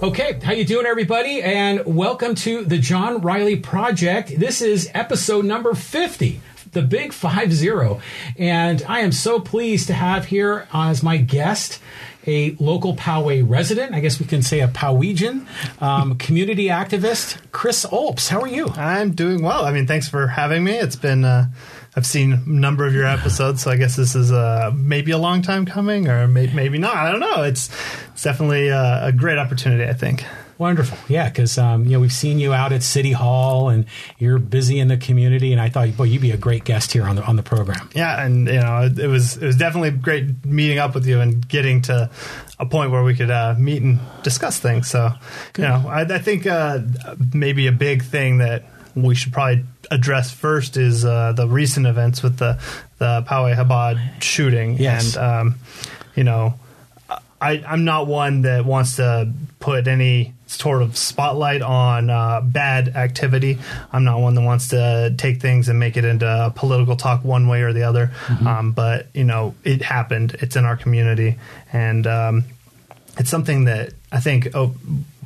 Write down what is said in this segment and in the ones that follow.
Okay, how you doing, everybody? And welcome to the John Riley Project. This is episode number fifty, the big five zero, and I am so pleased to have here as my guest a local Poway resident. I guess we can say a Powegian um, community activist, Chris Olps. How are you? I'm doing well. I mean, thanks for having me. It's been. Uh, I've seen a number of your episodes, so I guess this is uh, maybe a long time coming, or may- maybe not. I don't know. It's it's definitely uh, a great opportunity. I think. Wonderful, yeah, because um, you know we've seen you out at City Hall, and you're busy in the community, and I thought, boy, you'd be a great guest here on the on the program. Yeah, and you know, it, it was it was definitely great meeting up with you and getting to a point where we could uh, meet and discuss things. So, you know, I, I think uh, maybe a big thing that we should probably address first is uh, the recent events with the the Poway Chabad shooting. Yes. And um, you know, I, I'm not one that wants to put any sort of spotlight on uh, bad activity. I'm not one that wants to take things and make it into political talk one way or the other. Um, but you know, it happened. It's in our community, and um, it's something that I think. Oh,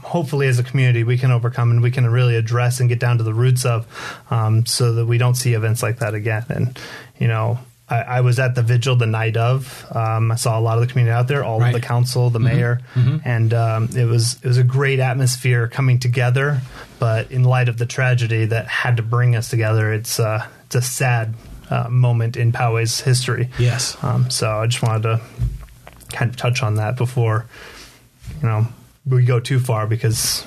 hopefully as a community we can overcome and we can really address and get down to the roots of um, so that we don't see events like that again and you know I, I was at the vigil the night of. Um, I saw a lot of the community out there, all Right. of the council, the mayor, and um, it was it was a great atmosphere coming together. But in light of the tragedy that had to bring us together, it's uh, it's a sad uh, moment in Poway's history. Yes. Um, so I just wanted to kind of touch on that before you know we go too far because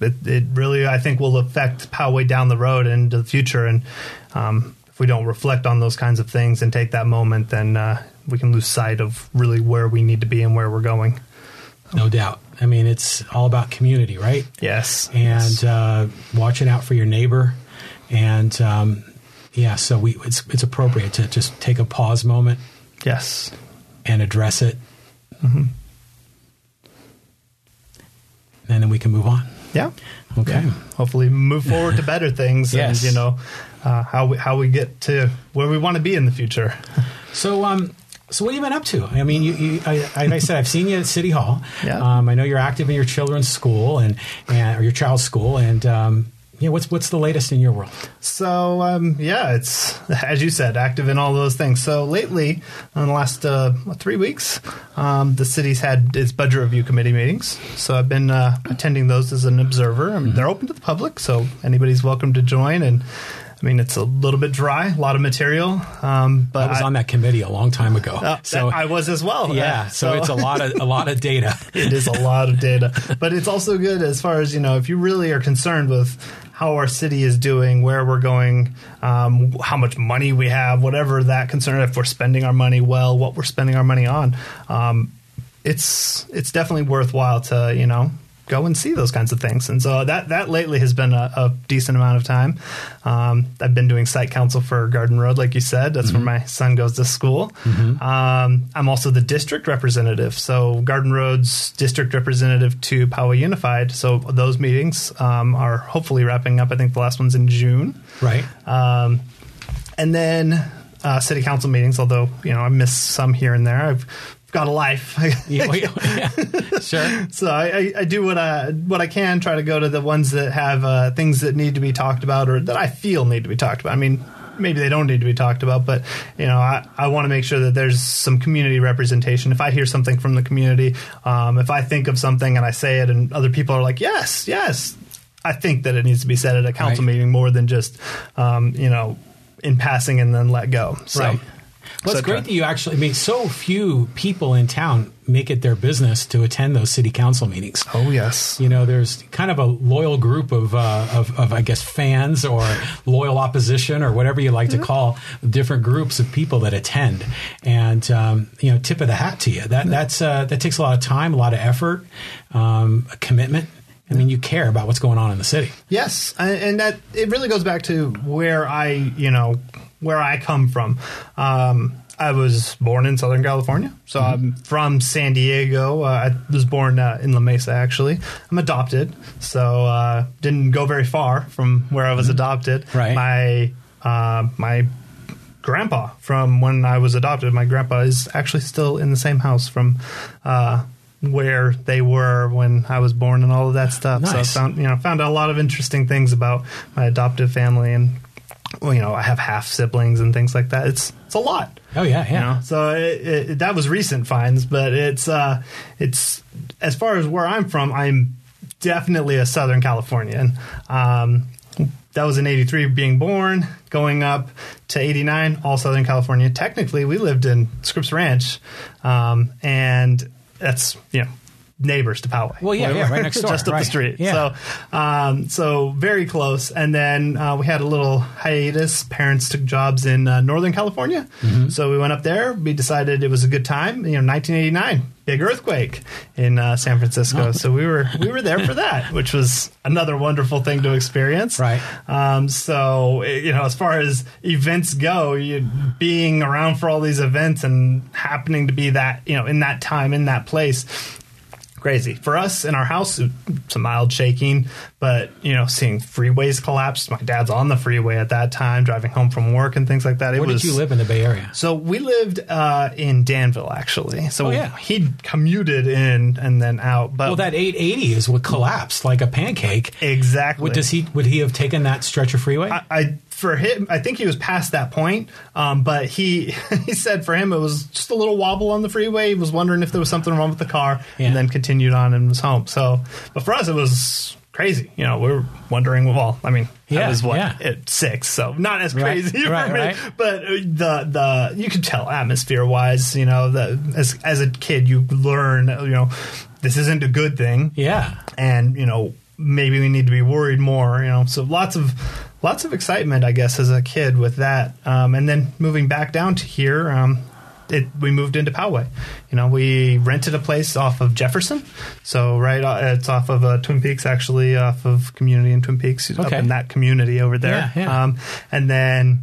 it, it really I think will affect Poway down the road and into the future. And um, if we don't reflect on those kinds of things and take that moment, then uh, we can lose sight of really where we need to be and where we're going. No doubt. I mean, it's all about community, right? Yes, and uh, watching out for your neighbor. And um, yeah, so we it's it's appropriate to just take a pause moment yes, and address it, and then we can move on. yeah. Okay. Hopefully, move forward to better things, Yes. and you know uh, how we, how we get to where we want to be in the future. So um. So what have you been up to? I mean, you, you I, like I said, I've seen you at City Hall. Yeah. Um, I know you're active in your children's school and, and or your child's school, and um, yeah, what's what's the latest in your world? So um, yeah, it's as you said, active in all those things. So lately, in the last uh, what, three weeks, um, the city's had its budget review committee meetings. So I've been uh, attending those as an observer. I mean, They're open to the public, so anybody's welcome to join. And I mean, it's a little bit dry, a lot of material, um, but I was on that committee a long time ago, uh, so I was as well. yeah, Uh, so, it's a lot of a lot of data. it is a lot of data, but it's also good as far as you know. If you really are concerned with how our city is doing, where we're going, um, how much money we have, whatever that concern, if we're spending our money well, what we're spending our money on, um, it's it's definitely worthwhile to you know go and see those kinds of things. And so that that lately has been a, a decent amount of time. Um, I've been doing site council for Garden Road, like you said. That's where my son goes to school. Um, I'm also the district representative, so Garden Road's district representative to Poway Unified. So those meetings um, are hopefully wrapping up. I think the last one's in June. Right. Um, and then uh, city council meetings, although you know I miss some here and there. I've got a life. Yeah, yeah. Sure. So I, I, I do what I what I can. Try to go to the ones that have uh, things that need to be talked about or that I feel need to be talked about. I mean, maybe they don't need to be talked about, but you know, I, I want to make sure that there's some community representation. If I hear something from the community, um, if I think of something and I say it, and other people are like, "Yes, yes," I think that it needs to be said at a council Right. meeting more than just um, you know in passing and then let go. So, Right. Well, so it's great that you actually. I mean, so few people in town make it their business to attend those city council meetings. Oh yes. You know, there's kind of a loyal group of, uh, of, of I guess, fans or loyal opposition or whatever you like to call different groups of people that attend. And um, you know, tip of the hat to you. That that's uh, that takes a lot of time, a lot of effort, um, a commitment. I mean, you care about what's going on in the city. Yes, and and that it really goes back to where I, you know, where I come from. Um, I was born in Southern California, so I'm from San Diego. Uh, I was born uh, in La Mesa, actually. I'm adopted, so uh, didn't go very far from where I was adopted. Right. My uh, my grandpa from when I was adopted. My grandpa is actually still in the same house from uh, where they were when I was born and all of that stuff. So I found you know found out a lot of interesting things about my adoptive family and you know I have half siblings and things like that. It's it's a lot. Oh yeah, You yeah. know, so it, it, that was recent finds, but it's uh, it's as far as where I'm from, I'm definitely a Southern Californian. Um, that was in '83, being born, going up to '89, all Southern California. Technically, we lived in Scripps Ranch, um, and that's you know neighbors to Poway. Well, yeah, yeah, right next door, just up right. the street. Yeah. So, um, so very close. And then uh, we had a little hiatus. Parents took jobs in uh, Northern California, Mm-hmm. so we went up there. We decided it was a good time. You know, 1989, big earthquake in uh, San Francisco. Oh. So we were we were there for that, which was another wonderful thing to experience. Right. Um, so eh, you know, as far as events go, you, being around for all these events and happening to be that you know in that time in that place crazy for us in our house some mild shaking but you know seeing freeways collapse my dad's on the freeway at that time driving home from work and things like that it Where was did you live in the Bay Area? so we lived uh, in danville actually so Oh, yeah. he commuted in and then out but Well, that 880 is what collapsed like a pancake. exactly Would does he would he have taken that stretch of freeway? I, I for him, I think he was past that point. Um, but he he said for him it was just a little wobble on the freeway. He was wondering if there was something wrong with the car, Yeah. and then continued on and was home. So, but for us, it was crazy. You know, we were wondering. Well, I mean, Yeah, I was what yeah. at six, so not as Right, crazy for right, me. right. But the the you could tell atmosphere wise. You know, the as as a kid, you learn. You know, this isn't a good thing yeah. and you know maybe we need to be worried more you know so lots of lots of excitement i guess as a kid with that um, and then moving back down to here um, it, we moved into Poway. You know, we rented a place off of Jefferson, so right, uh, it's off of uh, Twin Peaks, actually, off of Community in Twin Peaks, up in that community over there. Yeah, yeah. Um, and then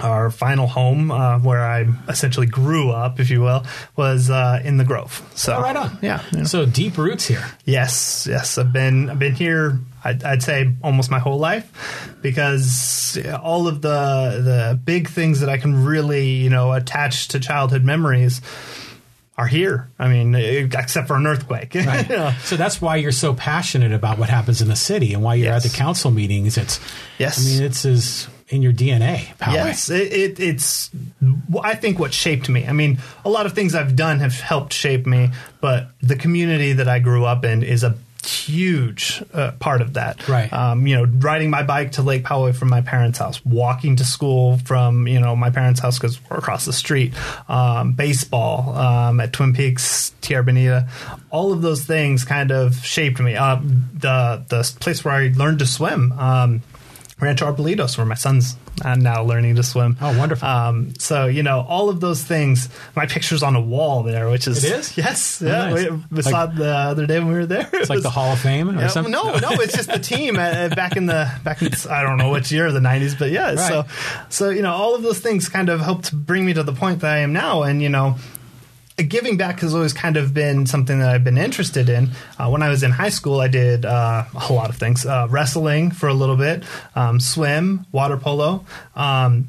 our final home, uh, where I essentially grew up, if you will, was uh, in the Grove. So Oh, right on. yeah. you know. So deep roots here. Yes, yes, I've been I've been here. I'd, I'd say almost my whole life because all of the the big things that I can really you know attach to childhood memories are here. I mean, except for an earthquake. Right. You know? So that's why you're so passionate about what happens in the city and why you're Yes. at the council meetings. It's Yes. I mean, it's is in your DNA. Yes, it, it, it's. I think what shaped me. I mean, a lot of things I've done have helped shape me, but the community that I grew up in is a huge uh, part of that. Right. Um, you know, riding my bike to Lake Poway from my parents' house, walking to school from you know my parents' house because we're across the street. Um, baseball um, at Twin Peaks, Tierra Bonita, all of those things kind of shaped me. Uh, the the place where I learned to swim. Um, Rancho Arbolitos, where my son's uh, now learning to swim. Oh, wonderful. Um, so you know all of those things. My picture's on a wall there, which is It is? yes, Oh, yeah. nice. We, we saw it the other day when we were there. It's like the Hall of Fame or yeah, something. no, no, it's just the team uh, back in the back in I don't know which year of the '90s, but yeah. Right. So, so you know, all of those things kind of helped bring me to the point that I am now, and you know, giving back has always kind of been something that I've been interested in. Uh, when I was in high school, I did uh, a lot of things: uh, wrestling for a little bit, um, swim, water polo, um,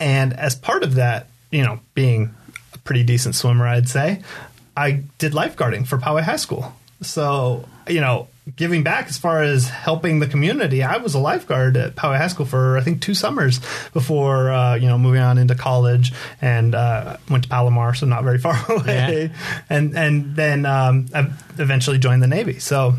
and as part of that, you know, being a pretty decent swimmer, I'd say, I did lifeguarding for Poway High School. So, you know, giving back as far as helping the community, I was a lifeguard at Poway High School for I think two summers before uh, you know moving on into college and uh, went to Palomar, so not very far away, and and then um, I eventually joined the Navy. So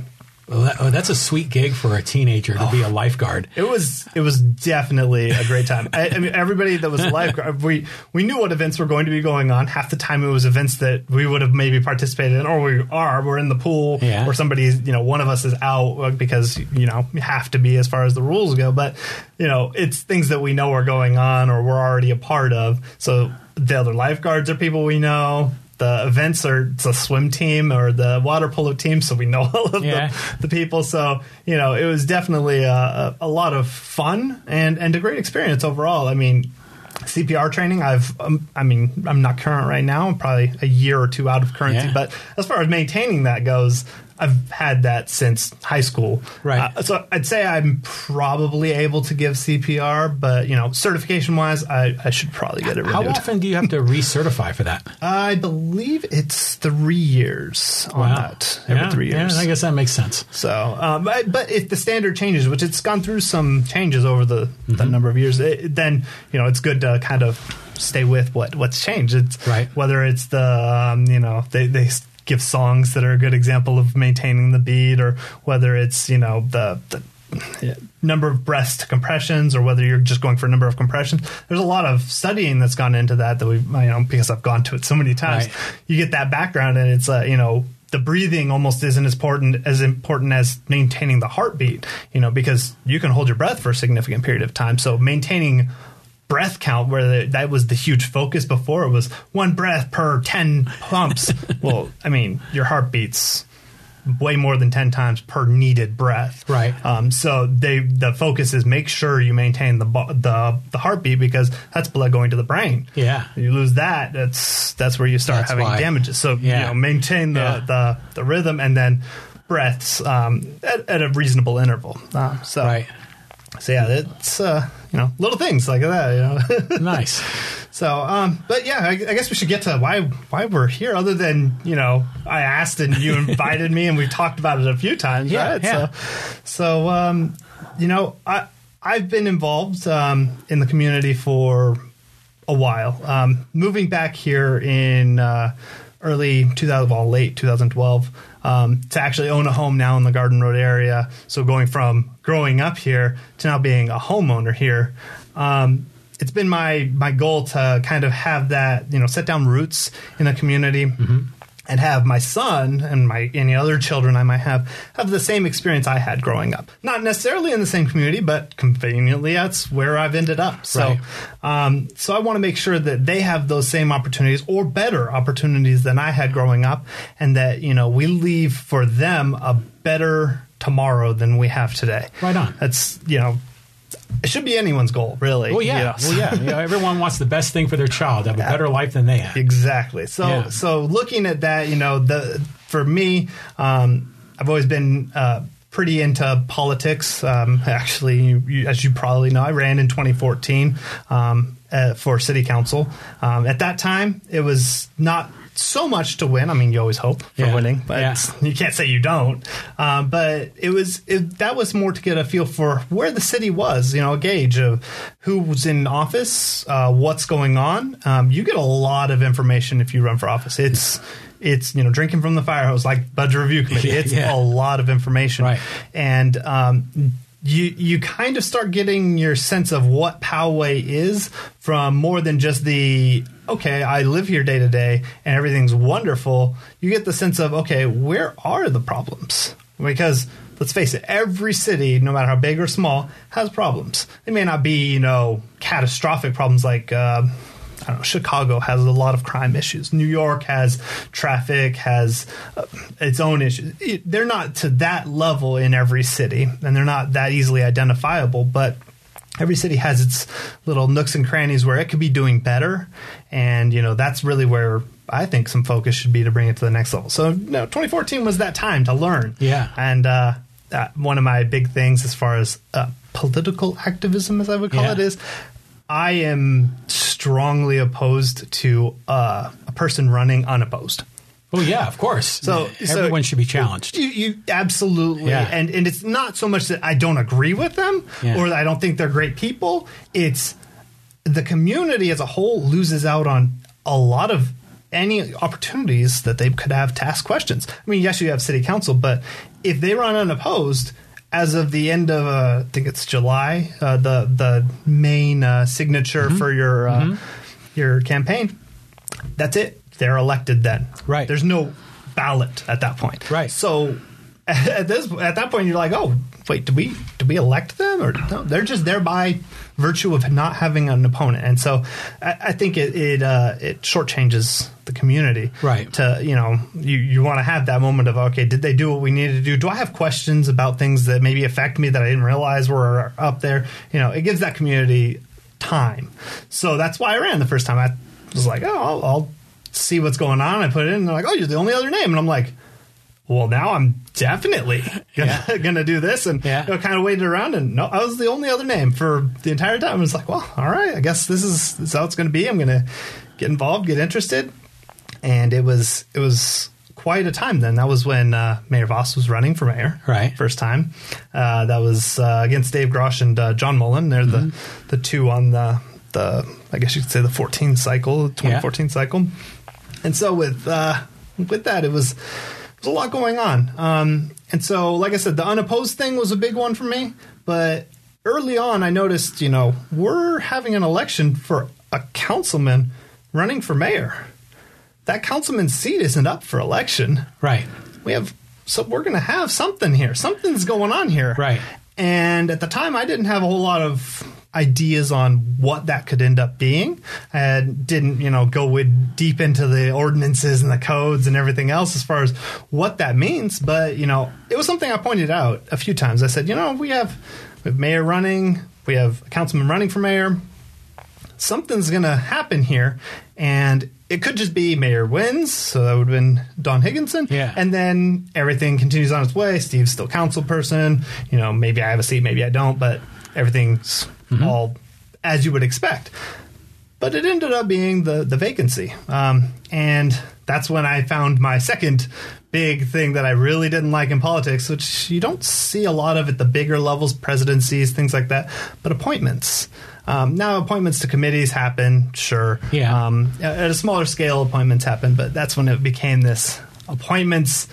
oh, that's a sweet gig for a teenager to be a lifeguard. It was it was definitely a great time. I, I mean, everybody that was a lifeguard, we we knew what events were going to be going on. Half the time, it was events that we would have maybe participated in, or we are. We're in the pool, Yeah. or somebody's you know one of us is out uh, because you know you have to be as far as the rules go. But you know, it's things that we know are going on or we're already a part of. So the other lifeguards are people we know. The events are it's a swim team or the water polo team, so we know all of Yeah. the, the people. So you know, it was definitely a, a, lot of fun and and a great experience overall. I mean. CPR training. I've, um, I mean, I'm not current right now. I'm probably a year or two out of currency. Yeah. But as far as maintaining that goes, I've had that since high school. Right. Uh, so I'd say I'm probably able to give CPR, but you know, certification wise, I, I should probably get it How renewed. often do you have to recertify for that? I believe it's three years on that. Every yeah, three years. Yeah, I guess that makes sense. So, um, but, but if the standard changes, which it's gone through some changes over the, Mm-hmm. the number of years, it, then you know it's good to kind of stay with what what's changed. It's Right. whether it's the um, you know they they give songs that are a good example of maintaining the beat, or whether it's you know the the number of breaths to compressions, or whether you're just going for a number of compressions. There's a lot of studying that's gone into that that we, you know, because I've gone to it so many times. Right. You get that background, and it's uh, you know the breathing almost isn't as important as important as maintaining the heartbeat. You know, because you can hold your breath for a significant period of time. So maintaining breath count where the, that was the huge focus before it was one breath per 10 pumps well i mean your heart beats way more than 10 times per needed breath Right. um, so they the focus is make sure you maintain the the the heartbeat because that's blood going to the brain Yeah. you lose that that's that's where you start That's having why. damages so Yeah. you know maintain the, Yeah. the the rhythm and then breaths um, at, at a reasonable interval uh, so Right. So yeah, it's uh, you know little things like that. You know. Nice. so, um, but yeah, I, I guess we should get to why why we're here. Other than you know, I asked and you invited me, and we talked about it a few times. Yeah, right? yeah. So, so um, you know, I I've been involved um, in the community for a while. Um, moving back here in uh, early 2000, well, late 2012, um, to actually own a home now in the Garden Road area. So going from growing up here to now being a homeowner here. Um, it's been my my goal to kind of have that you know set down roots in the community and have my son and my any other children I might have have the same experience I had growing up. Not necessarily in the same community, but conveniently that's where I've ended up. So, um, so I want to make sure that they have those same opportunities or better opportunities than I had growing up, and that you know we leave for them a better tomorrow than we have today. Right on. That's you know. It should be anyone's goal, really. Well, yeah. Yes. Well, yeah. You know, everyone wants the best thing for their child, have a better life than they have. Exactly. So Yeah. so looking at that, you know, the for me, um, I've always been uh, pretty into politics. Um, actually, you, you, as you probably know, I ran in 2014 um, uh, for city council. Um, at that time, it was not so much to win. I mean, you always hope for Yeah. winning, but Yeah. you can't say you don't. Um, but it was it, that was more to get a feel for where the city was, you know, a gauge of who was in office, uh, what's going on. Um, you get a lot of information if you run for office. It's it's you know drinking from the fire hose like budget review committee. It's yeah. a lot of information, Right. and um, you you kind of start getting your sense of what Poway is from more than just the okay, I live here day to day and everything's wonderful. You get the sense of okay, where are the problems? Because let's face it, every city, no matter how big or small, has problems. They may not be you know catastrophic problems like. Uh, I don't know. Chicago has a lot of crime issues. New York has traffic, has uh, its own issues. It- they're not to that level in every city, and they're not that easily identifiable. But every city has its little nooks and crannies where it could be doing better, and you know that's really where I think some focus should be to bring it to the next level. So, no, 2014 was that time to learn. Yeah. and uh, uh, one of my big things as far as uh, political activism, as I would call Yeah. it, is I am strongly opposed to uh, a person running unopposed. Well, yeah, of course. So- so- everyone should be challenged. You, you absolutely, Yeah. and and it's not so much that I don't agree with them Yeah. or I don't think they're great people. It's the community as a whole loses out on a lot of any opportunities that they could have to ask questions. I mean, yes, you have city council, but if they run unopposed, as of the end of uh, I think it's July, uh, the the main uh, signature Mm-hmm. for your uh, your campaign, that's it. They're elected then. Right. There's no ballot at that point. Right. So at this at that point you're like, oh wait, do we did we elect them or no? They're just there by virtue of not having an opponent, and so I, I think it it uh, it shortchanges the community. Right. To you know you you want to have that moment of okay, did they do what we needed to do? Do I have questions about things that maybe affect me that I didn't realize were up there? You know, it gives that community time. So that's why I ran the first time. I was like, oh, I'll, I'll see what's going on. I put it in, and they're like, oh, you're the only other name, and I'm like well, now I'm definitely gonna, yeah. gonna do this, and yeah. you know, kind of waited around, and no, I was the only other name for the entire time. I was like, well, all right, I guess this is, this is how it's going to be. I'm gonna get involved, get interested, and it was it was quite a time then. That was when uh, Mayor Vaus was running for mayor, right? First time. Uh, that was uh, against Dave Grosch and uh, John Mullin. They're mm-hmm. the the two on the the I guess you could say the 14 cycle, 2014 yeah. cycle. And so with uh, with that, it was was a lot going on. Um, and so, like I said, the unopposed thing was a big one for me. But early on, I noticed, you know, we're having an election for a councilman running for mayor. That councilman's seat isn't up for election. Right. We have, so we're going to have something here. Something's going on here. Right. And at the time, I didn't have a whole lot of ideas on what that could end up being. I didn't, you know, go with deep into the ordinances and the codes and everything else as far as what that means. But you know, it was something I pointed out a few times. I said, you know, we have we have mayor running, we have a councilman running for mayor. Something's going to happen here, and it could just be mayor wins, so that would have been Don Higginson. Yeah. And then everything continues on its way. Steve's still council person. You know, maybe I have a seat, maybe I don't, but everything's mm-hmm. all as you would expect. But it ended up being the the vacancy, um, and that's when I found my second big thing that I really didn't like in politics, which you don't see a lot of at the bigger levels, presidencies, things like that, but appointments. Um, now, appointments to committees happen, sure. Yeah. Um, at a smaller scale, appointments happen, but that's when it became this appointments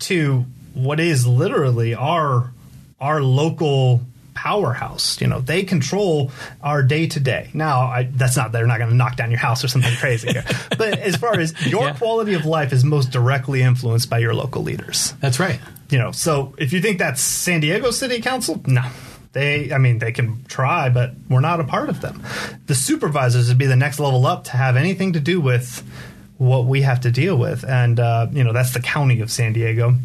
to what is literally our our local powerhouse. You know, they control our day to day. Now, I, that's not they're not going to knock down your house or something crazy but as far as your yeah. quality of life is most directly influenced by your local leaders. That's right. You know, so if you think that's San Diego City Council, no. They, I mean, they can try, but we're not a part of them. The supervisors would be the next level up to have anything to do with what we have to deal with, and uh, you know that's the county of San Diego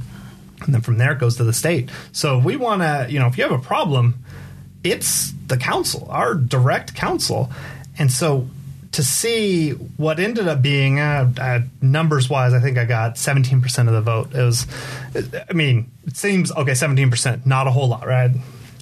and then from there it goes to the state. So we want to, you know, if you have a problem, it's the council, our direct council, and so to see what ended up being uh, uh, numbers wise, I think I got 17% of the vote. It was, I mean, it seems okay, 17%, not a whole lot, right?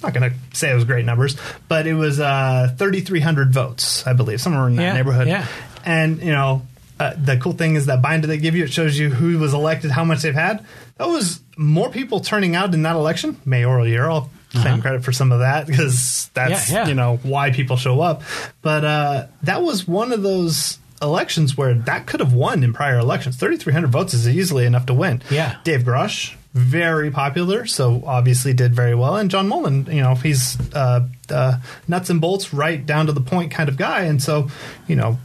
not going to say it was great numbers, but it was uh, 3,300 votes, I believe, somewhere in that yeah, neighborhood. Yeah. And, you know, uh, the cool thing is that binder they give you, it shows you who was elected, how much they've had. That was more people turning out in that election, mayoral year. I'll uh-huh. claim credit for some of that because that's yeah, yeah. you know why people show up. But uh, that was one of those elections where that could have won in prior elections. Thirty three hundred votes is easily enough to win. Yeah, Dave Grosch very popular, so obviously did very well. And John Mullin, you know, he's uh, uh, nuts and bolts, right down to the point kind of guy. And so, you know,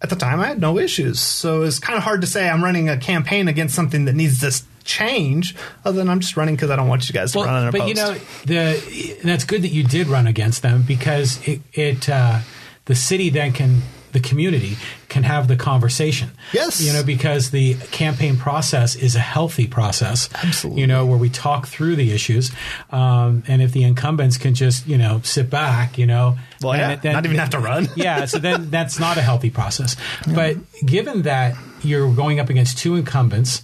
at the time I had no issues. So it's kind of hard to say I'm running a campaign against something that needs this change other than I'm just running because I don't want you guys to well, run unopposed. But you know, the that's good that you did run against them because it, it uh, the city then can the community can have the conversation. Yes. You know, because the campaign process is a healthy process. Absolutely. You know, where we talk through the issues. Um, and if the incumbents can just, you know, sit back, you know. Well, yeah, then, not even have to run. yeah. So then that's not a healthy process. Yeah. But given that you're going up against two incumbents,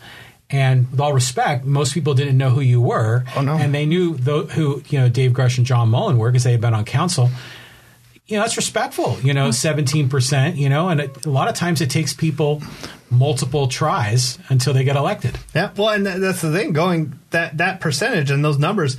and with all respect, most people didn't know who you were. Oh, no. And they knew the, who, you know, Dave Grosch and John Mullin were because they had been on council you know, that's respectful, you know, 17%, you know, and it, a lot of times it takes people multiple tries until they get elected. Yeah. Well, and that's the thing going that, that percentage and those numbers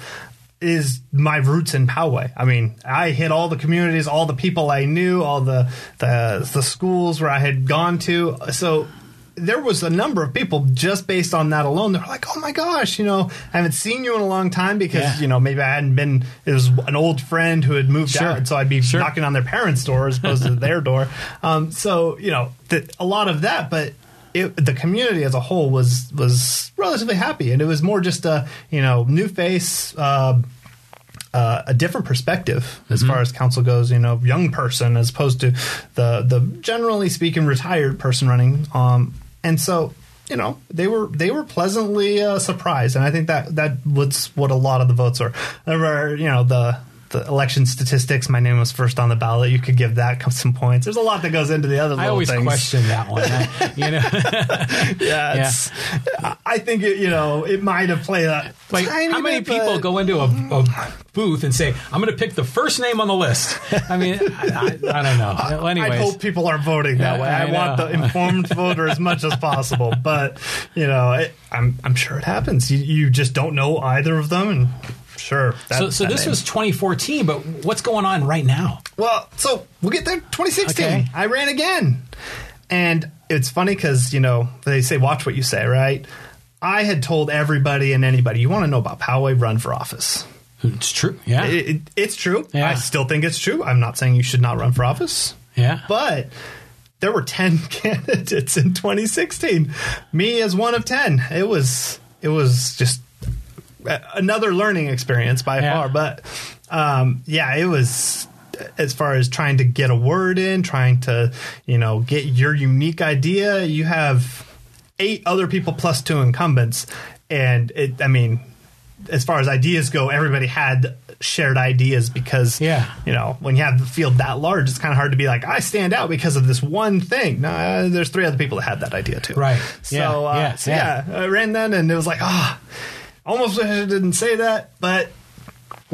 is my roots in Poway. I mean, I hit all the communities, all the people I knew, all the, the, the schools where I had gone to. So there was a number of people just based on that alone. They're like, "Oh my gosh, you know, I haven't seen you in a long time because yeah. you know maybe I hadn't been. It was an old friend who had moved sure. out, so I'd be sure. knocking on their parents' door as opposed to their door. Um, so you know, a lot of that, but. It, the community as a whole was was relatively happy, and it was more just a you know new face, uh, uh, a different perspective as mm-hmm. far as council goes. You know, young person as opposed to the the generally speaking retired person running. Um, and so you know they were they were pleasantly uh, surprised, and I think that that was what a lot of the votes are. Were you know the the election statistics. My name was first on the ballot. You could give that some points. There's a lot that goes into the other. I always things. question that one. I, you know, yeah, yeah. I think it, you know it might have played a like how many bit, people but... go into a, a, booth and say, "I'm going to pick the first name on the list." I mean, I, I, I don't know. Well, anyways, I hope people are voting that way. I, I want the informed voter as much as possible, but you know, it, I'm I'm sure it happens. You, you just don't know either of them, and sure. That, so, so this name. was 2014, but what's going on right now? Well, so we'll get there. 2016, okay. I ran again, and it's funny because you know they say watch what you say, right? I had told everybody and anybody, you want to know about Poway, run for office. It's true. Yeah, it, it, it's true. Yeah. I still think it's true. I'm not saying you should not run for office. Yeah, but there were 10 candidates in 2016 me as one of 10 it was it was just another learning experience by yeah. far but um, yeah it was as far as trying to get a word in trying to you know get your unique idea you have eight other people plus two incumbents and it i mean as far as ideas go everybody had shared ideas because yeah. you know when you have the field that large it's kind of hard to be like i stand out because of this one thing no uh, there's three other people that had that idea too right so yeah, uh, yeah, so yeah. yeah i ran then and it was like ah oh, almost wish i didn't say that but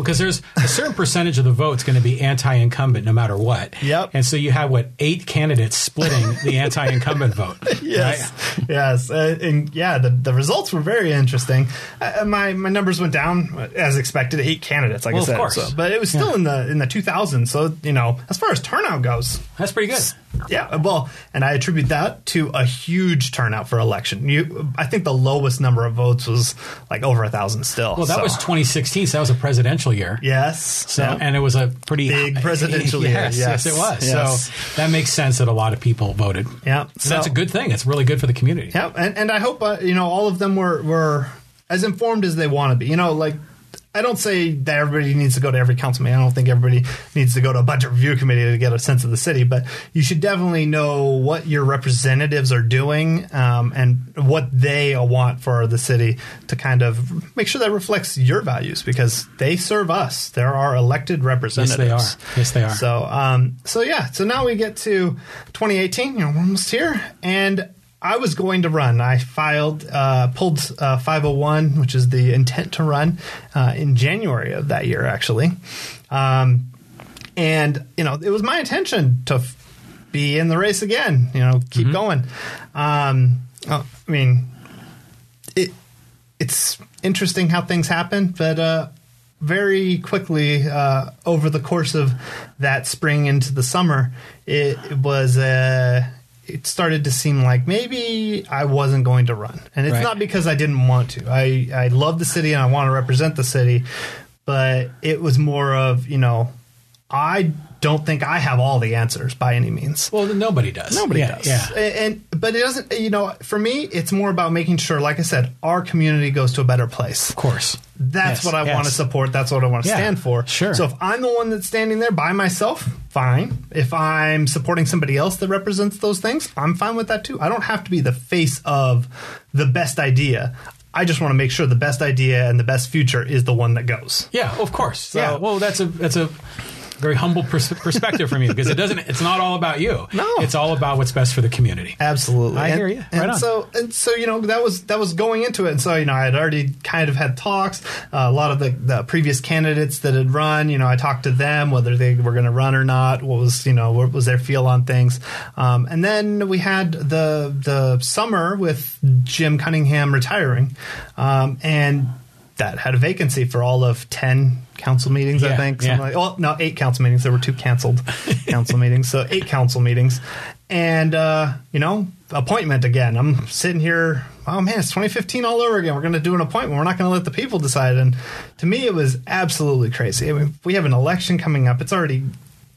because there's a certain percentage of the vote's going to be anti-incumbent no matter what. Yep. And so you have what eight candidates splitting the anti-incumbent vote. yes. Right? Yes. Uh, and yeah, the, the results were very interesting. Uh, my my numbers went down as expected. Eight candidates, like well, I said. Of course. So, but it was still yeah. in the in the 2000s. So you know, as far as turnout goes, that's pretty good. Yeah, well, and I attribute that to a huge turnout for election. You, I think the lowest number of votes was like over a thousand still. Well, that so. was 2016, so that was a presidential year. Yes. So, yeah. and it was a pretty big presidential year. Yes, yes, yes it was. Yes. So that makes sense that a lot of people voted. Yeah, so, that's a good thing. It's really good for the community. Yeah, and, and I hope uh, you know all of them were were as informed as they want to be. You know, like I don't say that everybody needs to go to every council meeting. I don't think everybody needs to go to a budget review committee to get a sense of the city, but you should definitely know what your representatives are doing um, and what they want for the city to kind of make sure that reflects your values because they serve us. They're our elected representatives. Yes, they are. Yes, they are. So, um, so yeah. So now we get to 2018. You know, we're almost here, and I was going to run. I filed, uh, pulled uh, 501, which is the intent to run, uh, in January of that year, actually. Um, and, you know, it was my intention to f- be in the race again, you know, keep mm-hmm. going. Um, oh, I mean, it it's interesting how things happen, but uh, very quickly uh, over the course of that spring into the summer, it, it was a uh, it started to seem like maybe I wasn't going to run. And it's right. not because I didn't want to. I, I love the city and I want to represent the city, but it was more of, you know, I don't think I have all the answers by any means. Well, nobody does. Nobody yeah, does. Yeah. And, and, but it doesn't. You know, for me, it's more about making sure, like I said, our community goes to a better place. Of course. That's yes, what I yes. want to support. That's what I want to yeah, stand for. Sure. So if I'm the one that's standing there by myself, fine. If I'm supporting somebody else that represents those things, I'm fine with that too. I don't have to be the face of the best idea. I just want to make sure the best idea and the best future is the one that goes. Yeah, of course. So, yeah. Well, that's a that's a very humble pers- perspective from you because it doesn't. It's not all about you. No, it's all about what's best for the community. Absolutely, I and, hear you. Right and on. so, and so, you know, that was that was going into it, and so you know, I had already kind of had talks. Uh, a lot of the, the previous candidates that had run, you know, I talked to them whether they were going to run or not. What was you know what was their feel on things, um, and then we had the the summer with Jim Cunningham retiring, um, and that had a vacancy for all of 10 council meetings, yeah, I think. Yeah. Like, well, no, eight council meetings. There were two canceled council meetings. So eight council meetings. And, uh, you know, appointment again. I'm sitting here. Oh man, it's 2015 all over again. We're going to do an appointment. We're not going to let the people decide. And to me, it was absolutely crazy. I mean, we have an election coming up. It's already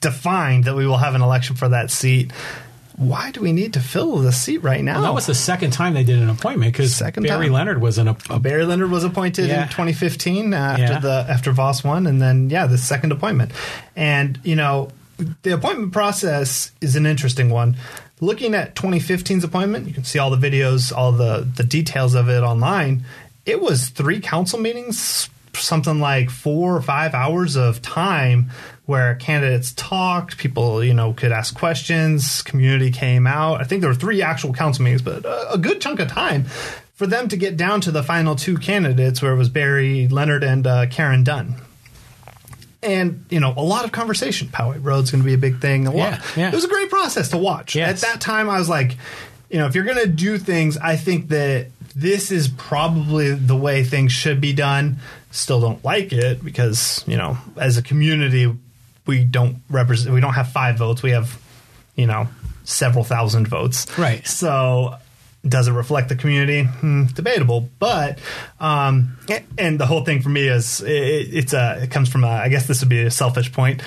defined that we will have an election for that seat why do we need to fill the seat right now? Well, that was the second time they did an appointment because Barry time. Leonard was an. A, Barry Leonard was appointed yeah. in 2015 uh, after yeah. the after Vaus won, and then yeah, the second appointment. And you know, the appointment process is an interesting one. Looking at 2015's appointment, you can see all the videos, all the the details of it online. It was three council meetings something like four or five hours of time where candidates talked, people, you know, could ask questions, community came out. I think there were three actual council meetings, but a, a good chunk of time for them to get down to the final two candidates where it was Barry Leonard and uh, Karen Dunn. And you know, a lot of conversation. Poway Road's going to be a big thing. A lot. Yeah, yeah. It was a great process to watch. Yes. At that time, I was like, you know, if you're going to do things, I think that this is probably the way things should be done. Still don't like it because you know, as a community, we don't represent. We don't have five votes. We have, you know, several thousand votes. Right. So does it reflect the community? Hmm, debatable, but um, and the whole thing for me is it, it's a it comes from a I guess this would be a selfish point.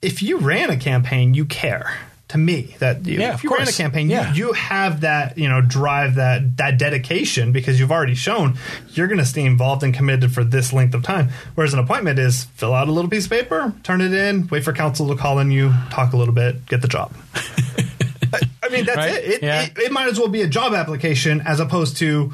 If you ran a campaign, you care. To me, that you, Yeah, if you ran a campaign, Yeah. you, you have that you know drive that that dedication because you've already shown you're going to stay involved and committed for this length of time. Whereas an appointment is fill out a little piece of paper, turn it in, wait for council to call on you, talk a little bit, get the job. I mean, that's Right? it. It, Yeah. it. it might as well be a job application as opposed to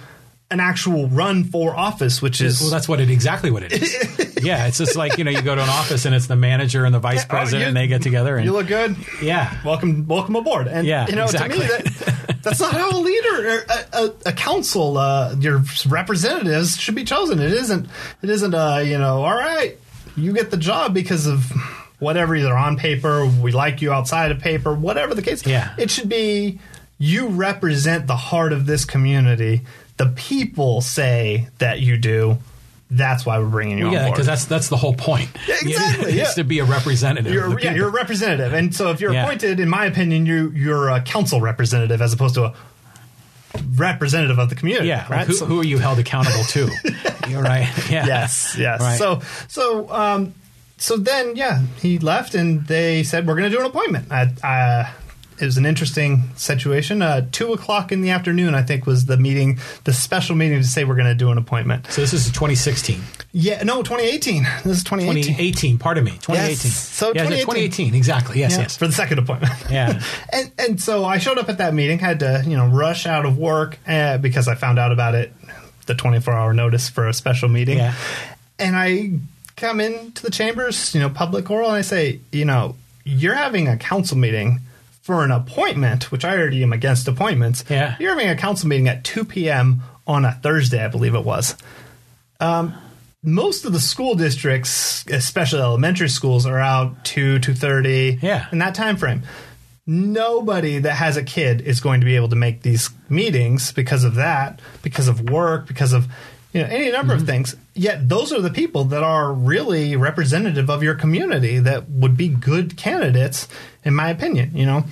an actual run for office, which is Well, that's what it exactly what it is. yeah, it's just like you know, you go to an office and it's the manager and the vice oh, president, you- and they get together and you look good. yeah, Welcome, welcome aboard. And Yeah, you know, exactly. to me, that, that's not how a leader, or a, a, a council, uh, your representatives should be chosen. It isn't. It isn't. Uh, you know, all right, you get the job because of whatever, either on paper, we like you outside of paper, whatever the case. Yeah. it should be. You represent the heart of this community. The people say that you do. That's why we're bringing you on yeah, because that's that's the whole point. exactly, It's yeah. to be a representative. You're, yeah, you're a representative, and so if you're Yeah. appointed, in my opinion, you you're a council representative as opposed to a representative of the community. yeah. right. who, So- who are you held accountable to? you're right. Yeah. yes, yes. Right. So so um so then yeah, he left, and they said we're going to do an appointment. I, uh, it was an interesting situation. Uh, Two o'clock in the afternoon, I think, was the meeting, the special meeting to say we're going to do an appointment. So this is 2016, Yeah, no, 2018. This is 2018. 2018. Pardon me, 2018. Yes, so yeah, 2018. 2018. Exactly. Yes. Yeah, Yes. for the second appointment. Yeah. and and so I showed up at that meeting, had to you know rush out of work uh, because I found out about it, the 24 hour notice for a special meeting. Yeah. And I come into the chambers, you know, public oral, and I say, you know, you're having a council meeting for an appointment, which I already am against appointments. Yeah. You're having a council meeting at 2 p.m. on a Thursday, I believe it was um, most of the school districts, especially elementary schools, are out two two thirty. Yeah. in that time frame. Nobody that has a kid is going to be able to make these meetings because of that, because of work, because of you know any number of mm-hmm. things. Yet those are the people that are really representative of your community that would be good candidates, in my opinion. You know,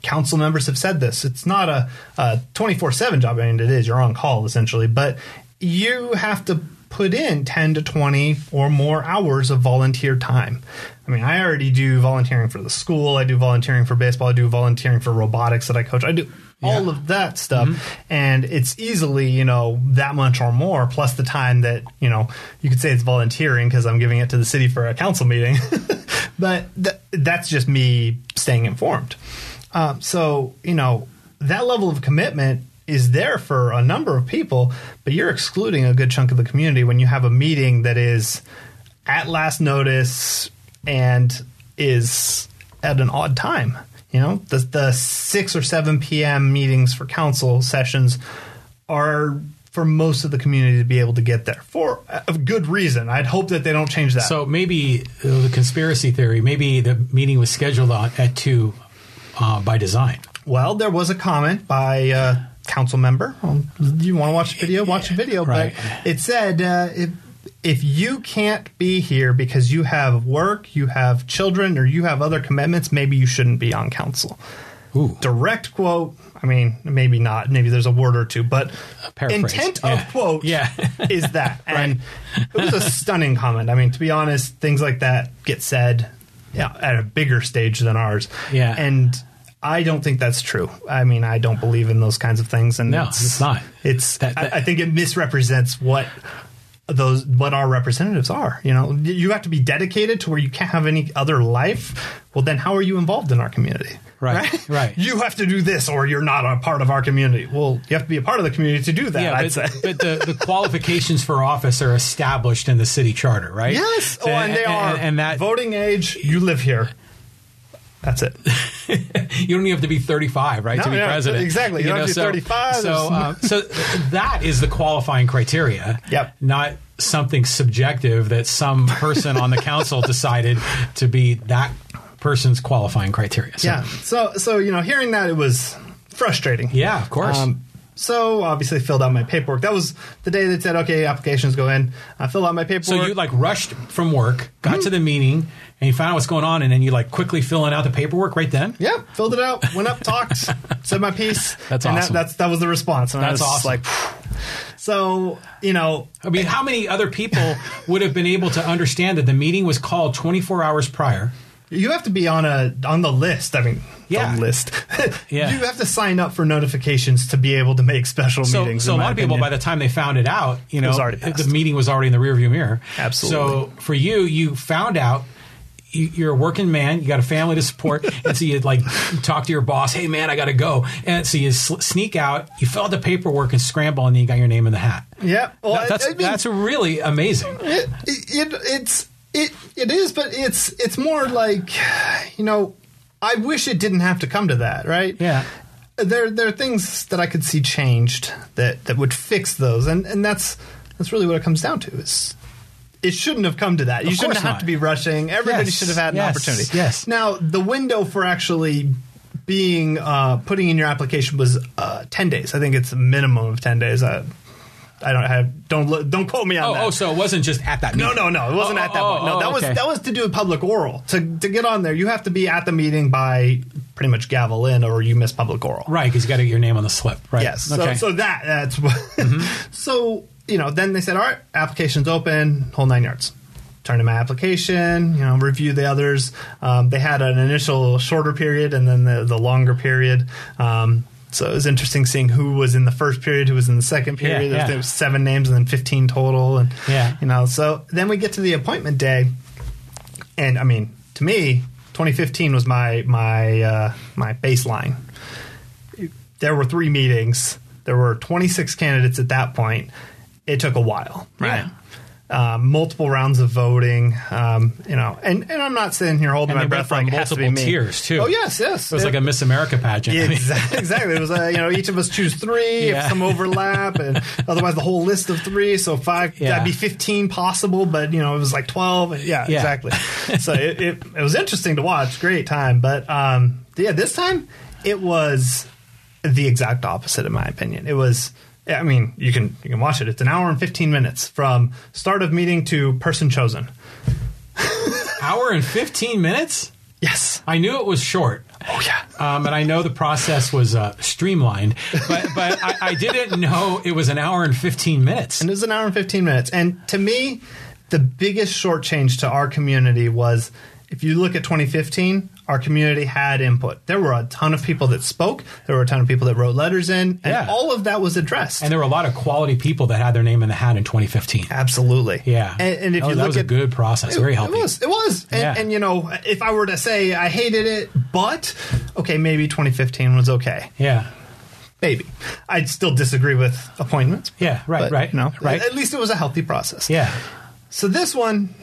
council members have said this. It's not a twenty four seven job. I mean, it is. You're on call essentially, but you have to put in ten to twenty or more hours of volunteer time. I mean, I already do volunteering for the school. I do volunteering for baseball. I do volunteering for robotics that I coach. I do all of that stuff, and it's easily you know that much or more plus the time that you know you could say it's volunteering because I'm giving it to the city for a council meeting, but th- that's just me staying informed. Um, so you know that level of commitment is there for a number of people, but you're excluding a good chunk of the community when you have a meeting that is at last notice and is at an odd time. You know, the the six or seven p.m. meetings for council sessions are for most of the community to be able to get there for a good reason. I'd hope that they don't change that. So maybe uh, the conspiracy theory. Maybe the meeting was scheduled on, at two uh, by design. Well, there was a comment by a council member. Um, you want to watch the video? Watch the video. Right. But it said uh, if you can't be here because you have work, you have children, or you have other commitments, maybe you shouldn't be on council. Ooh. Direct quote. I mean, maybe not. Maybe there's a word or two, but intent Yeah. of quote Yeah. is that. And it was a stunning comment. I mean, to be honest, things like that get said yeah, at a bigger stage than ours. Yeah. And I don't think that's true. I mean, I don't believe in those kinds of things. And No, it's not. It's. That- that- I, I think it misrepresents what those what our representatives are. You know, you have to be dedicated to where you can't have any other life. Well, then how are you involved in our community? Right, right. You have to do this, or you're not a part of our community. Well, you have to be a part of the community to do that. Yeah, I'd but, say. but the, the qualifications for office are established in the city charter, right? yes. So- oh, and they are. and, that voting age. You live here. That's it. you don't even have to be 35, right, No, to be president. exactly. You don't have to be so, 35. So, uh, so that is the qualifying criteria. Yep. Not something subjective that some person on the council decided to be that person's qualifying criteria. So, Yeah. So, so you know, hearing that it was frustrating. Yeah, of course. Um, so obviously filled out my paperwork. That was the day that said, okay, applications go in. I filled out my paperwork. so you like rushed from work, got Mm-hmm. to the meeting, and you found out what's going on, and then you like quickly filling out the paperwork right then. yeah, filled it out, went up, talked, said my piece. That's and awesome. That, that's that was the response. And That's was awesome. Like, so you know, I mean, how many other people would have been able to understand that the meeting was called 24 hours prior? You have to be on a on the list. I mean, Yeah. the list. Yeah. you have to sign up for notifications to be able to make special So, meetings. so a lot my of people, by the time they found it out, you know, the meeting was already in the rearview mirror. Absolutely. So for you, you found out. You, you're a working man. You got a family to support, and so you like talk to your boss. Hey, man, I got to go. And so you sl- sneak out. You fill out the paperwork and scramble, and then you got your name in the hat. yeah, well, That- that's I mean, that's really amazing. it, it it's it it is, but it's it's more like you know. I wish it didn't have to come to that, right? Yeah. There there are things that I could see changed that that would fix those, and and that's that's really what it comes down to is. It shouldn't have come to that. You shouldn't course have not. to be rushing. Everybody Yes, should have had an yes, opportunity. yes. Now, the window for actually being uh, putting in your application was uh, ten days. I think it's a minimum of ten days. I, I don't have don't look, don't quote me on Oh, that. oh, so it wasn't just at that No, meeting. no, no. It wasn't Oh, at that oh, point. No, oh, that was that was to do a public oral. To to get on there, you have to be at the meeting by pretty much gavel in, or you miss public oral. Right, because you got to get your name on the slip. Right. Yes. Okay. So so that that's what. Mm-hmm. so you know, then they said, all right, application's open, whole nine yards. Turn in my application, you know, review the others. Um, they had an initial shorter period and then the, the longer period. Um, so it was interesting seeing who was in the first period, who was in the second period. Yeah, There was- yeah. There was seven names and then fifteen total, and Yeah. you know. So then we get to the appointment day, and I mean, to me, 2015 was my my uh, my baseline. There were three meetings. There were 26 candidates at that point. It took a while, right? Um, multiple rounds of voting, um, you know, and, and I'm not sitting here holding And my breath from like it to multiple me. tiers, too. Oh yes, yes. it was like a Miss America pageant. Yeah, exactly. exactly. It was, uh, you know, each of us choose three, Yeah. if some overlap, and otherwise the whole list of three. So five, Yeah. that'd be 15 possible, but, you know, it was like 12. Yeah, Yeah. exactly. so it, it, it was interesting to watch. Great time. But, um, yeah, this time it was the exact opposite, in my opinion. It was, I mean, you can, you can watch it. It's an hour and 15 minutes from start of meeting to person chosen. hour and 15 minutes? Yes. I knew it was short. Oh, yeah. Um, and I know the process was uh, streamlined, but but I, I didn't know it was an hour and 15 minutes. And it was an hour and 15 minutes. And to me, the biggest short change to our community was if you look at 2015, our community had input. There were a ton of people that spoke, there were a ton of people that wrote letters in, and Yeah. all of that was addressed. And there were a lot of quality people that had their name in the hat in 2015. Absolutely. Yeah. And, and if you that look was a good process, very healthy. It was. It was. And, Yeah. and, you know, if I were to say I hated it, but okay, maybe 2015 was okay. Yeah. Maybe. I'd still disagree with appointments. Yeah, right, but, right, No, right. At least it was a healthy process. Yeah. So this one,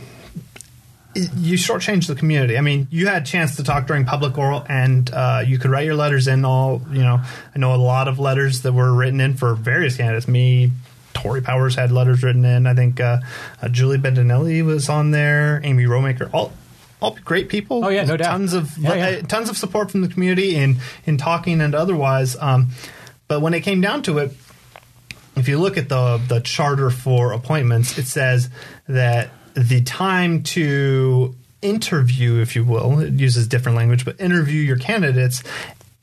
you shortchanged the community. I mean, you had a chance to talk during public oral, and uh, you could write your letters in. All you know, I know a lot of letters that were written in for various candidates. Me, Tory Powers had letters written in. I think uh, uh, Julie Bendinelli was on there. Amy Romaker. All. All great people. Oh, yeah, no doubt. Tons of Yeah, yeah. uh, tons of support from the community in in talking and otherwise. Um, but when it came down to it, if you look at the the charter for appointments, it says that the time to interview, if you will, it uses different language, but interview your candidates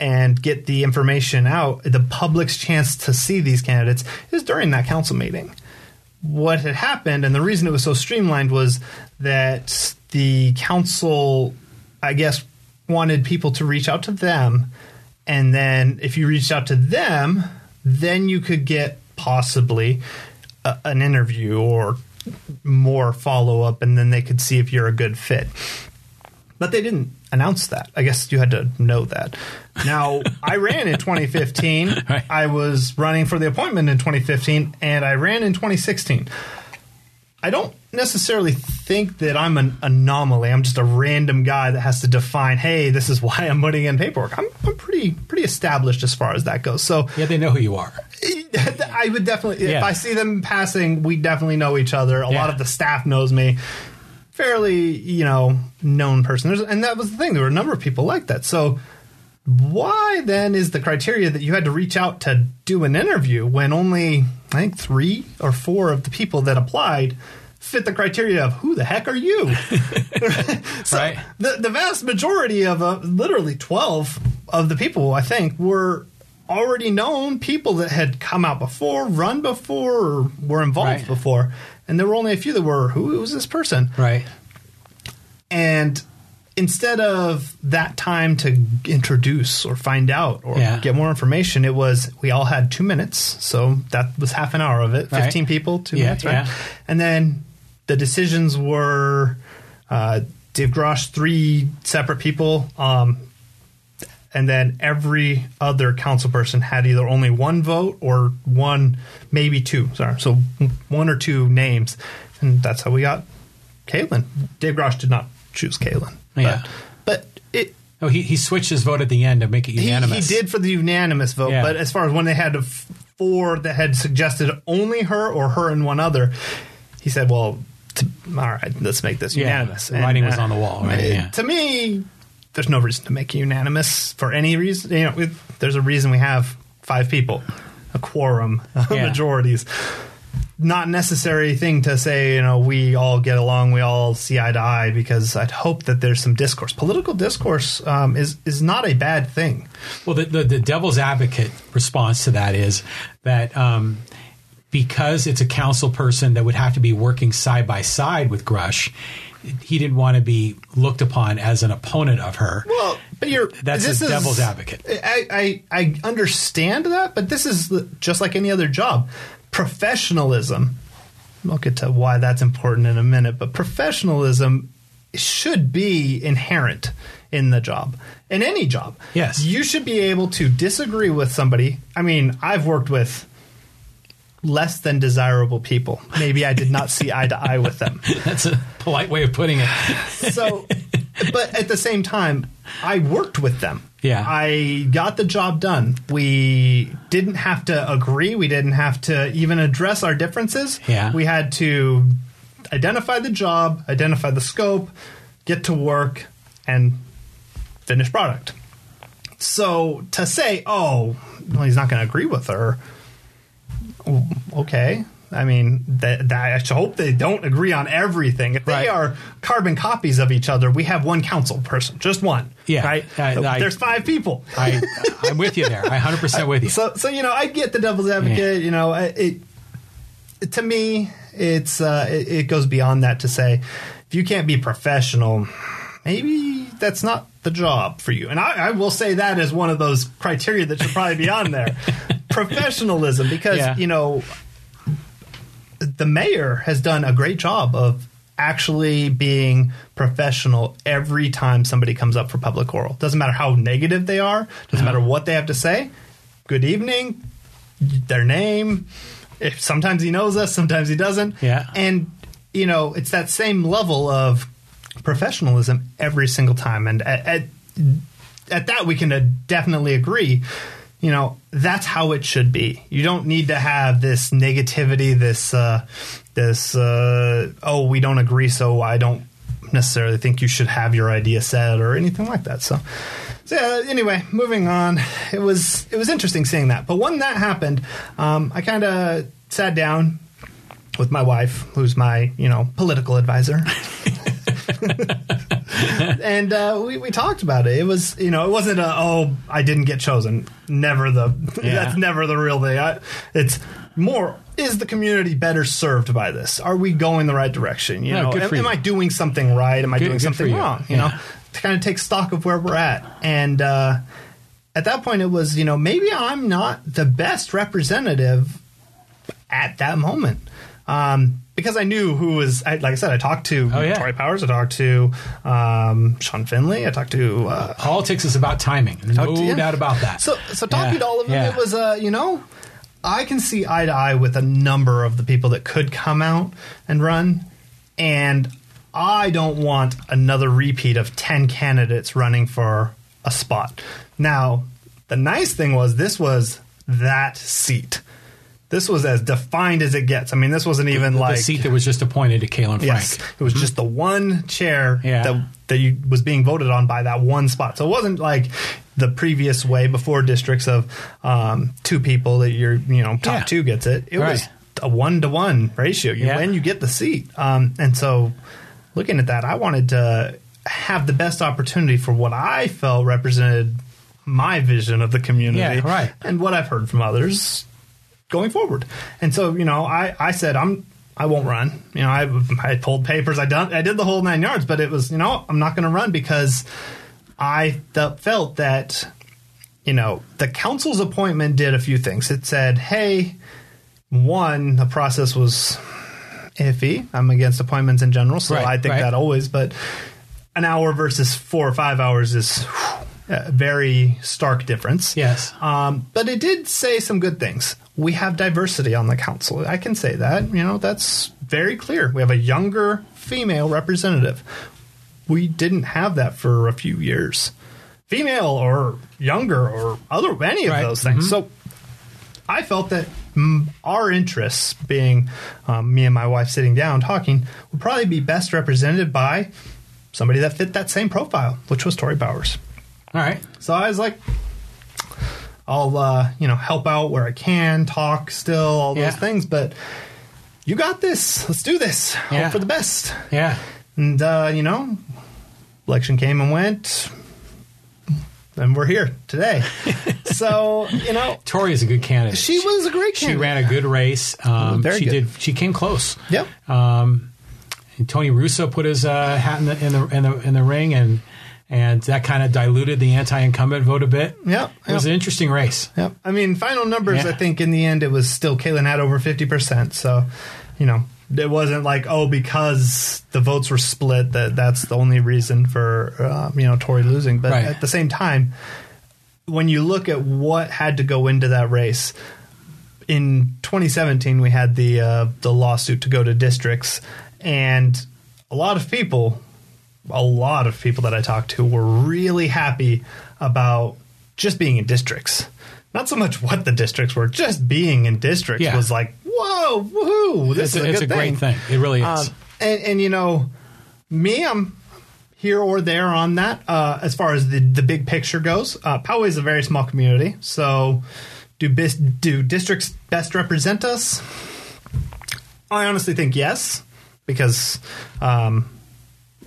and get the information out, the public's chance to see these candidates is during that council meeting. What had happened, and the reason it was so streamlined was that the council, I guess, wanted people to reach out to them. And then if you reached out to them, then you could get possibly a, an interview or more follow up, and then they could see if you're a good fit. But they didn't announce that. I guess you had to know that. Now, I ran in 2015. Right. I was running for the appointment in 2015, and I ran in 2016. I don't necessarily think that I'm an anomaly. I'm just a random guy that has to define, hey, this is why I'm putting in paperwork. I'm, I'm pretty pretty established as far as that goes. So Yeah, they know who you are. I would definitely, Yeah. if I see them passing, we definitely know each other. A Yeah. lot of the staff knows me. Fairly, you know, known person. There's, and that was the thing. There were a number of people like that. So why then is the criteria that you had to reach out to do an interview when only I think three or four of the people that applied fit the criteria of who the heck are you? So Right. The the vast majority of uh, literally twelve of the people I think were already known people that had come out before, run before, or were involved Right. before, and there were only a few that were who was this person? Right. And instead of that time to introduce or find out or Yeah. get more information, it was we all had two minutes. So that was half an hour of it. Right. 15 people, two Yeah, minutes, right? yeah. And then the decisions were uh, Dave Grosch, three separate people. Um, and then every other council person had either only one vote or one, maybe two. Sorry, so one or two names, and that's how we got Caylin. Dave Grosch did not choose Caylin. Yeah. but, but it Oh, he, he switched his vote at the end to make it he, unanimous. he did for the unanimous vote. Yeah. But as far as when they had four that had suggested only her or her and one other, he said, "Well, to, all right, let's make this Yeah, unanimous." the writing was on the wall, right? uh, Yeah. To me, there's no reason to make it unanimous for any reason. You know, it, there's a reason we have five people, a quorum, Yeah. majorities. Not necessary thing to say. You know, we all get along, we all see eye to eye. Because I'd hope that there's some discourse. Political discourse um, is is not a bad thing. Well, the, the, the devil's advocate response to that is that um, because it's a council person that would have to be working side by side with Grosch, he didn't want to be looked upon as an opponent of her. Well, but you're That's this a is- devil's advocate. I, I I understand that, but this is just like any other job. Professionalism. I'll get to why that's important in a minute, but professionalism should be inherent in the job. In any job. Yes. You should be able to disagree with somebody. I mean, I've worked with less than desirable people. Maybe I did not see eye to eye with them. That's a polite way of putting it. so but at the same time i worked with them Yeah. i got the job done we didn't have to agree we didn't have to even address our differences Yeah. we had to identify the job identify the scope get to work and finish product so to say oh well, he's not going to agree with her okay. I mean, that, that I hope they don't agree on everything. If they Right. are carbon copies of each other, we have one council person, just one. Yeah. right. I- I- There's five people. I, I'm with you there. I 100% with you. So, so you know, I get the devil's advocate. You know, it, it to me, it's uh, it, it goes beyond that to say, if you can't be professional, maybe that's not the job for you. And I, I will say that as one of those criteria that should probably be on there, professionalism, because Yeah. you know, the mayor has done a great job of actually being professional every time somebody comes up for public oral. Doesn't matter how negative they are, doesn't matter what they have to say. Good evening, their name. If sometimes he knows us, sometimes he doesn't. Yeah. And you know, it's that same level of professionalism every single time. And at at, at that we can uh, definitely agree. You know, that's how it should be. You don't need to have this negativity, this uh, this uh, oh, we don't agree, so I don't necessarily think you should have your idea said or anything like that. So, so yeah, anyway, moving on. It was it was interesting seeing that. But when that happened, um, I kind of sat down with my wife, who's my you know political advisor. and uh, we, we talked about it. It was, you know, it wasn't a, oh, I didn't get chosen. Never the, Yeah. that's never the real thing. I, it's more, is the community better served by this? Are we going the right direction? You Yeah, know, am, you. am I doing something right? Am I Good- doing good something you. wrong? You Yeah. know, to kind of take stock of where we're at. And uh, at that point, it was, you know, maybe I'm not the best representative at that moment. Um, because I knew who was, I, like I said, I talked to Oh, yeah. Tory Powers, I talked to um, Sean Finley, I talked to. Uh, Politics is about timing. No talked to- yeah. doubt about that. So, so talking Yeah, to all of them, it was, uh, you know, I can see eye to eye with a number of the people that could come out and run, and I don't want another repeat of ten candidates running for a spot. Now, the nice thing was this was that seat. This was as defined as it gets. I mean, this wasn't even the like the seat that was just appointed to Caylin Frank. Yes, it was just the one chair Yeah. that that you, was being voted on by that one spot. So it wasn't like the previous way before districts of um, two people that you're you know top Yeah. two gets it. It was a one to one ratio. You Yeah. win, you get the seat. Um, and so looking at that, I wanted to have the best opportunity for what I felt represented my vision of the community Yeah, right. and what I've heard from others going forward. And so, you know, I, I said, I'm, I won't run. You know, I, I pulled papers, I done, I did the whole nine yards, but it was, you know, I'm not going to run because I th- felt that, you know, the council's appointment did a few things. It said, hey, one, the process was iffy. I'm against appointments in general, so Right, I think right. that always, but an hour versus four or five hours is whew, a very stark difference. Yes. Um, but it did say some good things. We have diversity on the council. I can say that. You know, that's very clear. We have a younger female representative. We didn't have that for a few years. Female or younger or other any of Right. those things. So I felt that mm, our interests, being um, me and my wife sitting down talking, would probably be best represented by somebody that fit that same profile, which was Tory Bowers. All right. So I was like, I'll uh, you know help out where I can, talk still, all those things. But you got this. Let's do this. Yeah. Hope for the best. Yeah. And uh, you know, election came and went, and we're here today. so you know, Tori is a good candidate. she was a great. Candidate. She ran a good race. Um, Very she good. did. She came close. Yep. Um, and Tony Russo put his uh, hat in the in the in the in the ring, and and that kind of diluted the anti-incumbent vote a bit. Yep, It was an interesting race. Yep. I mean, final numbers. Yeah. I think in the end it was still Caylin had over fifty percent. So, you know, it wasn't like oh because the votes were split that that's the only reason for uh, you know Tory losing. But Right. at the same time, when you look at what had to go into that race. In 2017, we had the uh, the lawsuit to go to districts, and a lot of people a lot of people that I talked to were really happy about just being in districts. Not so much what the districts were, just being in districts Yeah. was like, whoa, woohoo, this It's, is a, a, it's a great thing. It really is. Um, and, and you know, me, I'm here or there on that uh, as far as the, the big picture goes. Uh, Poway is a very small community, so do bis- do districts best represent us? I honestly think yes, because um,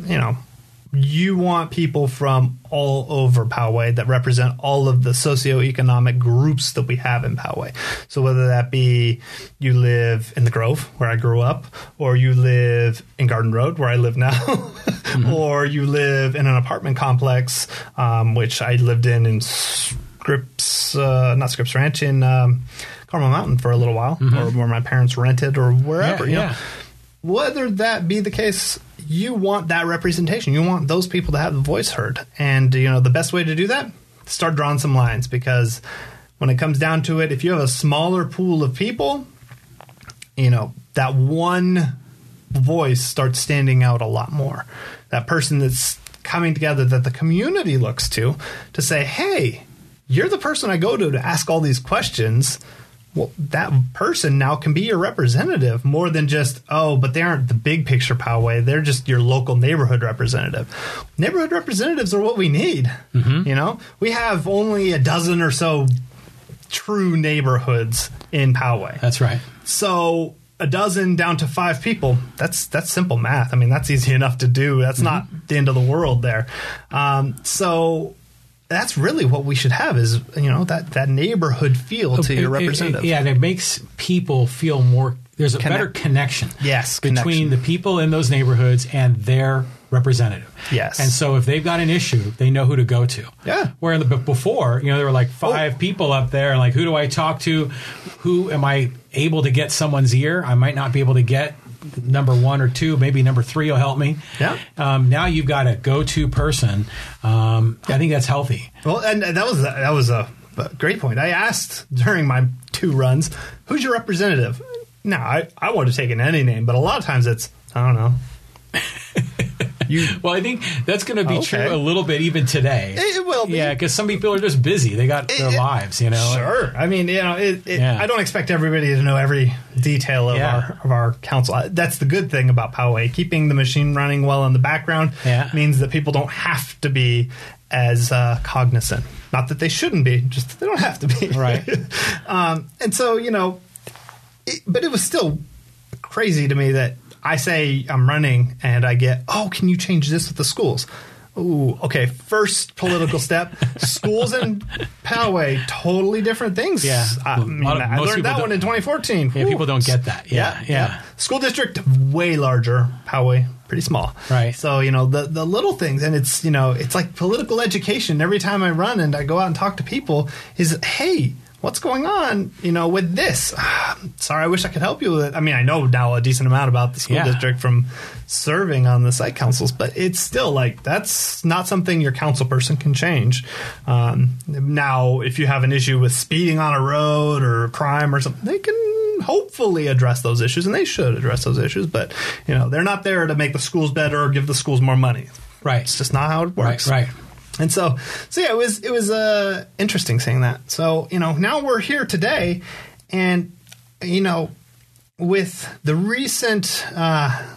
you know you want people from all over Poway that represent all of the socioeconomic groups that we have in Poway. So whether that be you live in the Grove where I grew up, or you live in Garden Road where I live now, or you live in an apartment complex, um, which I lived in in Scripps, uh, not Scripps Ranch in um, Carmel Mountain for a little while, or where my parents rented, or wherever. Yeah, you know yeah. whether that be the case, you want that representation. You want those people to have the voice heard. And, you know, the best way to do that, start drawing some lines because when it comes down to it, if you have a smaller pool of people, you know, that one voice starts standing out a lot more. That person that's coming together that the community looks to to say, hey, you're the person I go to to ask all these questions. Well, that person now can be your representative more than just, oh, but they aren't the big picture Poway. They're just your local neighborhood representative. Neighborhood representatives are what we need. You know, we have only a dozen or so true neighborhoods in Poway. That's right. So a dozen down to five people. That's that's simple math. I mean, that's easy enough to do. That's not the end of the world there. Um, so that's really what we should have is you know that that neighborhood feel to your It- it- representative. yeah, and it makes people feel more. There's a Connect- better connection. Yes, between connection. the people in those neighborhoods and their representative. Yes. and so if they've got an issue, they know who to go to. Yeah. Where in the before, you know, there were like oh. five Oh. people up there, and like, who do I talk to? Who am I able to get someone's ear? I might not be able to get number one or two, maybe number three will help me. Yeah. Um, now you've got a go-to person. Um, I think that's healthy. Well, and that was that was a, a great point. I asked during my two runs, "Who's your representative?" Now, I I want to take in any name, but a lot of times it's I don't know. You, well, I think that's going to be Okay. true a little bit even today. It- it will be. Yeah, because some people are just busy. They got their It- it- lives, you know. Sure. I mean, you know, it, it, Yeah. I don't expect everybody to know every detail of Yeah. our of our council. That's the good thing about Poway. Keeping the machine running well in the background Yeah. means that people don't have to be as uh, cognizant. Not that they shouldn't be, just they don't have to be. Right. um, and so, you know, it, but it was still crazy to me that I say I'm running and I get, oh, can you change this with the schools? Ooh, okay. First political step: schools and Poway, totally different things. Yeah. I, mean, I learned that one in 2014. Yeah, Whew. people don't get that. Yeah, yeah. School district way larger. Poway pretty small. Right. So you know the the little things, and it's you know it's like political education. Every time I run and I go out and talk to people, is hey. What's going on, you know, with this? Sorry, I wish I could help you with it. I mean, I know now a decent amount about the school Yeah. district from serving on the site councils, but it's still like that's not something your council person can change. Um, now, if you have an issue with speeding on a road or crime or something, they can hopefully address those issues, and they should address those issues. But you know, they're not there to make the schools better or give the schools more money. Right. It's just not how it Right. works. Right. And so, so yeah, it was it was uh, interesting seeing that. So you know, now we're here today, and you know, with the recent, uh,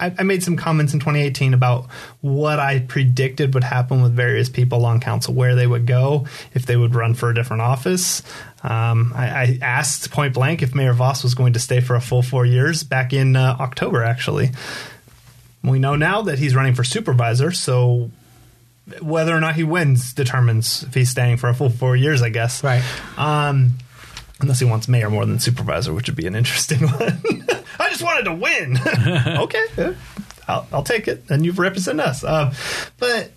I, I made some comments in 2018 about what I predicted would happen with various people on council, where they would go if they would run for a different office. Um, I, I asked point blank if Mayor Vaus was going to stay for a full four years back in uh, October, actually. We know now that he's running for supervisor, so whether or not he wins determines if he's staying for a full four years, I guess. Right. Um, unless he wants mayor more than supervisor, which would be an interesting one. I just wanted to win. okay, I'll, I'll take it, and you represent us. Uh, but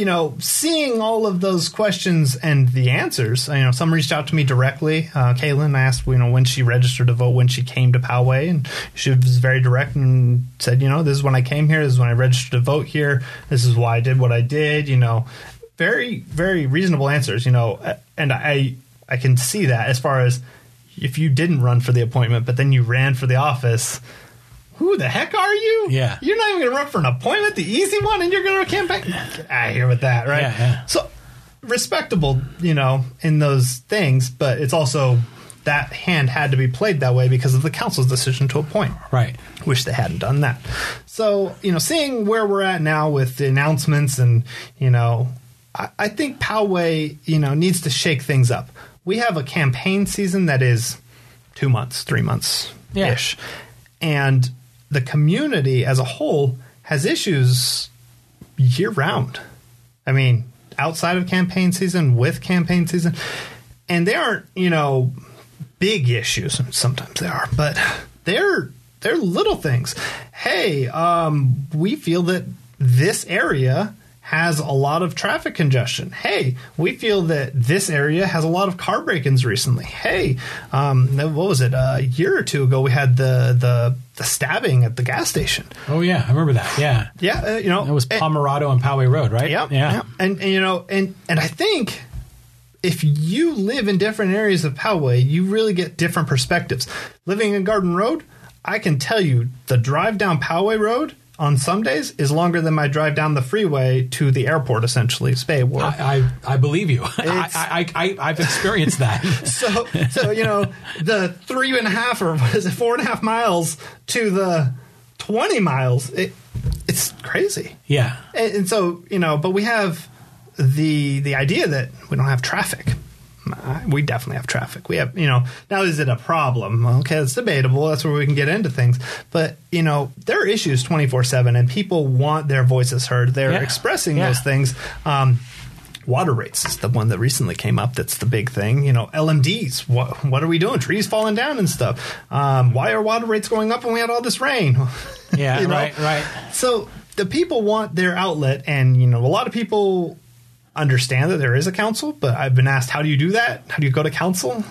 you know, seeing all of those questions and the answers, you know, some reached out to me directly. Uh, Caylin asked, you know, when she registered to vote, when she came to Poway, and she was very direct and said, you know, this is when I came here, this is when I registered to vote here, this is why I did what I did, you know, very, very reasonable answers, you know, and I, I can see that as far as if you didn't run for the appointment, but then you ran for the office. Who the heck are you? Yeah. You're not even going to run for an appointment, the easy one, and you're going to campaign? Get out of here with that, right? Yeah, yeah. So respectable, you know, in those things, but it's also that hand had to be played that way because of the council's decision to appoint. Right. Wish they hadn't done that. So, you know, seeing where we're at now with the announcements and, you know, I, I think Poway, you know, needs to shake things up. We have a campaign season that is two months, three months ish. And the community as a whole has issues year round. I mean, outside of campaign season, with campaign season, and they aren't, you know, big issues. Sometimes they are, but they're they're little things. Hey, um, we feel that this area has a lot of traffic congestion. Hey, we feel that this area has a lot of car break-ins recently. Hey, um, what was it? a year or two ago, we had the the, the stabbing at the gas station. Oh yeah, I remember that. Yeah. Yeah, uh, you know, it was and- Pomerado and Poway Road, right? yeah, Yeah. And, and you know, and and I think if you live in different areas of Poway, you really get different perspectives. Living in Garden Road, I can tell you the drive down Poway Road on some days is longer than my drive down the freeway to the airport, essentially, Spay War. I, I I believe you. I, I, I, I've experienced that. so so you know the three and a half or what is it four and a half miles to the 20 miles it, it's crazy yeah. and, and so you know but we have the the idea that we don't have traffic We definitely have traffic we have you know now is it a problem okay it's debatable that's where we can get into things but you know there are issues 24-7 and people want their voices heard they're Yeah. expressing Yeah. those things um, water rates is the one that recently came up that's the big thing you know lmds what, what are we doing trees falling down and stuff um, why are water rates going up when we had all this rain Yeah. You know? Right. Right. so the people want their outlet, and you know, a lot of people understand that there is a council. But I've been asked, how do you do that? How do you go to council?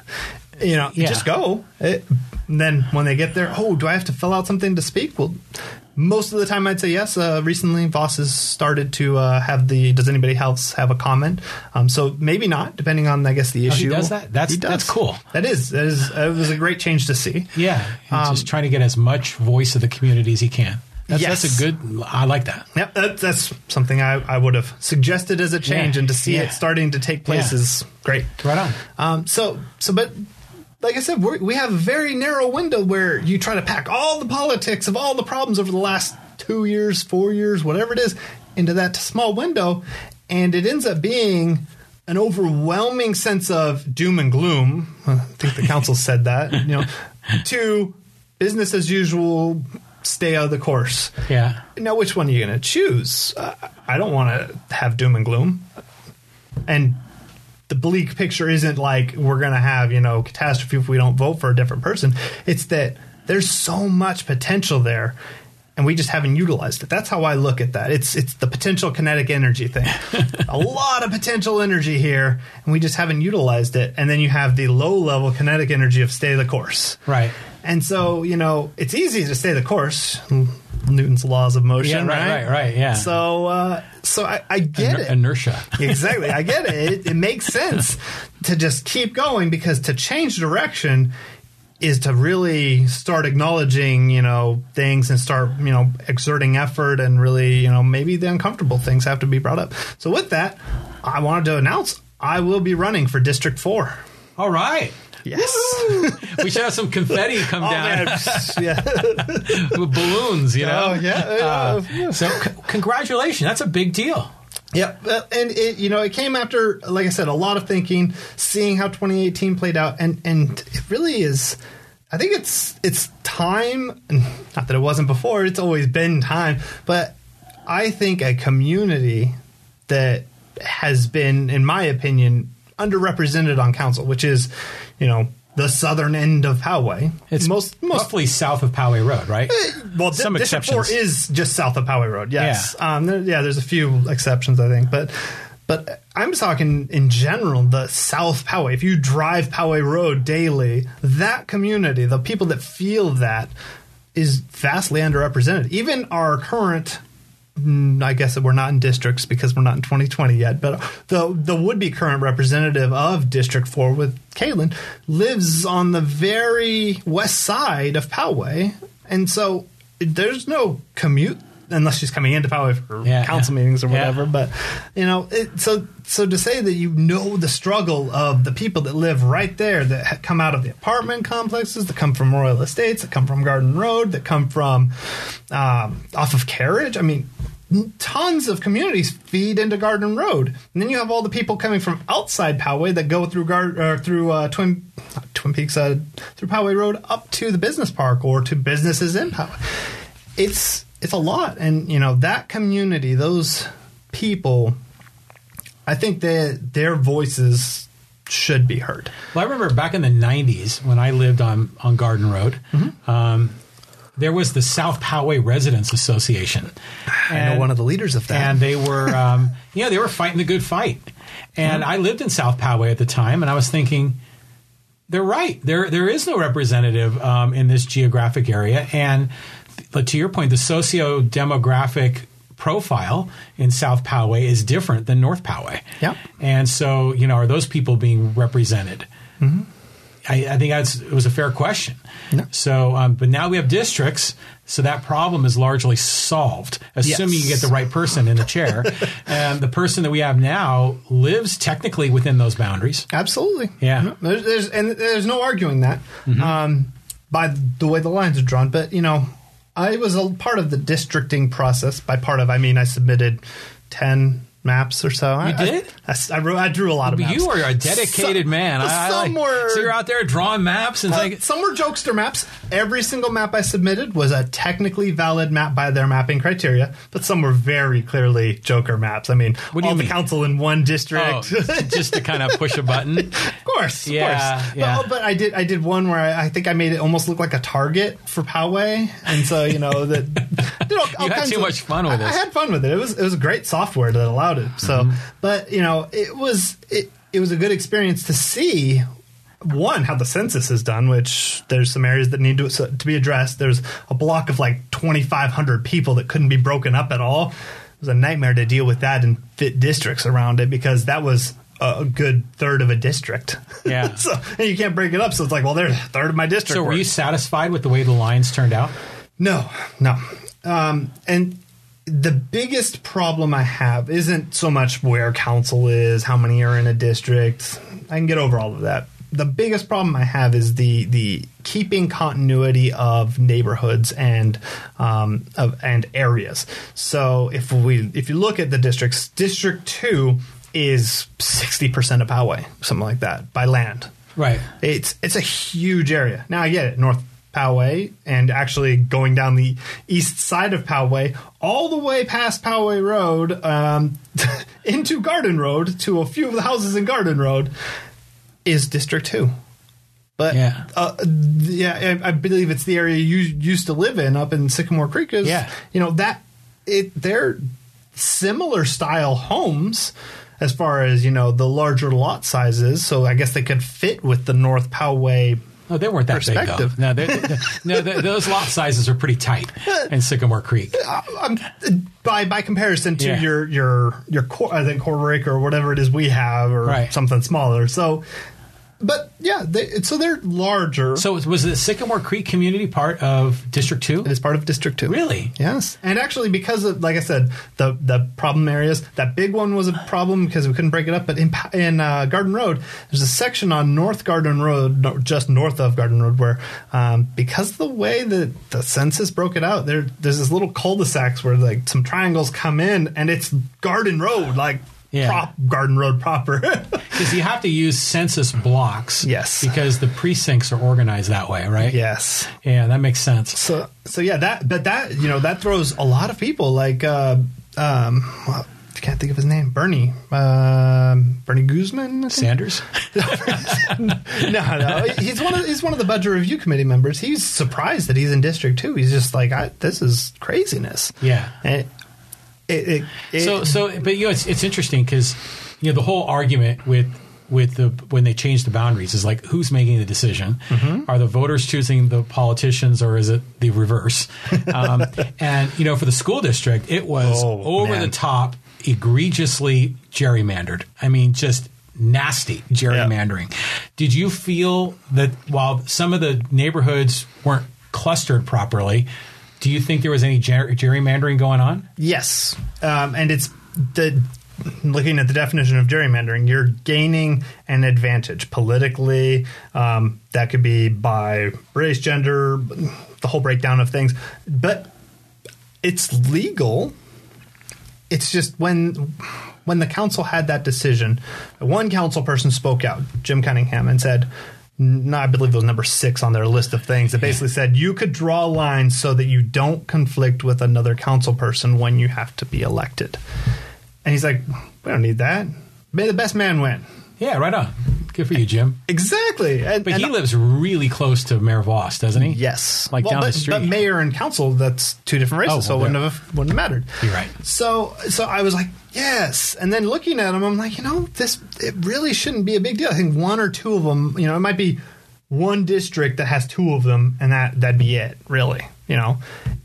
you know, you Yeah. just go. It, And then when they get there, oh, do I have to fill out something to speak? Well, most of the time I'd say yes. Uh, recently, Vaus has started to uh, have the. Does anybody else have a comment? Um, so maybe not, depending on I guess the Oh, he issue. does that? That's- does. that's cool. That is that is it was a great change to see. Yeah, he's just trying to get as much voice of the community as he can. That's, Yes. that's a good. I like that. Yep, that, that's something I, I would have suggested as a change, Yeah, and to see yeah. it starting to take place Yeah. is great. Right on. Um, so, so, but like I said, we have a very narrow window where you try to pack all the politics of all the problems over the last two years, four years, whatever it is, into that small window, and it ends up being an overwhelming sense of doom and gloom. I think the council said that, you know, to business as usual, stay out of the course. Yeah. Now, which one are you going to choose? Uh, I don't want to have doom and gloom. And the bleak picture isn't like we're going to have, you know, catastrophe if we don't vote for a different person. It's that there's so much potential there and we just haven't utilized it. That's how I look at that. It's it's the potential kinetic energy thing. a lot of potential energy here and we just haven't utilized it. And then you have the low level kinetic energy of stay the course. Right. And so, you know, it's easy to stay the course. Newton's laws of motion, Yeah, right, right? right, right, yeah. So, uh, so I, I get Iner- it. Inertia. exactly, I get it. it. It makes sense to just keep going because to change direction is to really start acknowledging, you know, things and start, you know, exerting effort and really, you know, maybe the uncomfortable things have to be brought up. So with that, I wanted to announce I will be running for District Four. All right. Yes. We should have some confetti come Oh, down yeah. with balloons, you know? Oh, yeah. Uh, Yeah. so, c- congratulations. That's a big deal. Yep, uh, and it you know it came after, like I said, a lot of thinking, seeing how 2018 played out, and and it really is. I think it's it's time. Not that it wasn't before; it's always been time. But I think a community that has been, in my opinion, underrepresented on council, which is, you know, the southern end of Poway. It's most most roughly south of Poway Road, right? well, Some Di- District Four exceptions. is just south of Poway Road. Yes, yeah. Um, there, yeah. There's a few exceptions, I think, but but I'm talking in general the South Poway. If you drive Poway Road daily, that community, the people that feel that, is vastly underrepresented. Even our current. Mm, I guess that we're not in districts because we're not in 2020 yet, but the the would be current representative of District 4 with Caylin lives on the very west side of Poway. And so there's no commute unless she's coming into Poway for Yeah, council yeah. meetings or Yeah. whatever. But you know, it, so so to say that you know the struggle of the people that live right there that come out of the apartment complexes, that come from Royal Estates, that come from Garden Road, that come from um, off of Carriage. I mean. Tons of communities feed into Garden Road, and then you have all the people coming from outside Poway that go through Gar- or through uh, Twin Twin Peaks uh, through Poway Road up to the business park or to businesses in Poway. It's it's a lot, and you know that community, those people, I think that their voices should be heard. Well, I remember back in the '90s when I lived on on Garden Road. Mm-hmm. Um, there was the South Poway Residents Association. I know one of the leaders of that. and they were, um, you know, they were fighting the good fight. And I lived in South Poway at the time, and I was thinking, they're right. There, there is no representative um, in this geographic area, and but to your point, the socio demographic profile in South Poway is different than North Poway. Yep. And so, you know, are those people being represented? I, I think that's it was a fair question. So, um, but now we have districts, so that problem is largely solved, assuming Yes. you get the right person in the chair. and the person that we have now lives technically within those boundaries. Absolutely. Yeah. Mm-hmm. There's, there's and there's no arguing that um, by the way the lines are drawn. But you know, I was a part of the districting process. By part of, I mean I submitted ten maps or so. You did? I, I, wrote- I drew a lot of maps. You are a dedicated Some- man. I, I some like, were so you're out there drawing maps and uh, like, some were jokester maps. Every single map I submitted was a technically valid map by their mapping criteria, but some were very clearly joker maps. I mean, What do you all mean? the council in one district. oh, just to kind of push a button. Of course, Yeah, of course. yeah. But, but I did I did one where I, I think I made it almost look like a target for Poway, and so you know that you, know, You had too of- much fun with it. I had fun with it. It was it was a great software that allowed it. So, Mm-hmm. but you know, it was it it was a good experience to see one how the census is done, which there's some areas that need to to be addressed. There's a block of like 2,500 people that couldn't be broken up at all. It was a nightmare to deal with that and fit districts around it because that was a good third of a district. Yeah. so and you can't break it up. So it's like, well, there's a third of my district. So were We're- you satisfied with the way the lines turned out? no, no. Um, and the biggest problem I have isn't so much where council is, how many are in a district. I can get over all of that. The biggest problem I have is the the keeping continuity of neighborhoods and um, of and areas. So if we if you look at the districts, District Two is sixty percent of Poway, something like that, by land. Right. It's it's a huge area. Now I get it, North Poway, and actually going down the east side of Poway, all the way past Poway Road, um, into Garden Road to a few of the houses in Garden Road, is District Two. But Yeah. uh, yeah, I, I believe it's the area you used to live in up in Sycamore Creek. Is Yeah. you know that it they're similar style homes as far as you know the larger lot sizes. So I guess they could fit with the North Poway. No, they weren't that big though. No, they, they- no, they, those lot sizes are pretty tight in Sycamore Creek. Um, by by comparison to Yeah. your your your I think quarter acre or whatever it is we have or Right. something smaller. So, but yeah, they, so they're larger. So was the Sycamore Creek community part of District Two? it is part of District Two. Really? Yes, and actually, because of like I said, the the problem areas, that big one was a problem because we couldn't break it up. But in in uh, Garden Road, there's a section on North Garden Road, no, just north of Garden Road, where um, because of the way that the census broke it out, there there's this little cul-de-sacs where like some triangles come in, and it's Garden Road, like Yeah. prop Garden Road proper. Because you have to use census blocks. Yes. Because the precincts are organized that way, right? yes. Yeah, that makes sense. So so yeah, that but that you know that throws a lot of people like uh, um well, I can't think of his name Bernie um, Bernie Guzman? Sanders? no no he's one of he's one of the budget review committee members he's surprised that he's in district two he's just like I, this is craziness Yeah. and it, it, So, so, but you know, it's it's interesting because you know the whole argument with with the when they change the boundaries is like who's making the decision? Mm-hmm. Are the voters choosing the politicians, or is it the reverse? um, and you know, for the school district, it was Oh, over man. the top, egregiously gerrymandered. I mean, just nasty gerrymandering. Did you feel that while some of the neighborhoods weren't clustered properly? Do you think there was any ger- gerrymandering going on? Yes, um, and it's the looking at the definition of gerrymandering. You're gaining an advantage politically. Um, that could be by race, gender, the whole breakdown of things. But it's legal. It's just when when the council had that decision, one council person spoke out, Jim Cunningham, and said. No, I believe it was number six on their list of things. It basically said you could draw lines so that you don't conflict with another council person when you have to be elected. And he's like, we don't need that. May the best man win. Yeah, right on. Good for you, Jim. Exactly. And, But and- he lives really close to Mayor Vaus, doesn't he? Yes, Like down but, the street. But mayor and council, that's two different races, Oh, so it wouldn't have wouldn't have mattered. You're right. So, so I was like, yes. And then looking at them, I'm like, you know, this it really shouldn't be a big deal. I think one or two of them, you know, it might be one district that has two of them, and that that'd be it, really, you know.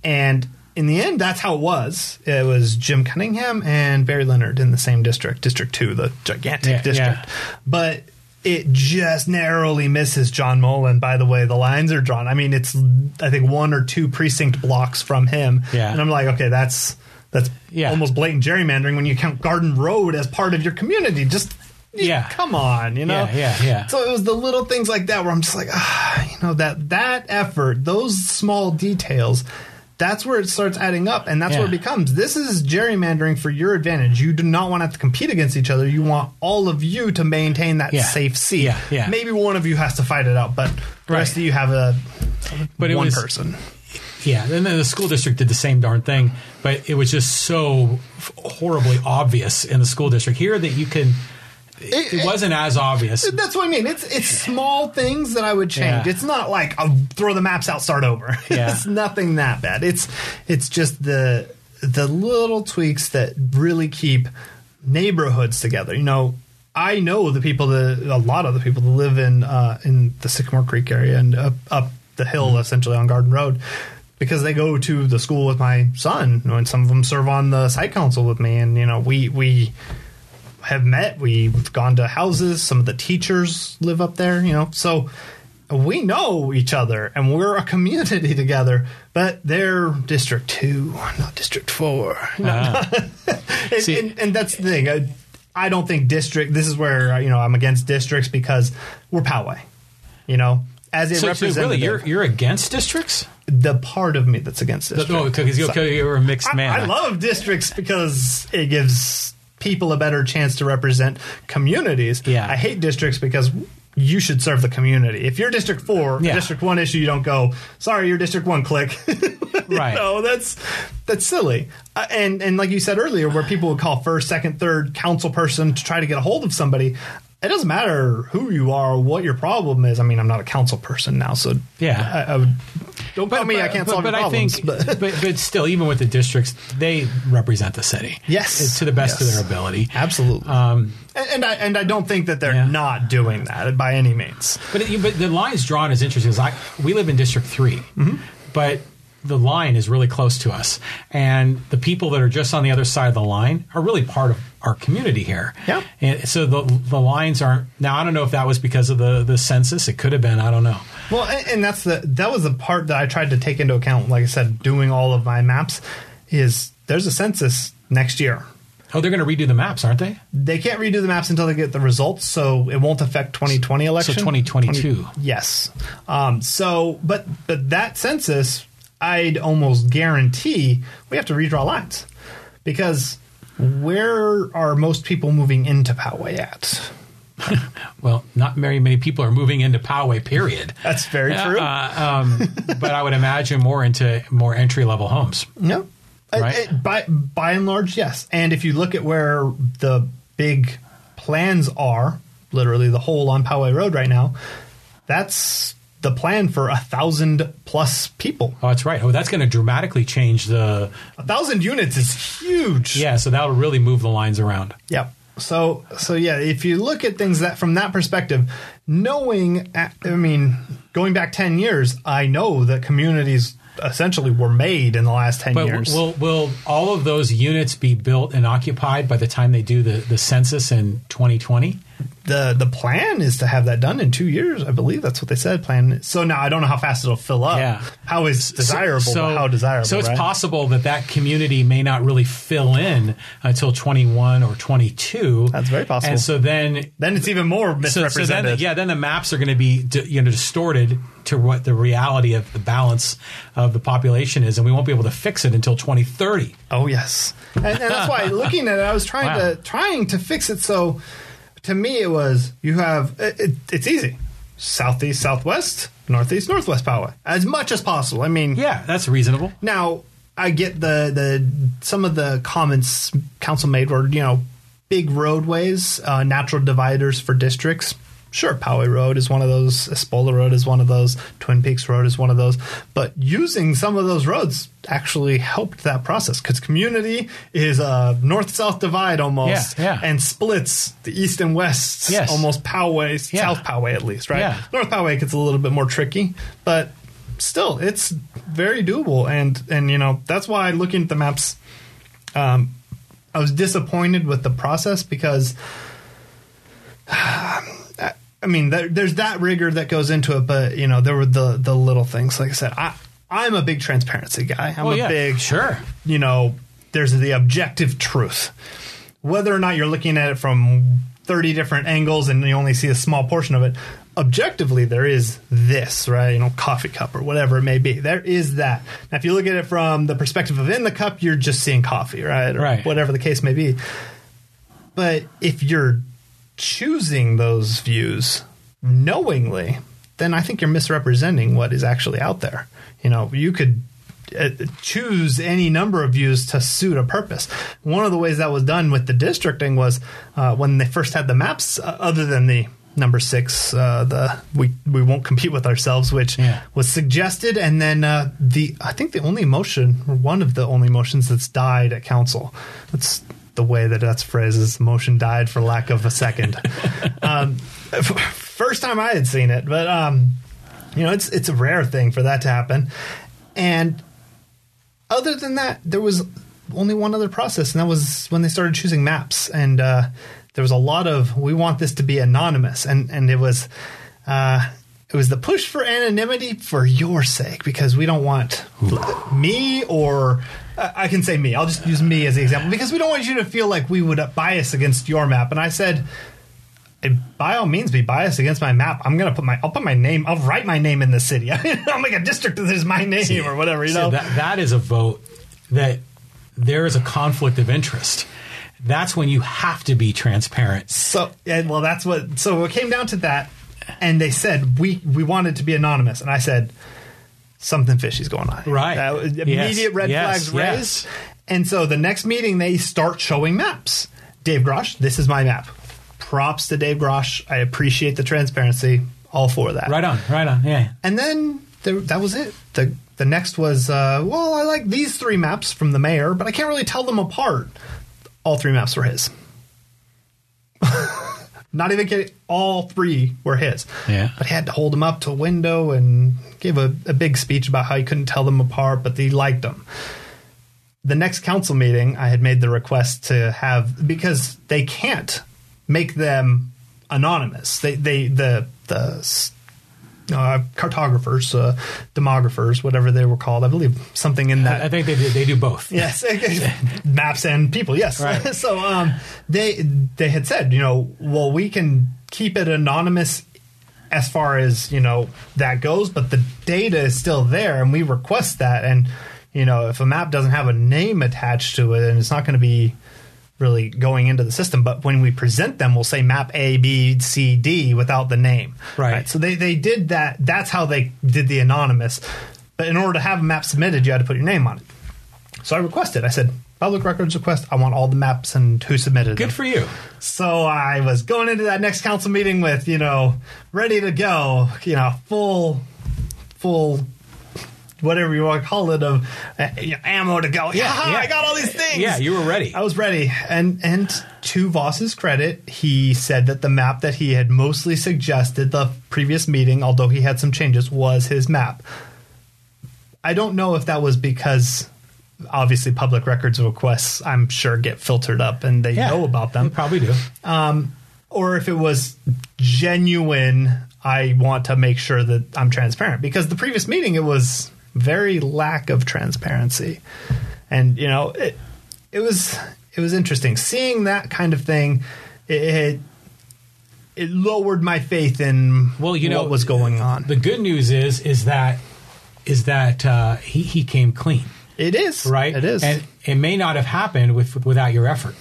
And in the end, that's how it was. It was Jim Cunningham and Barry Leonard in the same district, District Two, the gigantic Yeah, district. yeah. But it just narrowly misses John Mullin. By the way, the lines are drawn. I mean, it's I think one or two precinct blocks from him. Yeah. and I'm like, okay, that's that's Yeah. almost blatant gerrymandering when you count Garden Road as part of your community. Just Yeah. come on, you know. Yeah, yeah, yeah. So it was the little things like that where I'm just like, ah, you know, that that effort, those small details. That's where it starts adding up, and that's where it becomes. This is gerrymandering for your advantage. You do not want to have to compete against each other. You want all of you to maintain that Yeah. safe seat. Yeah, yeah. Maybe one of you has to fight it out, but the Right. rest of you have a But it one was person. Yeah, and then the school district did the same darn thing, but it was just so horribly obvious in the school district here that you can. It, it wasn't as obvious. That's what I mean. It's it's small things that I would change. Yeah. It's not like I'll throw the maps out, start over. Yeah. it's nothing that bad. It's it's just the the little tweaks that really keep neighborhoods together. You know, I know the people that a lot of the people that live in uh, in the Sycamore Creek area and up, up the hill, Mm-hmm. essentially essentially on Garden Road, because they go to the school with my son, and some of them serve on the site council with me, and you know we we have met. We've gone to houses. Some of the teachers live up there, you know, so we know each other and we're a community together. But they're District Two, not District Four. Ah. and, See- and, and that's the thing. I, I don't think district. This is where you know I'm against districts because we're Poway. You know, as a so, so representative, really, you're you're against districts? the part of me that's against districts. No, because you're, So- you're a mixed I, man. I love districts because it gives people a better chance to represent communities. Yeah. I hate districts because you should serve the community. If you're District Four, Yeah. District One issue, you don't go. Sorry, you're District One. Click. Right. No, that's that's silly. Uh, and and like you said earlier, where people would call first, second, third council person to try to get a hold of somebody. It doesn't matter who you are, or what your problem is. I mean, I'm not a council person now, so Yeah. I, I would, don't tell me I can't but, solve but your I problems. think, but- but, but still, even with the districts, they represent the city. Yes. to the best Yes. of their ability. Absolutely. Um, and, and I and I don't think that they're Yeah. not doing that by any means. But it, but the lines drawn is interesting. 'cause I we live in District 3 Mm-hmm. but the line is really close to us, and the people that are just on the other side of the line are really part of our community here. Yeah. and so the the lines aren't now. I don't know if that was because of the the census. It could have been. I don't know. Well, and, and that's the that was the part that I tried to take into account. Like I said, doing all of my maps is there's a census next year. Oh, they're going to redo the maps, aren't they? They can't redo the maps until they get the results, so it won't affect 2020 election. So 2022. 20 yes. Um, so, but but that census, I'd almost guarantee we have to redraw lines because where are most people moving into Poway at? Well, not very many people are moving into Poway. Period. That's very true. Uh, um, but I would imagine more into more entry level homes. No. Right. Uh, uh, by by and large, yes. And if you look at where the big plans are, literally the whole on Poway Road right now, that's the plan for a thousand plus people. Oh, that's right. Oh, that's going to dramatically change the. A thousand units is huge. Yeah, so that'll really move the lines around. Yep. So so yeah, if you look at things that from that perspective, knowing I mean, going back 10 years, I know that communities essentially were made in the last 10 But years. will will all of those units be built and occupied by the time they do the, the census in 2020? The the plan is to have that done in 2 years. I believe that's what they said plan. So now I don't know how fast it'll fill up. Yeah. How is desirable, but how desirable, So it's right? possible that that community may not really fill in until 21 or 22. That's very possible. And so then Then it's even more so, so then, misrepresented. yeah, then the maps are going to be you know distorted to what the reality of the balance of the population is, and we won't be able to fix it until 2030. Oh yes, and, and that's why looking at it, I was trying Wow. to trying to fix it. So to me, it was you have it, it, it's easy southeast, southwest, northeast, northwest power as much as possible. I mean, Yeah, that's reasonable. now I get the the some of the comments council made were you know big roadways, uh, natural dividers for districts. Sure, Poway Road is one of those. Espola Road is one of those. Twin Peaks Road is one of those. But using some of those roads actually helped that process because community is a north-south divide almost, Yeah, yeah. and splits the east and west Yes. almost Poway, Yeah. South Poway at least, right? Yeah. North Poway gets a little bit more tricky, but still, it's very doable. And and you know that's why looking at the maps, um, I was disappointed with the process because. I mean, there, there's that rigor that goes into it, but you know, there were the the little things. Like I said, I I'm a big transparency guy. I'm Well, a yeah, big sure. You know, there's the objective truth. Whether or not you're looking at it from 30 different angles and you only see a small portion of it, objectively there is this, right? You know, coffee cup or whatever it may be. There is that. Now, if you look at it from the perspective of in the cup, you're just seeing coffee, right? Or Right. Whatever the case may be. But if you're choosing those views knowingly, then I think you're misrepresenting what is actually out there. You know, you could uh, choose any number of views to suit a purpose. One of the ways that was done with the districting was uh, when they first had the maps, uh, other than the number six, uh, the we we won't compete with ourselves, which Yeah. was suggested, and then uh, the I think the only motion, or one of the only motions that's died at council. That's the way that that's phrased is motion died for lack of a second. um, first time I had seen it, but um, you know, it's it's a rare thing for that to happen. And other than that, there was only one other process, and that was when they started choosing maps. And uh, there was a lot of we want this to be anonymous, and and it was. Uh, it was the push for anonymity for your sake because we don't want me or I can say me. I'll just use me as the example because we don't want you to feel like we would bias against your map. And I said, "Eh, by all means, be biased against my map. I'm gonna put my I'll put my name. I'll write my name in the city. I'll make a district that is my name or whatever. You So know, that that is a vote that there is a conflict of interest. That's when you have to be transparent. So, and well, that's what. So it came down to that, and they said we we wanted to be anonymous, and I said something fishy's going on. Right. Uh, immediate Yes. red Yes. flags Yes. raised, and so the next meeting they start showing maps. Dave Grosch, this is my map. Props to Dave Grosch. I appreciate the transparency. All for that. Right on, right on. Yeah. And then there, that was it. The the next was uh, well, I like these three maps from the mayor, but I can't really tell them apart. All three maps were his. Not even kidding. All three were his. Yeah. But he had to hold them up to a window and give a, a big speech about how he couldn't tell them apart, but he liked them. The next council meeting, I had made the request to have because they can't make them anonymous. They they the the uh, cartographers, uh, demographers, whatever they were called. I believe something in that I think they do, they do both. Yes, maps and people. Yes. Right. so um, they they had said, you know, well, we can keep it anonymous as far as you know that goes, but the data is still there, and we request that. And you know, if a map doesn't have a name attached to it, and it's not going to be really going into the system. But when we present them, we'll say map A, B, C, D without the name. Right. So they they did that. That's how they did the anonymous. But in order to have a map submitted, you had to put your name on it. So I requested. I said, public records request. I want all the maps and who submitted them. Good for you. So I was going into that next council meeting with, you know, ready to go, you know, full, full, whatever you want to call it, of uh, you know, ammo to go. Yeah, yeah. I got all these things. Yeah, you were ready. I was ready. And and to Vaus's credit, he said that the map that he had mostly suggested the previous meeting, although he had some changes, was his map. I don't know if that was because obviously public records requests, I'm sure, get filtered up and they Yeah, know about them probably do. or if it was genuine i want to make sure that i'm transparent because the previous meeting it was very lack of transparency and you know it, it was it was interesting seeing that kind of thing it, it it lowered my faith in Well, you know what was going on The good news is is that is that uh, he he came clean, it is right? it is and it may not have happened with without your effort.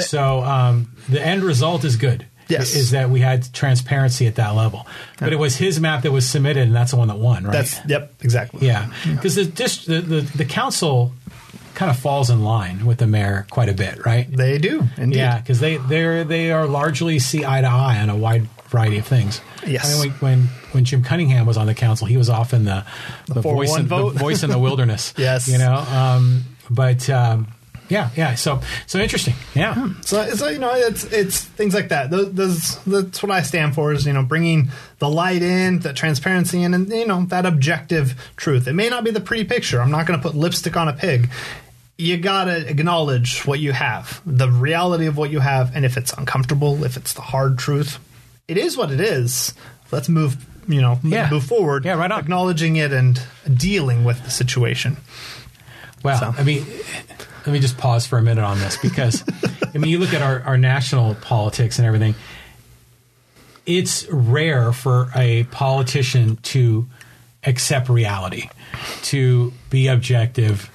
So um, the end result is good. Yes. is that we had transparency at that level, but it was his map that was submitted, and that's the one that won, right? that's yep exactly Yeah, because the, the the the council kind of falls in line with the mayor quite a bit, right? they do indeed Yeah, because they they they are largely see eye to eye on a wide variety of things. Yes. I mean, when, when when Jim Cunningham was on the council, he was often the the, voice 4-1 in, the voice in the wilderness. Yes. you know. Um, but um, yeah, yeah. So so interesting. Yeah. Hmm. So, so you know, it's it's things like that. Those, those that's what I stand for is you know bringing the light in, the transparency in, and you know that objective truth. It may not be the pretty picture. I'm not going to put lipstick on a pig. You gotta acknowledge what you have, the reality of what you have, and if it's uncomfortable, if it's the hard truth, it is what it is. Let's move. You know, Yeah. move forward. Yeah, right on. Acknowledging it and dealing with the situation. Well, So. I mean, let me just pause for a minute on this because, I mean, you look at our, our national politics and everything, it's rare for a politician to accept reality, to be objective.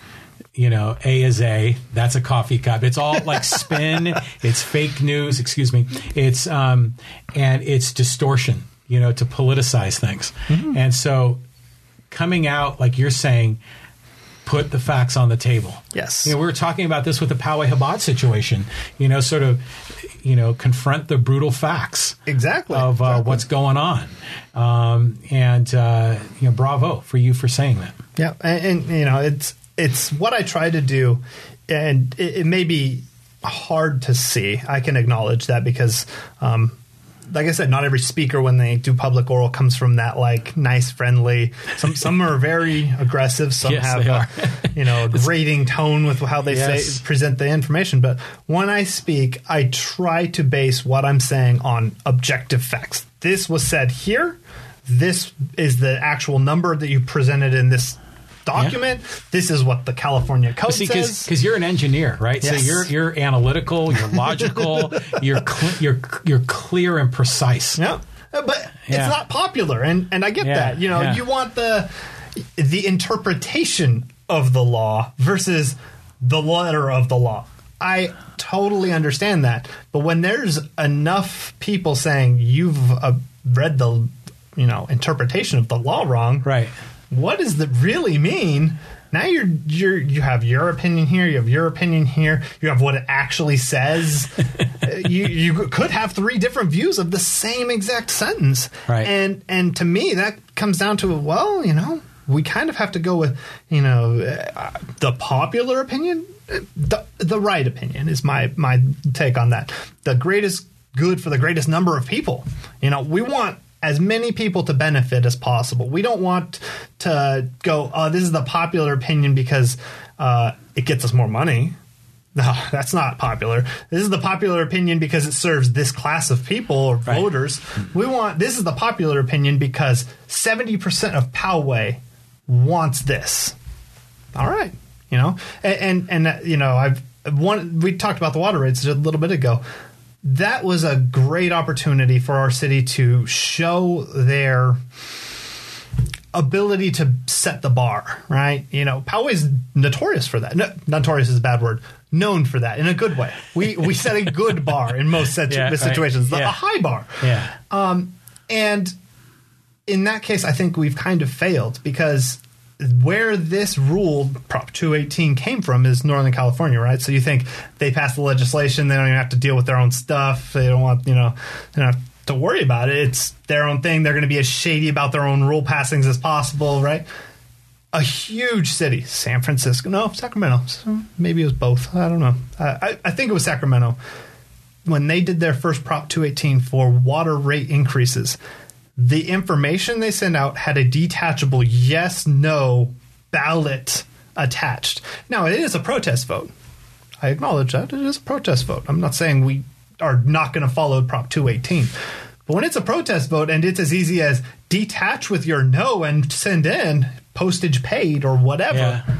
You know, A is A. That's a coffee cup. It's all like spin. it's fake news. Excuse me. It's um, and it's distortion. You know, to politicize things. And so, coming out like you're saying, put the facts on the table. Yes. You know, we were talking about this with the Poway Habat situation. You know, sort of, you know, confront the brutal facts Exactly. of uh, Exactly. what's going on. Um, and uh, you know, bravo for you for saying that. Yeah, and, and you know, it's it's what I try to do, and it, it may be hard to see. I can acknowledge that because, um, like I said, not every speaker when they do public oral comes from that like nice, friendly. Some some are very aggressive. Some Yes, have a, you know a grating tone with how they Yes. say present the information. But when I speak, I try to base what I'm saying on objective facts. This was said here. This is the actual number that you presented in this document. This is what the California code See, says. because you're an engineer, right? Yes. So you're you're analytical, you're logical, you're cl- you're you're clear and precise. Yeah, Uh, but Yeah. it's not popular, and and I get Yeah, that. You know, yeah. you want the the interpretation of the law versus the letter of the law. I totally understand that, but when there's enough people saying you've uh, read the you know interpretation of the law wrong, Right. What does that really mean? Now you're you're you have your opinion here, you have your opinion here, you have what it actually says. You you could have three different views of the same exact sentence, Right. And and to me that comes down to well, you know, we kind of have to go with you know uh, the popular opinion, Uh, the the right opinion is my my take on that. The greatest good for the greatest number of people. You know, we want as many people to benefit as possible. We don't want to go, oh, this is the popular opinion because uh, it gets us more money. No, that's not popular. This is the popular opinion because it serves this class of people or Right. voters. We want this is the popular opinion because 70% of Poway wants this. All right, you know, and and, and uh, you know, I've one. We talked about the water rates a little bit ago. That was a great opportunity for our city to show their ability to set the bar, right? You know, Poway's notorious for that. No, notorious is a bad word. Known for that in a good way. We we set a good bar in most situ- Yeah, right. situations, Yeah. a high bar. Yeah. Um, and in that case, I think we've kind of failed because where this rule, Prop 218, came from is Northern California, right? So you think they passed the legislation, they don't even have to deal with their own stuff. They don't want, you know, they don't have to worry about it. It's their own thing. They're going to be as shady about their own rule passings as possible, right? A huge city, San Francisco, no, Sacramento. Maybe it was both. I don't know. I, I think it was Sacramento when they did their first Prop 218 for water rate increases, the information they sent out had a detachable yes no ballot attached. Now, it is a protest vote. I acknowledge that. It is a protest vote. I'm not saying we are not going to follow Prop 218. But when it's a protest vote and it's as easy as detach with your no and send in postage paid or whatever, Yeah.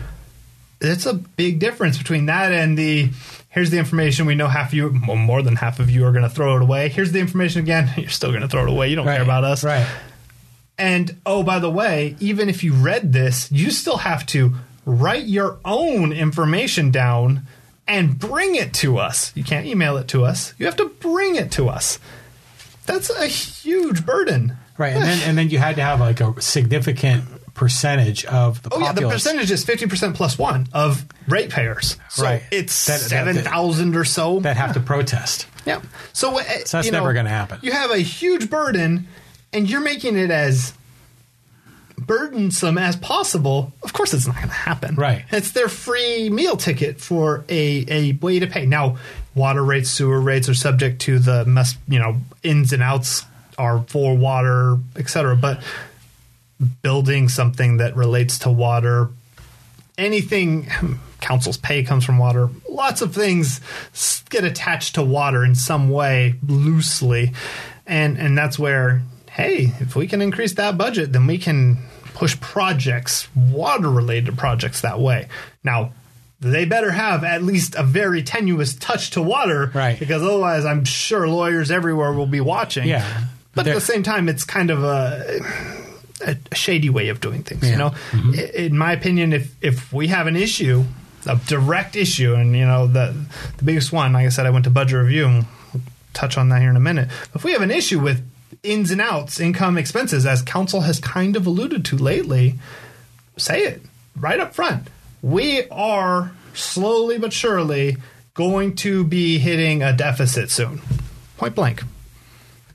It's a big difference between that and the here's the information we know half of you well, more than half of you are going to throw it away here's the information again you're still going to throw it away you don't Right. care about us Right. and oh by the way even if you read this you still have to write your own information down and bring it to us you can't email it to us you have to bring it to us that's a huge burden Right. And then and then you had to have like a significant percentage of the Oh yeah, the percentage is fifty percent plus one of ratepayers. So Right. it's That- seven thousand or so. that have to protest. Yeah. So, uh, So that's never gonna happen. You have a huge burden, and you're making it as burdensome as possible. Of course, it's not going to happen. Right. It's their free meal ticket for a, a way to pay. Now, water rates, sewer rates are subject to the mess. You know, ins and outs are for water, etc. But building something that relates to water. Anything council's pay comes from water. Lots of things get attached to water in some way loosely. And and that's where hey if we can increase that budget then we can push projects water related projects that way. Now they better have at least a very tenuous touch to water Right. because otherwise i'm sure lawyers everywhere will be watching. Yeah. but at the same time it's kind of a a, a shady way of doing things. Yeah. You know, mm-hmm. I- in my opinion, if if we have an issue, a direct issue, and you know the the biggest one, like I said, I went to budget review, and we'll touch on that here in a minute. If we have an issue with ins and outs, income, expenses, as council has kind of alluded to lately, say it right up front. We are slowly but surely going to be hitting a deficit soon. Point blank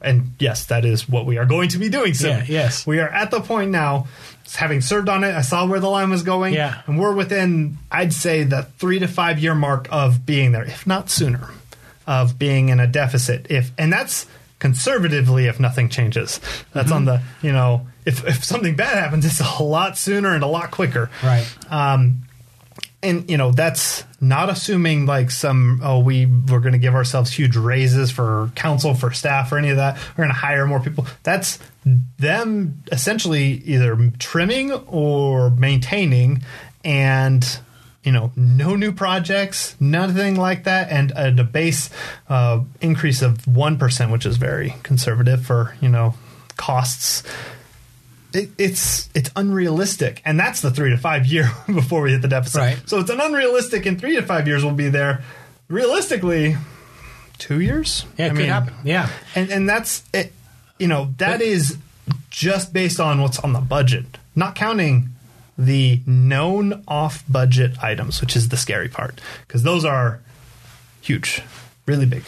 And yes, that is what we are going to be doing soon. Yeah, yes. We are at the point now, having served on it, I saw where the line was going. Yeah. And we're within, I'd say, the three to five year mark of being there, if not sooner, of being in a deficit. If And that's conservatively if nothing changes. That's Mm-hmm. on the, you know, if, if something bad happens, it's a lot sooner and a lot quicker Right. And you know that's not assuming like some oh we we're going to give ourselves huge raises for council for staff or any of that. We're going to hire more people. That's them essentially either trimming or maintaining and you know no new projects nothing like that and a, a base uh, increase of 1% which is very conservative for you know costs it, it's it's unrealistic, and that's the three to five year before we hit the deficit. Right. So it's an unrealistic. In three to five years, we'll be there. Realistically, two years. Yeah, it I could mean, happen. Yeah. and and that's it. You know, that is just based on what's on the budget, not counting the known off budget items, which is the scary part, because those are huge, really big.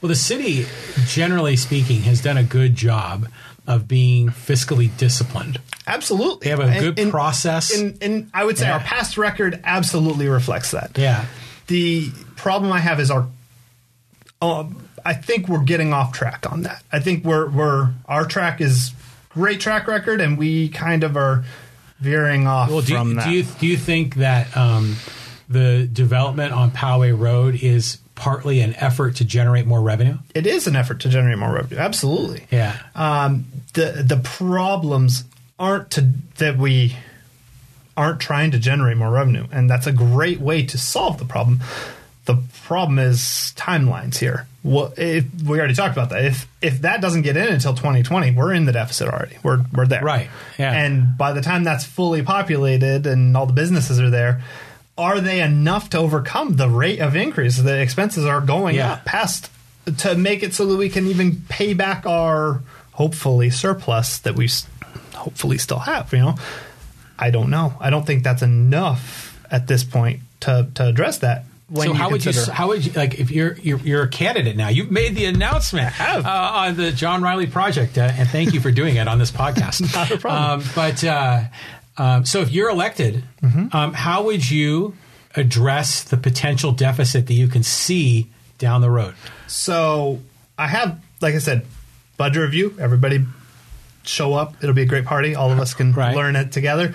Well, the city, generally speaking, has done a good job of being fiscally disciplined. Absolutely, They have a And- good and- process. and, and I would say Yeah. our past record absolutely reflects that. yeah. the problem I have is our. Um, I think we're getting off track on that. I think we're we're our track is great track record, and we kind of are veering off Well, do from you, that. do you do you think that um, the development on Poway Road is partly an effort to generate more revenue? it is an effort to generate more revenue. Absolutely. Yeah. Um, the the problems aren't to that we aren't trying to generate more revenue, and that's a great way to solve the problem. The problem is timelines here. Well, if, we already talked about that. If if that doesn't get in until 2020, we're in the deficit already. We're we're there. Right. Yeah. And by the time that's fully populated and all the businesses are there, are they enough to overcome the rate of increase? The expenses are going Yeah. up past to make it so that we can even pay back our hopefully surplus that we hopefully still have. You know, I don't know. I don't think that's enough at this point to to address that. When so you how would you how would you like if you're you're, you're a candidate now? You've made the announcement have. Uh, on the John Riley project, uh, and thank you for doing it on this podcast. Not a problem. Um, but uh, um, so if you're elected, Mm-hmm. um, how would you address the potential deficit that you can see down the road? So I have, like I said, budget review. Everybody show up. It'll be a great party. All of us can Right. learn it together.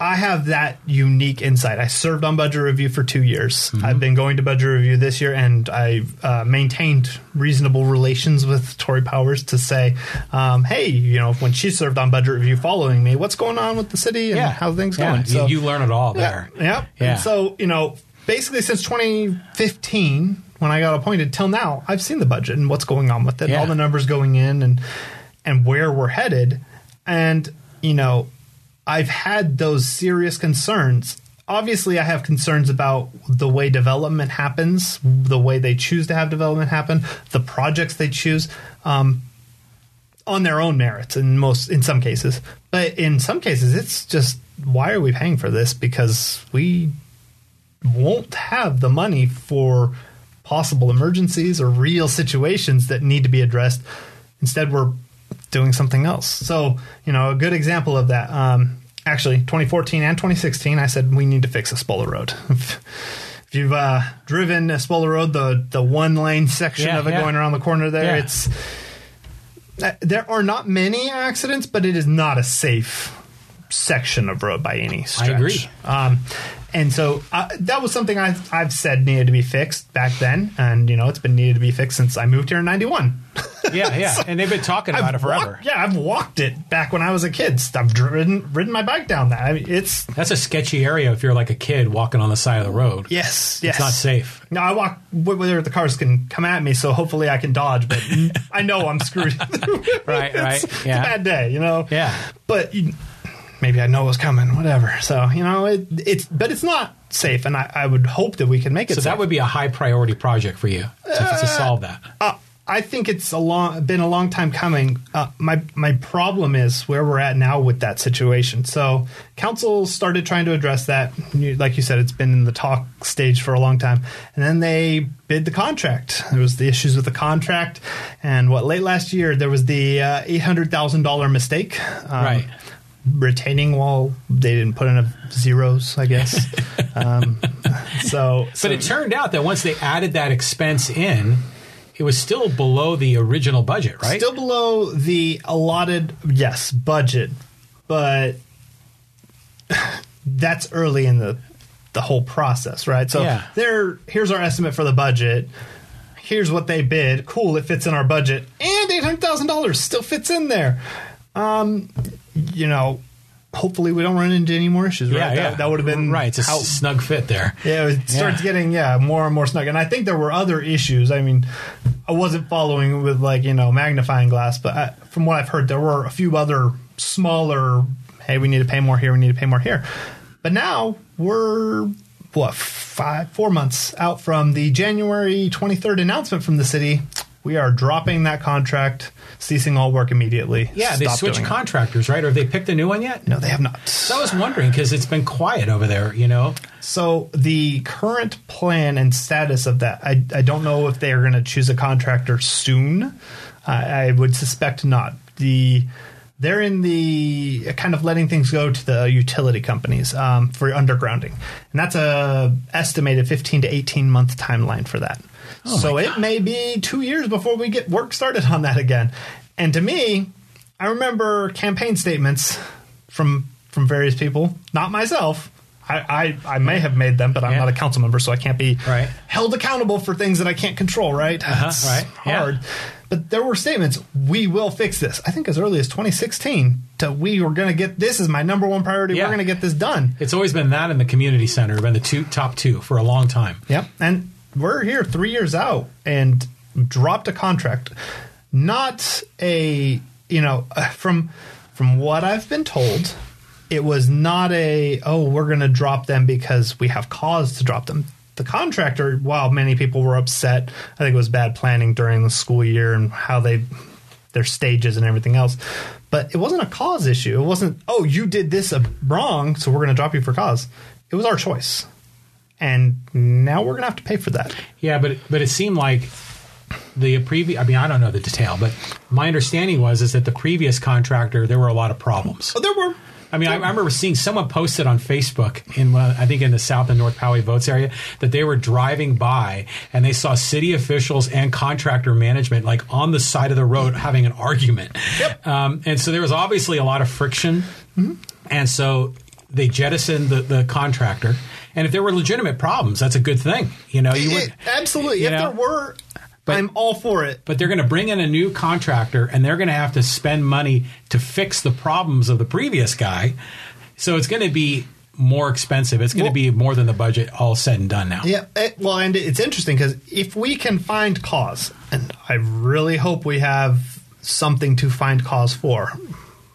I have that unique insight. I served on budget review for two years. I've been going to budget review this year, and I've uh, maintained reasonable relations with Tori Powers to say, um, "Hey, you know, when she served on budget review, following me, what's going on with the city and how things Yeah, going?" you, you learn it all there. Yeah. Yeah. Yeah. And so, you know, basically since 2015, when I got appointed till now, I've seen the budget and what's going on with it, Yeah. all the numbers going in and and where we're headed. And, you know, I've had those serious concerns. Obviously, I have concerns about the way development happens, the way they choose to have development happen, the projects they choose. Um, on their own merits in most in some cases but in some cases it's just why are we paying for this because we won't have the money for possible emergencies or real situations that need to be addressed instead we're doing something else so you know a good example of that um, actually 2014 and 2016 i said we need to fix Espola road if you've uh, driven Espola road the the one lane section Yeah, of it yeah. going around the corner there Yeah. it's uh, there are not many accidents, but it is not a safe section of road by any stretch. I agree. Um, and so uh, that was something I've, I've said needed to be fixed back then, and you know it's been needed to be fixed since I moved here in '91. Yeah, yeah, and they've been talking about it forever. Walked, yeah, I've walked it back when I was a kid. I've driven ridden my bike down that. I mean, it's That's a sketchy area if you're like a kid walking on the side of the road. yes, yes, It's not safe. No, I walk wh- where the cars can come at me, so hopefully I can dodge. But I know I'm screwed. Right, right, It's, yeah. it's a bad day, you know. Yeah. but you, maybe I know it was coming. Whatever. So you know, it, it's but it's not safe, and I, I would hope that we can make it. So safe. that would be a high priority project for you to, to solve that. Uh, I think it's a long been a long time coming. Uh, my my problem is where we're at now with that situation. So council started trying to address that. Like you said, it's been in the talk stage for a long time, and then they bid the contract. There was the issues with the contract, and what late last year there was the uh, eight hundred thousand dollar mistake. Um, Right. Retaining wall, they didn't put in a zeros, I guess. um, so, But it turned out that once they added that expense in, it was still below the original budget, right? Still below the allotted, yes, budget, but that's early in the the whole process, right? So Yeah. there, here's our estimate for the budget. Here's what they bid. Cool, it fits in our budget, and eight hundred thousand dollars still fits in there. Um, you know, hopefully we don't run into any more issues. yeah, right? yeah. That, that would have been right. It's a how- snug fit there. yeah, it starts Yeah. getting yeah more and more snug, and I think there were other issues. I mean, I wasn't following with like you know magnifying glass, but I, from what I've heard, there were a few other smaller. Hey, we need to pay more here. We need to pay more here. But now we're what five, four months out from the January twenty third announcement from the city. We are dropping that contract, ceasing all work immediately. Yeah, they Stop switched doing it. contractors, right? Or have they picked a new one yet? No, they have not. So I was wondering because it's been quiet over there, you know? So the current plan and status of that, I, I don't know if they are going to choose a contractor soon. I I would suspect not. The they're in the kind of letting things go to the utility companies um, for undergrounding, and that's a estimated fifteen to eighteen month timeline for that. Oh so it may be two years before we get work started on that again. And to me, I remember campaign statements from from various people, not myself. I, I, I may have made them, but I'm Yeah. not a council member, so I can't be Right. held accountable for things that I can't control, right? Uh-huh, it's right. Yeah. hard. But there were statements, we will fix this. I think as early as 2016, to we were going to get this is my number one priority. Yeah. We're going to get this done. It's always been that in the community center been the two top two for a long time. Yep. And we're here three years out and dropped a contract. Not a, you know, from from what I've been told, it was not a, oh, we're going to drop them because we have cause to drop them. The contractor, while many people were upset, I think it was bad planning during the school year and how they, their stages and everything else. But it wasn't a cause issue. It wasn't, oh, you did this wrong, so we're going to drop you for cause. It was our choice and now we're gonna have to pay for that. Yeah, but but it seemed like the previous. I mean, I don't know the detail, but my understanding was is that the previous contractor there were a lot of problems. But there were I mean, I remember seeing someone posted on Facebook in uh, I think in the South and North Poway votes area that they were driving by and they saw city officials and contractor management like on the side of the road having an argument. Yep. Um, and so there was obviously a lot of friction, and so they jettisoned the, the contractor. And if there were legitimate problems, that's a good thing. You know, you would. Absolutely. you if know? there were, But- I'm all for it. but they're going to bring in a new contractor and they're going to have to spend money to fix the problems of the previous guy. So it's going to be more expensive. It's going Well- to be more than the budget all said and done now. Yeah. It, well, and it's interesting because if we can find cause, and I really hope we have something to find cause for.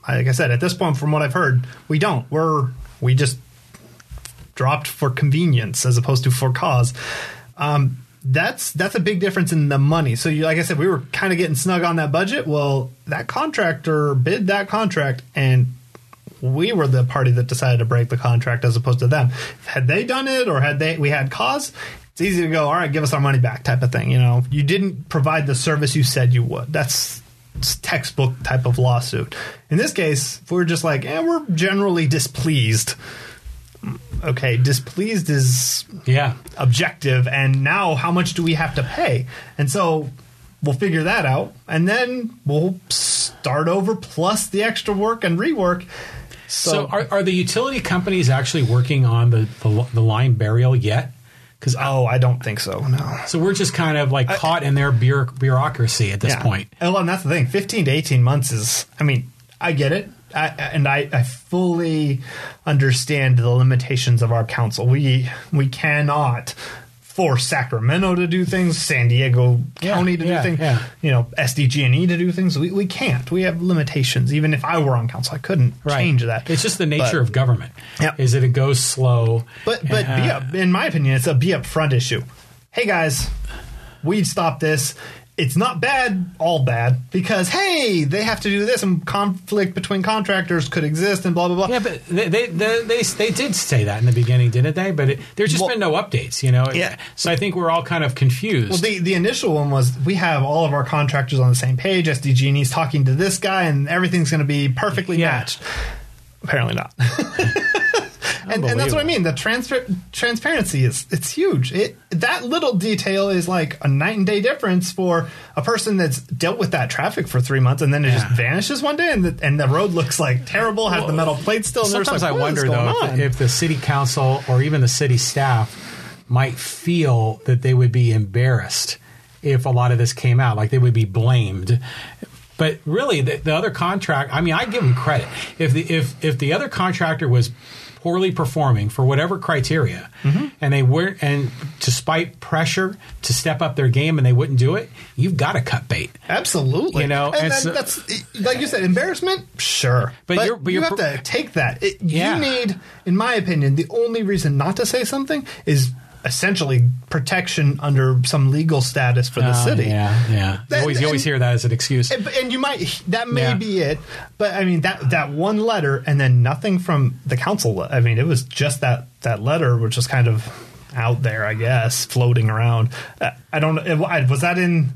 Like I said, at this point, from what I've heard, we don't. We're we just dropped for convenience as opposed to for cause. Um, that's that's a big difference in the money. So, you, like I said, we were kind of getting snug on that budget. Well, that contractor bid that contract, and we were the party that decided to break the contract as opposed to them. Had they done it, or had they we had cause, it's easy to go. All right, give us our money back, type of thing. You know, you didn't provide the service you said you would. That's textbook type of lawsuit. In this case, if we're just like, eh, we're generally displeased. Okay, displeased is Yeah. objective and now how much do we have to pay and so we'll figure that out and then we'll start over plus the extra work and rework so, So, are, are the utility companies actually working on the, the, the line burial yet? Because oh i don't think so no so we're just kind of like caught in their bureaucracy at this Yeah. point. well and that's the thing 15 to 18 months is i mean i get it I, and I, I fully understand the limitations of our council. We we cannot force Sacramento to do things, San Diego Yeah, County to yeah, do things, yeah. you know, SDG&E to do things. We, we can't. We have limitations. Even if I were on council, I couldn't change that. It's just the nature But- of government. Is that it goes slow. But but Uh, be up, in my opinion, it's a be upfront issue. Hey guys, we'd stop this. It's not bad, all bad, because hey, they have to do this, and conflict between contractors could exist, and blah blah blah. Yeah, but they they, they they they did say that in the beginning, didn't they? But it, there's just Well- been no updates, you know. Yeah. So I think we're all kind of confused. Well, the, the initial one was we have all of our contractors on the same page. SDG&E's talking to this guy, and everything's going to be perfectly Yeah. matched. Apparently not. and, and that's what I mean. The transfer, transparency is it's huge. It that little detail is like a night and day difference for a person that's dealt with that traffic for three months, and then it just vanishes one day, and the, and the road looks like terrible, has the metal plate still. Sometimes like, I wonder though if, if the city council or even the city staff might feel that they would be embarrassed if a lot of this came out, like they would be blamed. But really, the, the other contract. I mean, I give them credit if the if if the other contractor was poorly performing for whatever criteria, Mm-hmm. and they weren't, and despite pressure to step up their game, and they wouldn't do it, you've got to cut bait. Absolutely, You know, and and so- that's like you said, embarrassment. Sure, But but, you're- but you you're have to take that. It, Yeah. You need, in my opinion, the only reason not to say something is essentially protection under some legal status for the Oh, city. yeah, yeah. You always, you always and- hear that as an excuse. And, and you might that may Yeah. be it, but I mean that that one letter and then nothing from the council. I mean, it was just that that letter, which was kind of out there, I guess, floating around. Uh, I don't know. it- Was that in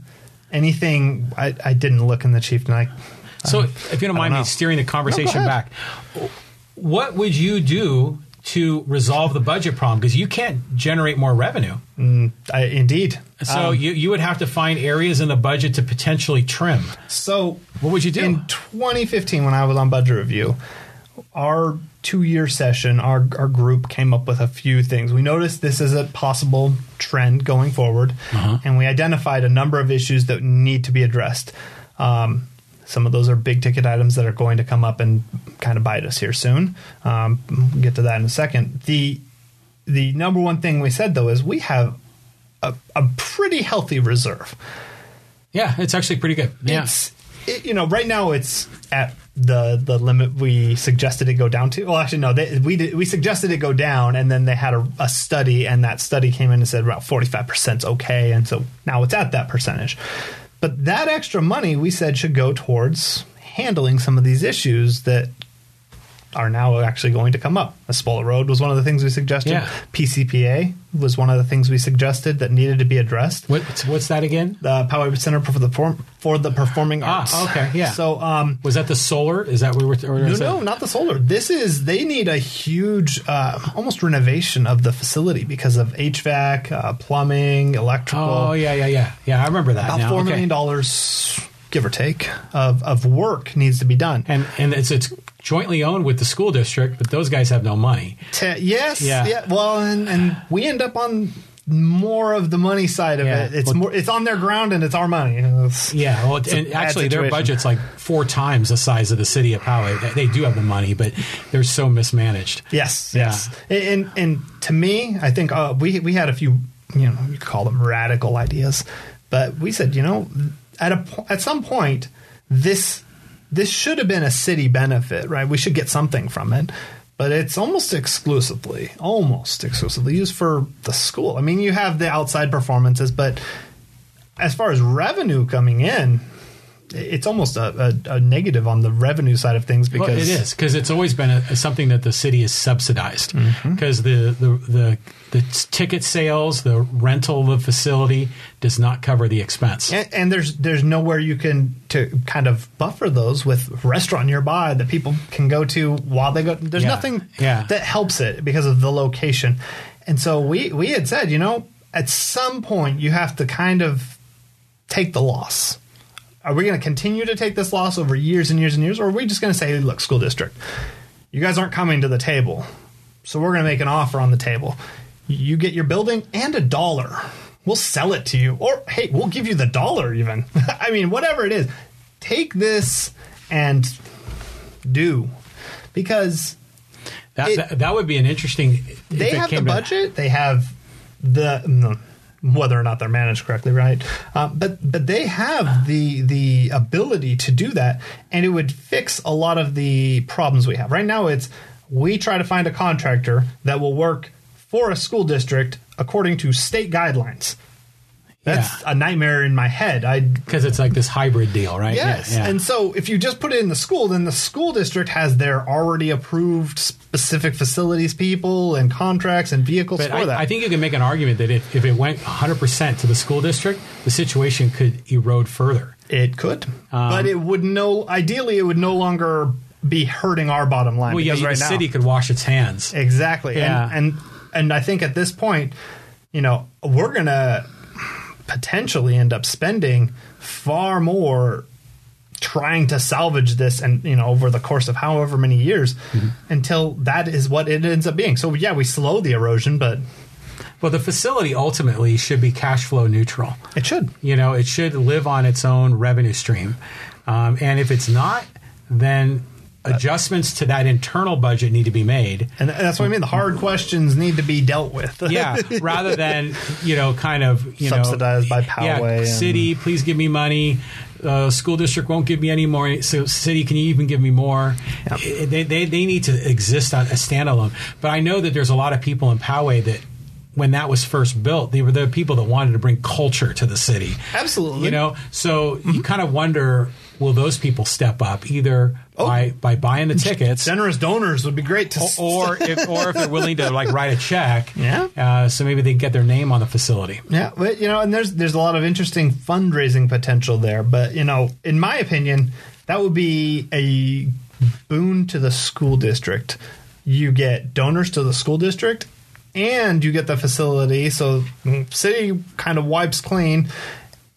anything? I, I didn't look in the Chieftain. So, if you don't mind don't me steering the conversation No, back, what would you do to resolve the budget problem? Because you can't generate more revenue. I, indeed. So, Um, you, you would have to find areas in the budget to potentially trim. So, What would you do? In 2015, when I was on budget review, our two year session, our, our group came up with a few things. We noticed this is a possible trend going forward, Uh-huh. and we identified a number of issues that need to be addressed. Um, some of those are big ticket items that are going to come up and kind of bite us here soon. Um, we'll get to that in a second. The the number one thing we said though is we have a, a pretty healthy reserve. Yeah, it's actually pretty good. Yeah. It's it, you know right now it's at the the limit we suggested it go down to. Well, actually no, they, we did, we suggested it go down, and then they had a, a study, and that study came in and said about forty five percent okay, and so now it's at that percentage. But that extra money we said should go towards handling some of these issues that are now actually going to come up. Espola Road was one of the things we suggested. Yeah. PCPA was one of the things we suggested that needed to be addressed What, what's that again? the Poway Center for the for the Performing Ah, Arts. okay, yeah. So, um, Was that the solar? Is that what we were? Or no, that- no, not the solar. This is they need a huge, uh, almost renovation of the facility because of HVAC, uh, plumbing, electrical. Oh yeah, yeah, yeah, yeah. I remember that. about now. four Okay. million dollars, give or take, of of work needs to be done. And and it's it's jointly owned with the school district, but those guys have no money. Te- yes, Yeah. yeah. Well, and, and we end up on more of the money side of Yeah. it. It's Well- more. It's on their ground, and it's our money. It's- Yeah, well, and actually, their budget's like four times the size of the city of Poway. They- They do have the money, but they're so mismanaged. Yes, Yeah. yes. And and to me, I think uh, we we had a few, you know, you call them radical ideas, but we said, you know, at a at some point, this this should have been a city benefit, right? We should get something from it. But it's almost exclusively, almost exclusively used for the school. I mean, you have the outside performances, but as far as revenue coming in, it's almost a, a, a negative on the revenue side of things because Well, it is because it's always been a, something that the city has subsidized Mm-hmm. because the, the the the ticket sales, the rental of the facility does not cover the expense. and, and there's there's nowhere you can to kind of buffer those with restaurant nearby that people can go to while they go. There's Yeah. nothing Yeah. that helps it because of the location. And so we we had said, you know, at some point you have to kind of take the loss. Are we going to continue to take this loss over years and years and years, or are we just going to say, look, school district, you guys aren't coming to the table, so we're going to make an offer on the table. You get your building and a dollar. We'll sell it to you, or hey, we'll give you the dollar even. I mean, whatever it is, take this and do because That, it- that that would be an interesting. they have the budget. They have the no, whether or not they're managed correctly, right? Um, but but they have the the ability to do that, and it would fix a lot of the problems we have right now. It's we try to find a contractor that will work for a school district according to state guidelines. That's Yeah. a nightmare in my head. I because it's like this hybrid deal, right? Yes. Yeah, yeah. And so if you just put it in the school, then the school district has their already approved specific facilities people and contracts and vehicles But for I, that. I think you can make an argument that if, if it went 100% to the school district, the situation could erode further. it could. Um, but it would no ideally it would no longer be hurting our bottom line. Well, yeah, because the right now, city could wash its hands. Exactly. Yeah. And, and and I think at this point, you know, we're gonna potentially end up spending far more trying to salvage this and you know over the course of however many years Mm-hmm. until that is what it ends up being. So yeah, we slow the erosion, but Well, the facility ultimately should be cash flow neutral. it should. You know, it should live on its own revenue stream. Um, and if it's not, then adjustments to that internal budget need to be made. And that's what I mean. The hard questions need to be dealt with. Yeah, rather than you know, kind of you Subsidized know, by yeah, Poway and- city, please give me money. Uh, school district won't give me any more. So city, can you even give me more? They, they they need to exist on a standalone. But I know that there's a lot of people in Poway that. When that was first built, they were the people that wanted to bring culture to the city. Absolutely. You know, so you kind of wonder will those people step up either by by buying the tickets Generous donors would be great to or if or if they're willing to like write a check. Yeah. Uh, so maybe they get their name on the facility. Yeah, but you know, and there's there's a lot of interesting fundraising potential there. But you know, in my opinion, that would be a boon to the school district. You get donors to the school district, and you get the facility. So mm, city kind of wipes clean.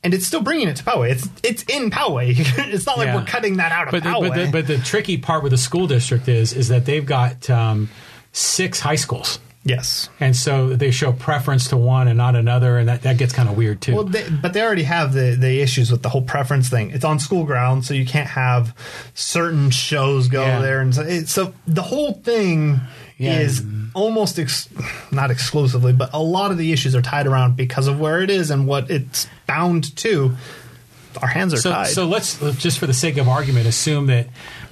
And it's still bringing it to Poway. It's it's in Poway. it's not like Yeah. we're cutting that out of But the, Poway. but, the, but the tricky part with the school district is is that they've got um, six high schools. yes. And so they show preference to one and not another, and that, that gets kind of weird too. Well, they, but they already have the, the issues with the whole preference thing. It's on school grounds, so you can't have certain shows go Yeah. there, and so, it, so the whole thing Yeah. is almost ex, not exclusively, but a lot of the issues are tied around because of where it is and what it's bound to. Our hands are so, tied. so let's just for the sake of argument assume that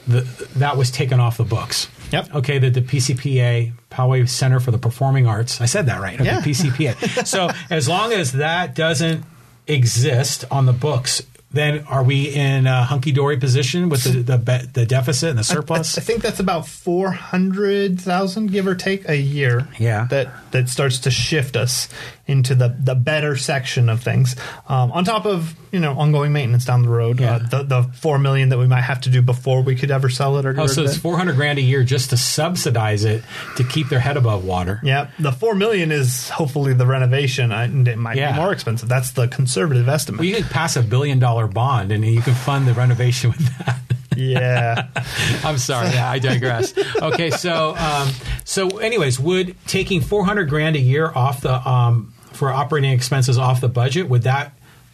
the, that was taken off the books. Yep. Okay, that the PCPA, Poway Center for the Performing Arts, I said that right. Okay, Yeah. PCPA. so as long as that doesn't exist on the books, then are we in a hunky dory position with the the, be- the deficit and the I, surplus? I think that's about four hundred thousand, give or take, a year. Yeah. that that starts to shift us into the the better section of things. Um, on top of you know ongoing maintenance down the road, Yeah. uh, the the four million that we might have to do before we could ever sell it or Oh, so it's it. four hundred grand a year just to subsidize it to keep their head above water. Yeah, the four million is hopefully the renovation. I, it might Yeah. be more expensive. That's the conservative estimate. Well, you can pass a billion dollar bond and you can fund the renovation with that. yeah, I'm sorry. Yeah, I digress. Okay, so um, so anyways, would taking 400 grand a year off the um, for operating expenses off the budget would that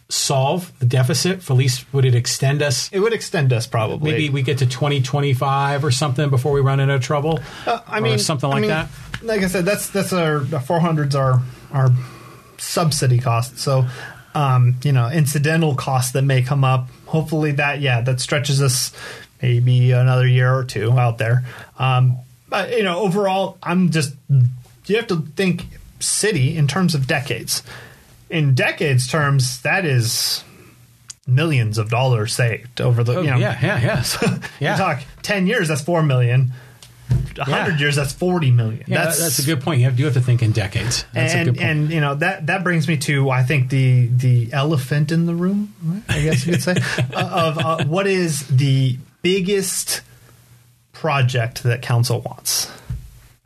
solve the deficit? For at least would it extend us? it would extend us probably. Maybe we get to 2025 or something before we run into trouble. Uh, I Or mean, something I like mean, that. Like I said, that's that's our the four hundreds are our subsidy costs. So, um, you know, incidental costs that may come up. Hopefully, that yeah, that stretches us maybe another year or two out there. Um, but you know, overall, I'm just you have to think city in terms of decades. In decades terms, that is millions of dollars saved over the Oh, you know yeah, yeah, yeah. yeah. you talk 10 years that's 4 million 100 Yeah. years that's 40 million Yeah, that's, that's a good point. You have, do have to think in decades. That's a good and point. and you know that that brings me to I think the the elephant in the room I guess you could say uh, of uh, what is the biggest project that council wants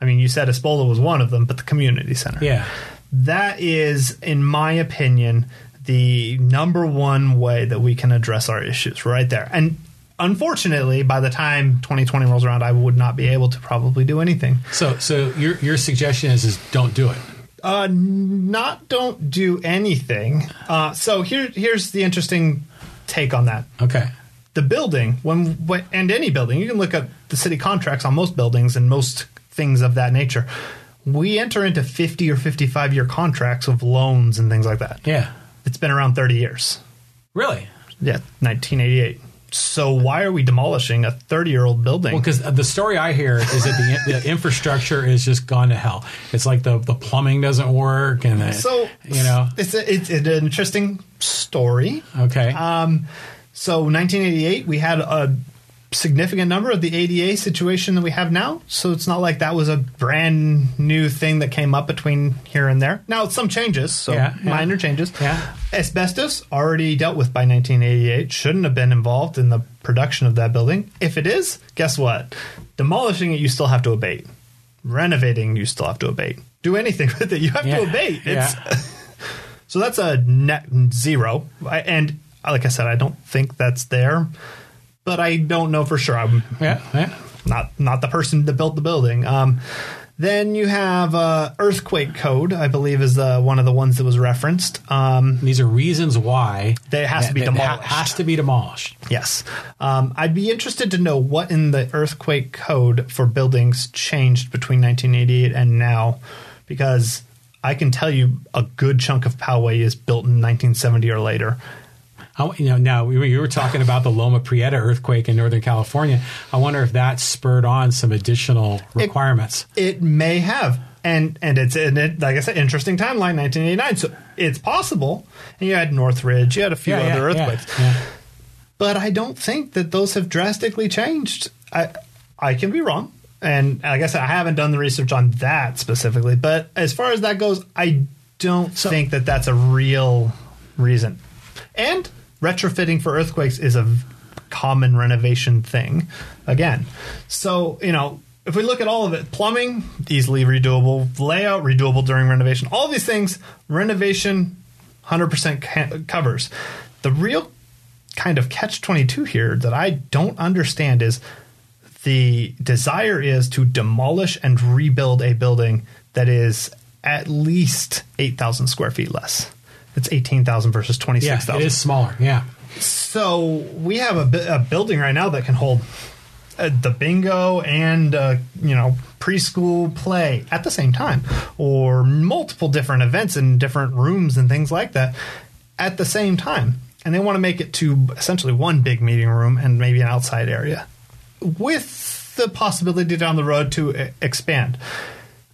I mean you said Espola was one of them but the community center yeah. that is, in my opinion, the number one way that we can address our issues right there. And unfortunately, by the time 2020 rolls around, I would not be able to probably do anything. So, so your your suggestion is is don't do it. Uh, not don't do anything. Uh, so here, here's the interesting take on that. Okay. The building, when, when and any building, you can look at the city contracts on most buildings and most things of that nature. We enter into 50 or 55 year contracts of loans and things like that. Yeah. It's been around 30 years. Really? Yeah, 1988. So why are we demolishing a 30 year old building? Well, because the story I hear is that the, the infrastructure is just gone to hell. It's like the, the plumbing doesn't work, and the, so you know, it's, a, it's an interesting story. okay, Um, so 1988, we had a significant number of the ADA situation that we have now. So it's not like that was a brand new thing that came up between here and there. Now it's some changes, so Yeah, yeah. minor changes. Yeah. Asbestos already dealt with by 1988 shouldn't have been involved in the production of that building. If it is, guess what? Demolishing it, you still have to abate. Renovating, you still have to abate. Do anything with it, you have Yeah, to abate. It's so that's a net zero. And like I said, I don't think that's there, but I don't know for sure. I'm yeah, yeah. not not the person that built the building. Um, then you have uh, earthquake code. I believe is the one of the ones that was referenced. Um, These are reasons why it has to be that- that ha- demolished. has to be demolished. yes, um, I'd be interested to know what in the earthquake code for buildings changed between 1988 and now, because I can tell you a good chunk of Poway is built in 1970 or later. I, you know, now we you were talking about the Loma Prieta earthquake in Northern California. I wonder if that spurred on some additional requirements. It may have, and and it's and it, like I said, interesting timeline, 1989. So it's possible. And you had Northridge, you had a few Yeah, other yeah, earthquakes, yeah, but I don't think that those have drastically changed. I I can be wrong, and like I said, I haven't done the research on that specifically. But as far as that goes, I don't think that that's a real reason. And retrofitting for earthquakes is a common renovation thing. Again, so you know. If we look at all of it, plumbing easily redoable, layout redoable during renovation, all these things, renovation 100% ca- covers. The real kind of catch 22 here that I don't understand is the desire is to demolish and rebuild a building that is at least 8,000 square feet less. It's 18,000 versus 26,000. Yeah, 26,000. it is smaller. Yeah. So we have a, a building right now that can hold uh, the bingo and uh, you know preschool play at the same time, or multiple different events in different rooms and things like that at the same time. And they want to make it to essentially one big meeting room and maybe an outside area, with the possibility down the road to e- expand.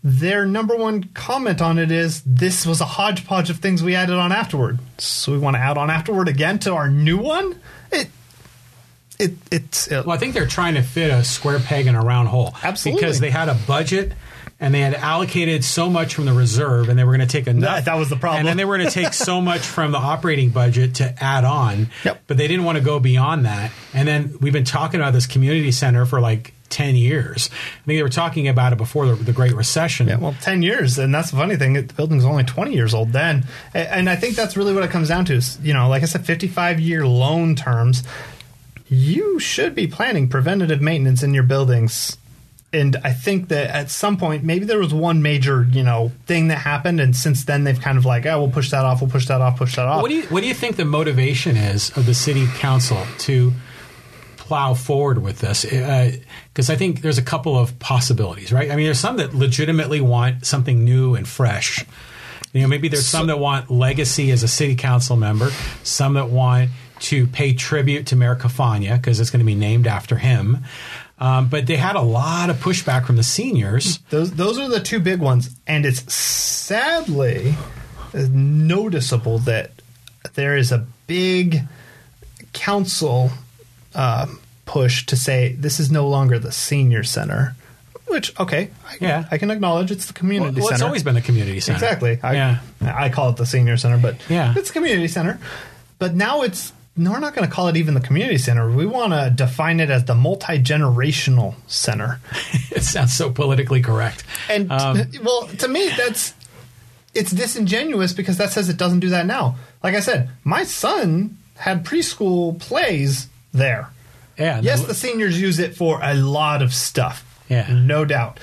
Their number one comment on it is this was a hodgepodge of things we added on afterward. So we want to add on afterward again to our new one. It, it, it's uh, Well, I think they're trying to fit a square peg in a round hole. Absolutely. Because they had a budget and they had allocated so much from the reserve and they were going to take enough. That- that was the problem. And then they were going to take so much from the operating budget to add on. Yep. But they didn't want to go beyond that. And then we've been talking about this community center for like 10 years. I think they were talking about it before the, the Great Recession. Yeah, well, 10 years. And that's the funny thing. The building's only 20 years old then. A- And I think that's really what it comes down to. Is, you know, like I said, 55 year loan terms. You should be planning preventative maintenance in your buildings. And I think that at some point, maybe there was one major, you know, thing that happened. And since then, they've kind of like, oh, we'll push that off, we'll push that off, push that off. What do you what do you think the motivation is of the city council to plow forward with this? Because I think there's a couple of possibilities, right? I mean, there's some that legitimately want something new and fresh. You know, maybe there's some that want legacy as a city council member, some that want to pay tribute to Mayor Cafagna because it's going to be named after him. Um, but they had a lot of pushback from the seniors. Those those are the two big ones, and it's sadly noticeable that there is a big council uh, push to say this is no longer the senior center. Which okay, I, Yeah. I can acknowledge it's the community Well, center. it's always been the community center. Exactly. I, yeah. I call it the senior center, but Yeah. it's a community center. But now it's no, we're not going to call it even the community center. We want to define it as the multi generational center. It sounds so politically correct. And Um, well, to me, that's it's disingenuous because that says it doesn't do that now. Like I said, my son had preschool plays there. yeah. Yes, the- seniors use it for a lot of stuff. Yeah. No doubt.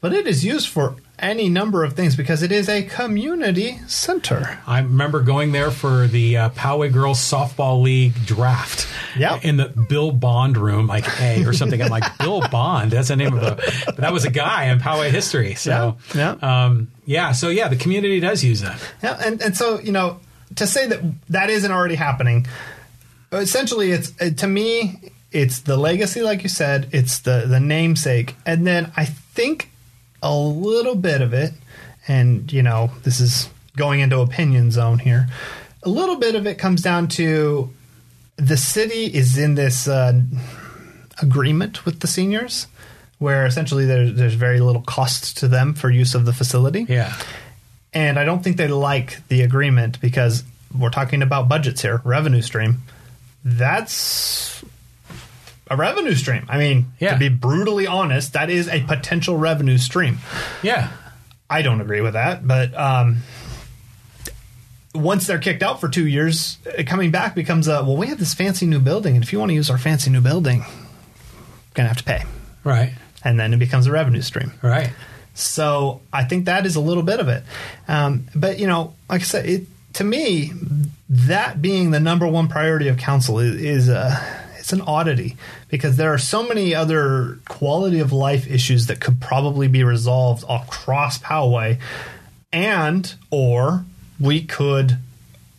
But it is used for any number of things because it is a community center. I remember going there for the uh, Poway Girls Softball League draft. Yep. In the Bill Bond room, like A or something. I'm like, Bill Bond? That's the name of a. But that was a guy in Poway history. So, Yeah, Um, yeah. So, yeah, the community does use that. Yeah, and, and so, you know, to say that that isn't already happening, essentially it's uh, to me it's the legacy like you said it's the the namesake and then i think a little bit of it and you know this is going into opinion zone here a little bit of it comes down to the city is in this uh, agreement with the seniors where essentially there's, there's very little cost to them for use of the facility Yeah. and I don't think they like the agreement because we're talking about budgets here, revenue stream. That's a revenue stream. I mean, Yeah. to be brutally honest, that is a potential revenue stream. Yeah. I don't agree with that, but um, once they're kicked out for two years, uh, coming back becomes a well. We have this fancy new building, and if you want to use our fancy new building, you're gonna have to pay, Right. and then it becomes a revenue stream. Right. So I think that is a little bit of it. Um, but you know, like I said, it, to me, that being the number one priority of council is, is a it's an oddity because there are so many other quality of life issues that could probably be resolved across Poway, and or we could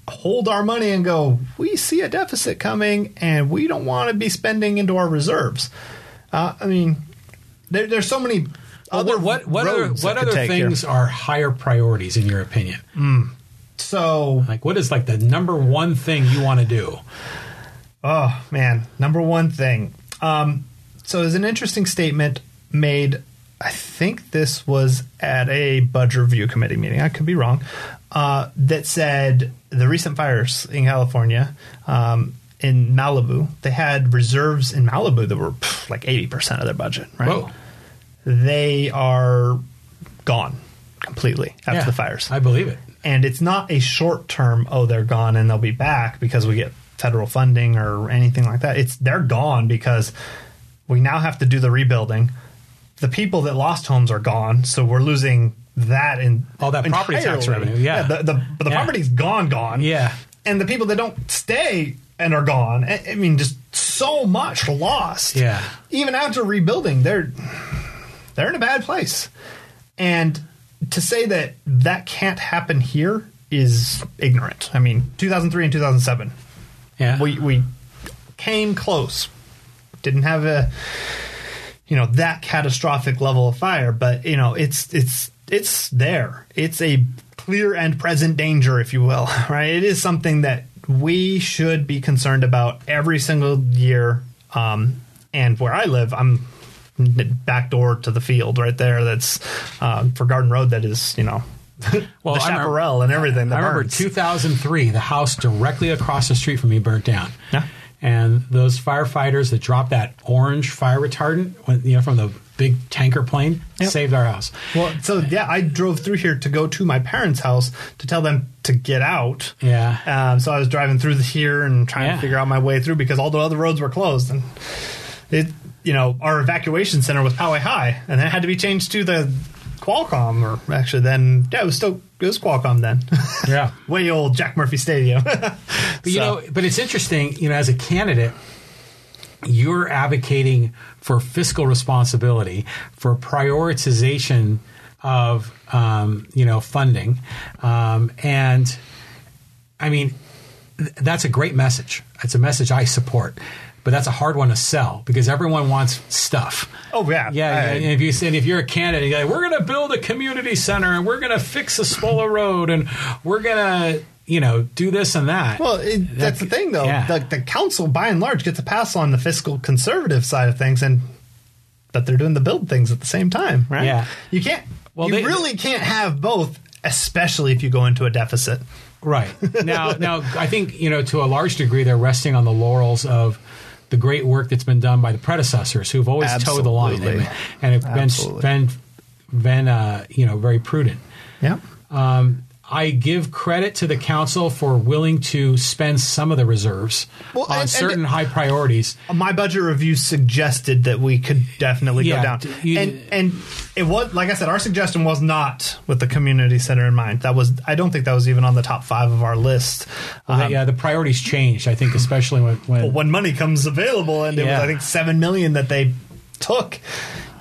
hold our money and go. We see a deficit coming, and we don't want to be spending into our reserves. Uh, I mean, there, there's so many. Other what what other what other take here. things are higher priorities in your opinion? So, Like what is like the number one thing you want to do? oh man, number one thing. Um, so, there's an interesting statement made. I think this was at a budget review committee meeting. I could be wrong. Uh, that said the recent fires in California, um, in Malibu, they had reserves in Malibu that were pff, like 80% of their budget, right? Whoa. They are gone completely after Yeah, the fires. I believe it. And it's not a short term oh they're gone and they'll be back because we get federal funding or anything like that it's they're gone because we now have to do the rebuilding the people that lost homes are gone so we're losing that in All that property tax revenue, yeah. the, the, but the Yeah. property's gone gone Yeah. and the people that don't stay and are gone I, I mean just so much lost Yeah. even after rebuilding they're they're in a bad place and to say that that can't happen here is ignorant. I mean 2003 and 2007 Yeah. we we came close. Didn't have a you know that catastrophic level of fire but you know it's it's it's there. It's a clear and present danger if you will right? It is something that we should be concerned about every single year um, and where i live i'm back door to the field right there that's uh, for garden road that is you know Well, the I remember- and everything I remember burns. 2003, the house directly across the street from me burnt down. Yeah. And those firefighters that dropped that orange fire retardant, when, you know, from the big tanker plane, Yep. saved our house. Well, so yeah, I drove through here to go to my parents' house to tell them to get out. Yeah. Um, so I was driving through here and trying Yeah. to figure out my way through because all the other roads were closed, and it, you know, our evacuation center was Poway High, and that had to be changed to the Qualcomm, or actually then yeah, it was still it was Qualcomm then. Yeah. Way old Jack Murphy Stadium. But you know, but it's interesting, you know, as a candidate, you're advocating for fiscal responsibility, for prioritization of um, you know funding, um, and I mean th- that's a great message. It's a message I support. But that's a hard one to sell because everyone wants stuff. Oh, yeah. yeah. I- and if you and if you're a candidate, you're like, we're going to build a community center and we're going to fix Espola Road and we're going to you know do this and that. Well, it, that's the thing, though. Yeah. The, the council, by and large, gets a pass on the fiscal conservative side of things, and but they're doing the build things at the same time, right? Yeah. You can't. Well, you they- really can't have both, especially if you go into a deficit. Right now, now I think you know to a large degree they're resting on the laurels of the great work that's been done by the predecessors who've always toed the line and, and have been been, been uh, you know very prudent. Yeah. Um, I give credit to the council for willing to spend some of the reserves Well, on and- and certain it- high priorities. My budget review suggested that we could definitely Yeah, go down, d- you- and and it was like I said, our suggestion was not with the community center in mind. That was I don't think that was even on the top five of our list. Um, yeah, the priorities changed. I think, especially when, when when money comes available, and it Yeah. was I think seven million that they took.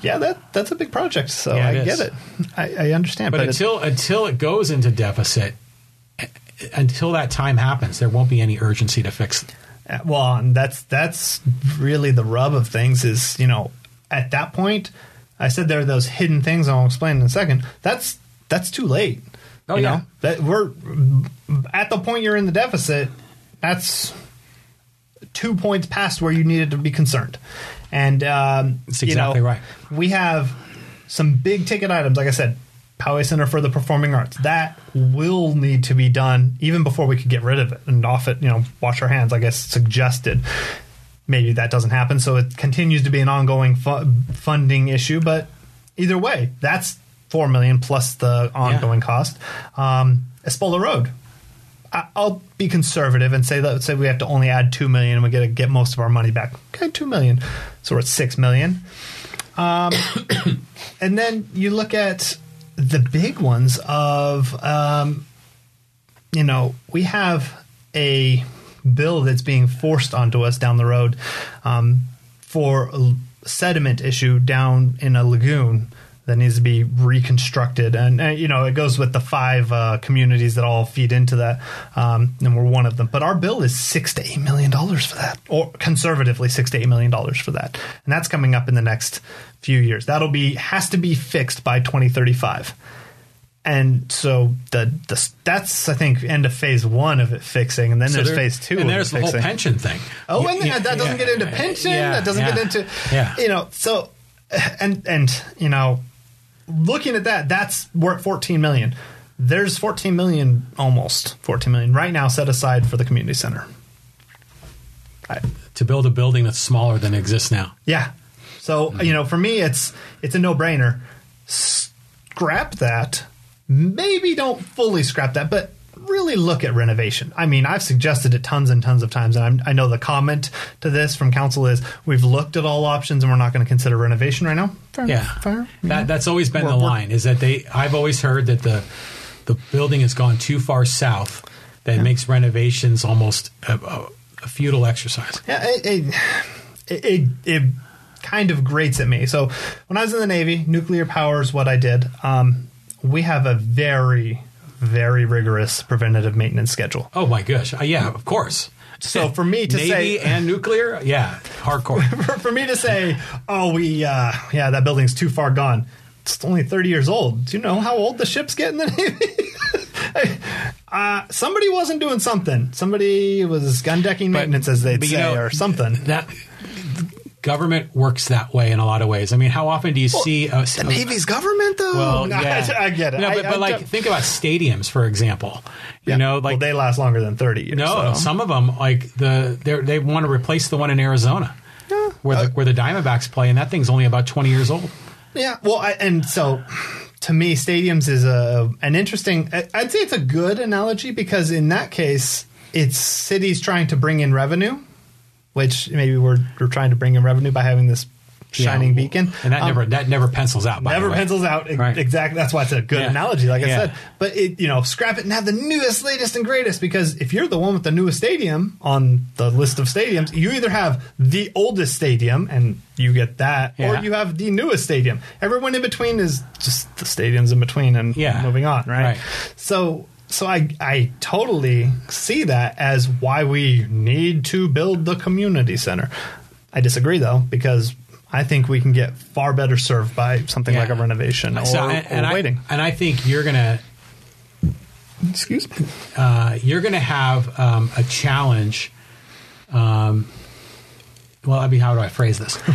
Yeah, that that's a big project. So Yeah, I it get it. I, I understand. But But, until until it goes into deficit, until that time happens, there won't be any urgency to fix It. Uh, well, and that's that's really the rub of things. Is you know at that point, I said there are those hidden things. I'll explain in a second. That's that's too late. Oh, you yeah. know? that we're at the point you're in the deficit. That's two points past where you needed to be concerned. And um, That's you know, exactly right. We have some big ticket items, like I said, Poway Center for the Performing Arts. That will need to be done even before we could get rid of it and off it. You know, wash our hands. I guess suggested. Maybe that doesn't happen, so it continues to be an ongoing fu- funding issue. But either way, that's four million plus the ongoing cost. Um, Espola Road. I'll be conservative and say that say we have to only add two million and we get to get most of our money back. Okay, two million, so we're at six million. Um, and then you look at the big ones of, um, you know, we have a bill that's being forced onto us down the road um, for a sediment issue down in a lagoon that needs to be reconstructed. And, uh, you know, it goes with the five uh, communities that all feed into that. Um, and we're one of them. But our bill is six to eight million dollars for that, or conservatively six to eight million dollars for that. And that's coming up in the next few years. That'll be, has to be fixed by 2035. And so the, the that's I think end of phase one of it fixing, and then there's there- phase two. and there's the whole pension thing. Oh, You- and you- that doesn't yeah, get into pension. yeah, that doesn't yeah, get into yeah. you know. So and and you know, looking at that, that's we're at 14 million. There's 14 million, almost 14 million right now set aside for the community center. I, to build a building that's smaller than exists now. yeah. So hmm. you know, for me, it's it's a no brainer. Scrap that. Maybe don't fully scrap that, but really look at renovation. I mean, I've suggested it tons and tons of times, and I'm, I know the comment to this from council is we've looked at all options and we're not going to consider renovation right now. Fair, Yeah, fair. that, that's always been We're- the line. Is that they? I've always heard that the the building has gone too far south. That makes renovations almost a, a, a futile exercise. Yeah, it, it, it, it, it kind of grates at me. So when I was in the Navy, nuclear power is what I did. Um, we have a very, very rigorous preventative maintenance schedule. Oh my gosh! Uh, yeah, of course. So for me to Navy say, and nuclear, yeah, hardcore. for, for me to say, oh, we, uh, yeah, that building's too far gone. It's only 30 years old. Do you know how old the ships get in the Navy? uh, somebody wasn't doing something. Somebody was gun decking maintenance, as they'd say, you know, or something. that government works that way in a lot of ways. I mean, how often do you see a, The Navy's government, though. Well, No, yeah. I, I get it. No, but, I but like, think about stadiums, for example. You Yeah. know, well, like they last longer than 30 years. no, so. some of them like the they they want to replace the one in Arizona, Yeah. where the Uh, where the Diamondbacks play, and that thing's only about twenty years old. Yeah, well, I, and so to me, stadiums is a an interesting. I'd say it's a good analogy because in that case, it's cities trying to bring in revenue, which maybe we're we're trying to bring in revenue by having this shining Yeah, beacon, and that Um, never that never pencils out. By Never the way. pencils out Right. exactly. That's why it's a good Yeah. analogy, like I Yeah. said. But it, you know, scrap it and have the newest, latest, and greatest. Because if you're the one with the newest stadium on the list of stadiums, you either have the oldest stadium and you get that, or you have the newest stadium. Everyone in between is just the stadiums in between and Yeah. moving on, right? Right. So. So I I totally see that as why we need to build the community center. I disagree though because I think we can get far better served by something Yeah. like a renovation or, So, and, or and I, waiting. and I think you're gonna Excuse me. uh, you're gonna have um, a challenge. Um, well, I mean, how do I phrase this?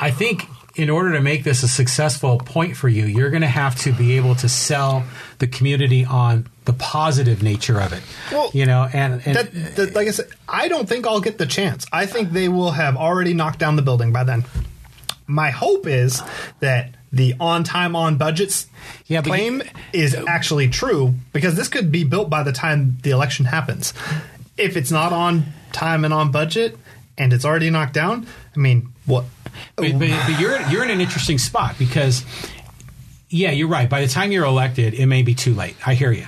I think in order to make this a successful point for you, you're going to have to be able to sell the community on the positive nature of it. Well, you know, and, and That, that, like I said, I don't think I'll get the chance. I think they will have already knocked down the building by then. My hope is that the on time, on budgets Yeah, claim you- is actually true because this could be built by the time the election happens. If it's not on time and on budget and it's already knocked down, I mean, what? But, but, but you're you're in an interesting spot because yeah, you're right. By the time you're elected, it may be too late. I hear you,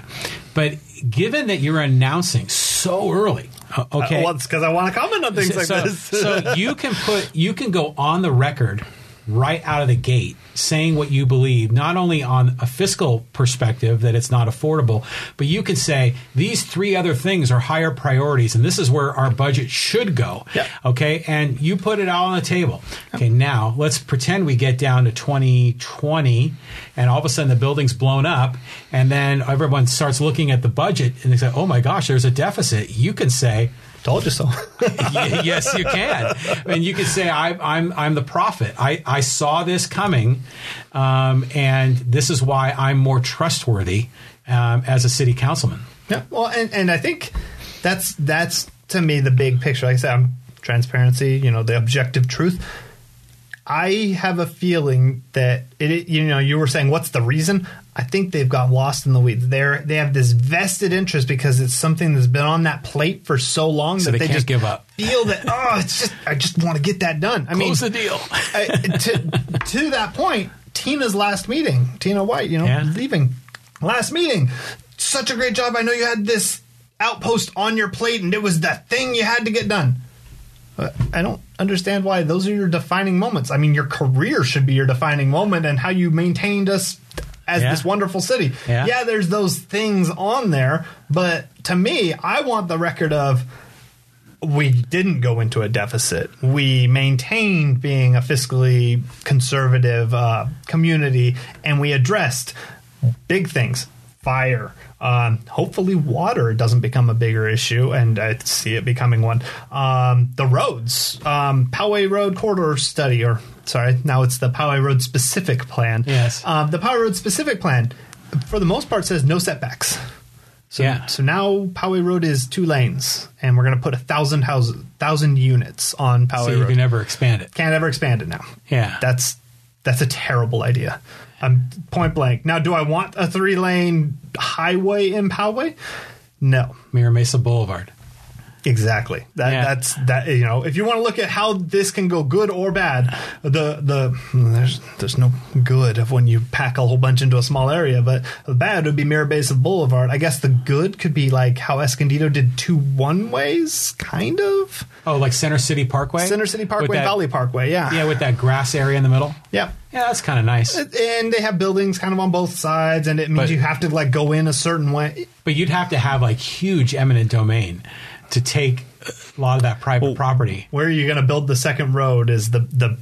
but given that you're announcing so early, uh, okay, Well, it's because I want to comment on things so, like so, this. so you can put you can go on the record right out of the gate saying what you believe, not only on a fiscal perspective that it's not affordable, but you can say these three other things are higher priorities and this is where our budget should go. Yeah. Okay. And you put it all on the table. Okay. Now let's pretend we get down to 2020 and all of a sudden the building's blown up and then everyone starts looking at the budget and they say, oh my gosh, there's a deficit. You can say, Told you so. Yes, you can, and you can say I, I'm I'm the prophet. I, I saw this coming, um, and this is why I'm more trustworthy um, as a city councilman. Yeah, well, and, and I think that's that's to me the big picture. Like I said, I'm transparency, you know, the objective truth. I have a feeling that it, you know, you were saying what's the reason? I think they've got lost in the weeds. They're they have this vested interest because it's something that's been on that plate for so long So that they they, can't just give up. Feel that oh, it's just I just want to get that done. I mean, Close the deal. I, to to that point, Tina's last meeting, Tina White, you know, Yeah. leaving last meeting. Such a great job. I know you had this outpost on your plate, and it was the thing you had to get done. I don't understand why those are your defining moments. I mean, your career should be your defining moment, and how you maintained us as Yeah. this wonderful city. Yeah. there's those things on there, but to me, I want the record of we didn't go into a deficit. We maintained being a fiscally conservative uh, community, and we addressed big things: fire. Um, hopefully, water doesn't become a bigger issue, and I see it becoming one. Um, the roads, um, Poway Road corridor study, or sorry, now it's the Poway Road specific plan. Yes. um, the Poway Road specific plan, for the most part, says no setbacks. So, Yeah. so now Poway Road is two lanes, and we're going to put a thousand houses, thousand units on Poway Road. so you Road. can never expand it. Can't ever expand it now. Yeah. that's that's a terrible idea. I'm point blank. Now, do I want a three lane highway in Poway? No, Mira Mesa Boulevard. Exactly. That Yeah. that's that. You know, if you want to look at how this can go good or bad, the the there's there's no good of when you pack a whole bunch into a small area, but the bad would be Mira Mesa Boulevard. I guess the good could be like how Escondido did two one ways, kind of. Oh, like Center City Parkway. Center City Parkway, that- Valley Parkway, yeah, Yeah, with that grass area in the middle. yeah. Yeah, that's kind of nice. And they have buildings kind of on both sides, and it means But- you have to like go in a certain way. But you'd have to have like huge eminent domain to take a lot of that private property. Where are you going to build the second road? Is the the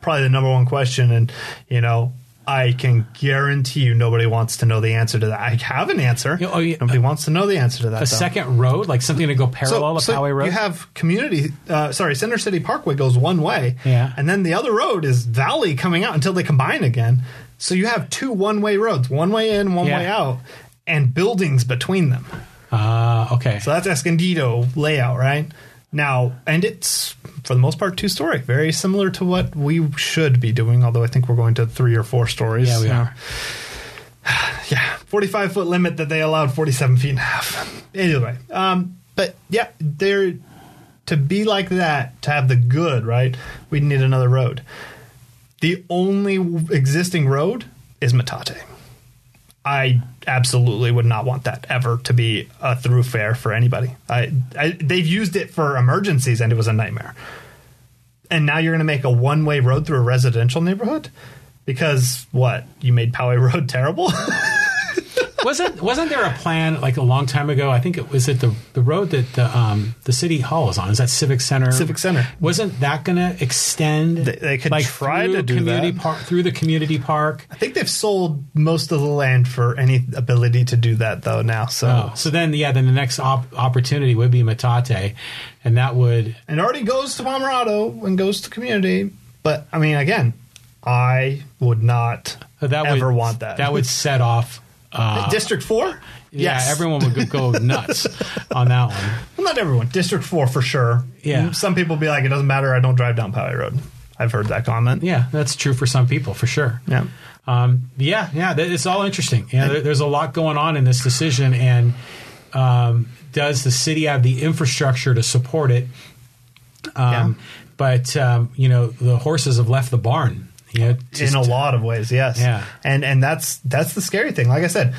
probably the number one question, and you know. I can guarantee you nobody wants to know the answer to that. I have an answer. Yeah, oh, yeah. Nobody wants to know the answer to that. A though. second road, like something to go parallel to Poway Road. You have community, uh, sorry, Center City Parkway goes one way, Yeah. and then the other road is Valley coming out until they combine again. So you have two one-way roads, one way in, one Yeah. way out, and buildings between them. Ah, okay. So that's Escondido layout, right? Now, and it's for the most part two story, very similar to what we should be doing. Although I think we're going to three or four stories. Yeah, we are. yeah, forty-five foot limit that they allowed forty-seven feet and a half. Anyway, um, but yeah, there to be like that to have the good right, we need another road. The only existing road is Metate. I absolutely would not want that ever to be a thoroughfare for anybody. I, I they've used it for emergencies and it was a nightmare. And now you're going to make a one-way road through a residential neighborhood because what you made Poway Road terrible. Wasn't wasn't there a plan like a long time ago? I think it was it the the road that the um, the city hall is on. Is that Civic Center? Civic Center. Wasn't that going to extend? They- they could like try to do community that. park through the community park. I think they've sold most of the land for any ability to do that though now. So Oh, so then yeah, then the next op- opportunity would be Metate, and that would it already goes to Pomerado and goes to community. But I mean, again, I would not that ever would, want that. That would set off. Uh, District Four. yeah, yes, everyone would go nuts on that one. Well, not everyone. District Four for sure. Yeah. Some people be like, it doesn't matter. I don't drive down Poway Road. I've heard that comment. Yeah, that's true for some people for sure. Yeah. Um, yeah, yeah, it's all interesting. Yeah, there, there's a lot going on in this decision, and um, does the city have the infrastructure to support it? Um, But um, you know, the horses have left the barn. You know, in a lot of ways yes Yeah. and and that's that's the scary thing like i said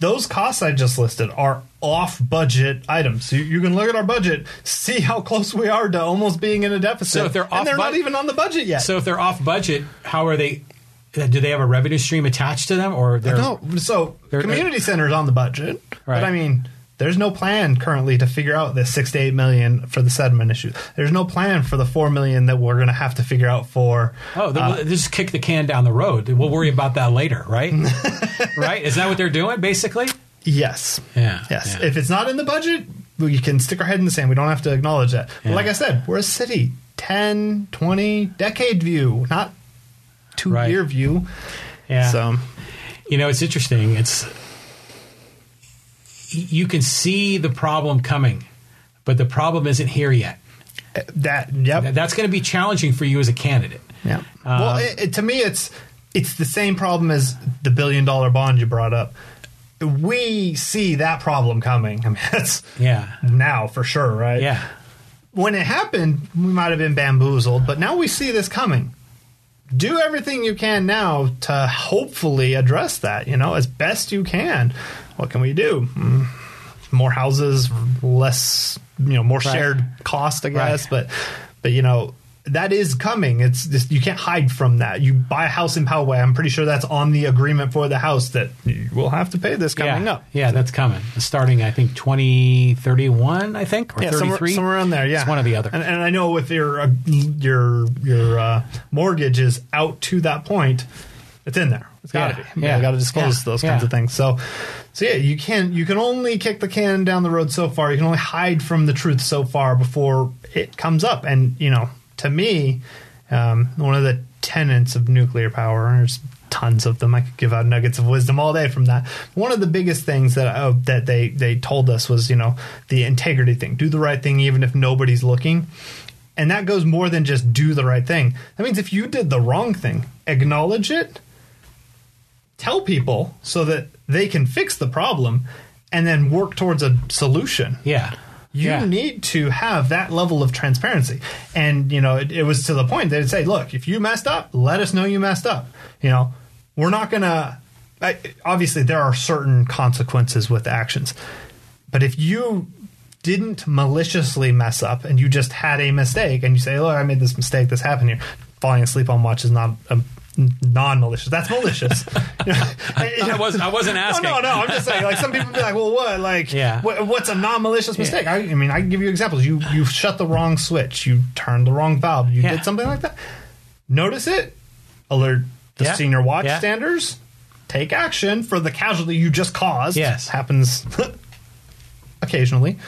those costs i just listed are off budget items. So you, you can look at our budget, see how close we are to almost being in a deficit. So if they're off and they're not even on the budget yet. So if they're off budget, how are they? uh, Do they have a revenue stream attached to them, or they're no, so they're- community centers on the budget, Right. but I mean, there's no plan currently to figure out this six to eight million for the sediment issue. There's no plan for the four million that we're going to have to figure out for. Oh, they, uh, just kick the can down the road. We'll worry about that later, right? right? Is that what they're doing, basically? yes, Yeah. yes. yeah. If it's not in the budget, we can stick our head in the sand. We don't have to acknowledge that. But like I said, we're a city, 10, 20, decade view, not two Right. year view. yeah. So You know, it's interesting. It's you can see the problem coming, but the problem isn't here yet. uh, that, yep. That's going to be challenging for you as a candidate. Yeah. Um, well, it, it, to me, it's it's the same problem as the billion dollar bond you brought up. We see that problem coming. I mean, that's Yeah. now for sure, right? Yeah. When it happened, we might have been bamboozled, but now we see this coming. Do everything you can now to hopefully address that. You know, as best you can. What can we do? Mm, More houses, less, you know, more Right. shared cost, I guess. Right. But, but you know, that is coming. It's just you can't hide from that. You buy a house in Poway. I'm pretty sure that's on the agreement for the house that you will have to pay this coming yeah. up. Yeah, that's coming. Starting, I think, 2031, I think, or Yeah, somewhere, 33. somewhere around there. Yeah, It's one or the other. And, and I know if your uh, your your uh, mortgage is out to that point, it's in there. It's got to Yeah, be. yeah, you got to disclose those kinds of things. So, so yeah, you can you can only kick the can down the road so far. You can only hide from the truth so far before it comes up. And you know, to me, um, one of the tenets of nuclear power. There's tons of them. I could give out nuggets of wisdom all day from that. One of the biggest things that uh, that they they told us was you know the integrity thing. Do the right thing even if nobody's looking. And that goes more than just do the right thing. That means if you did the wrong thing, acknowledge it, tell people so that they can fix the problem, and then work towards a solution yeah. you yeah. need to have that level of transparency and you know it, it was to the point they'd say look if you messed up let us know you messed up you know we're not gonna obviously there are certain consequences with actions but if you didn't maliciously mess up and you just had a mistake and you say look i made this mistake this happened here falling asleep on watch is not a non-malicious that's malicious know, I wasn't. I wasn't asking. no, no, no. I'm just saying. Like some people be like, "Well, what? Like, Yeah. what, what's a non-malicious mistake?" I, I mean, I can give you examples. You you shut the wrong switch. You turned the wrong valve. You Yeah. did something like that. Notice it. Alert the Yeah. senior watchstanders. Yeah. Take action for the casualty you just caused. Yes. happens occasionally.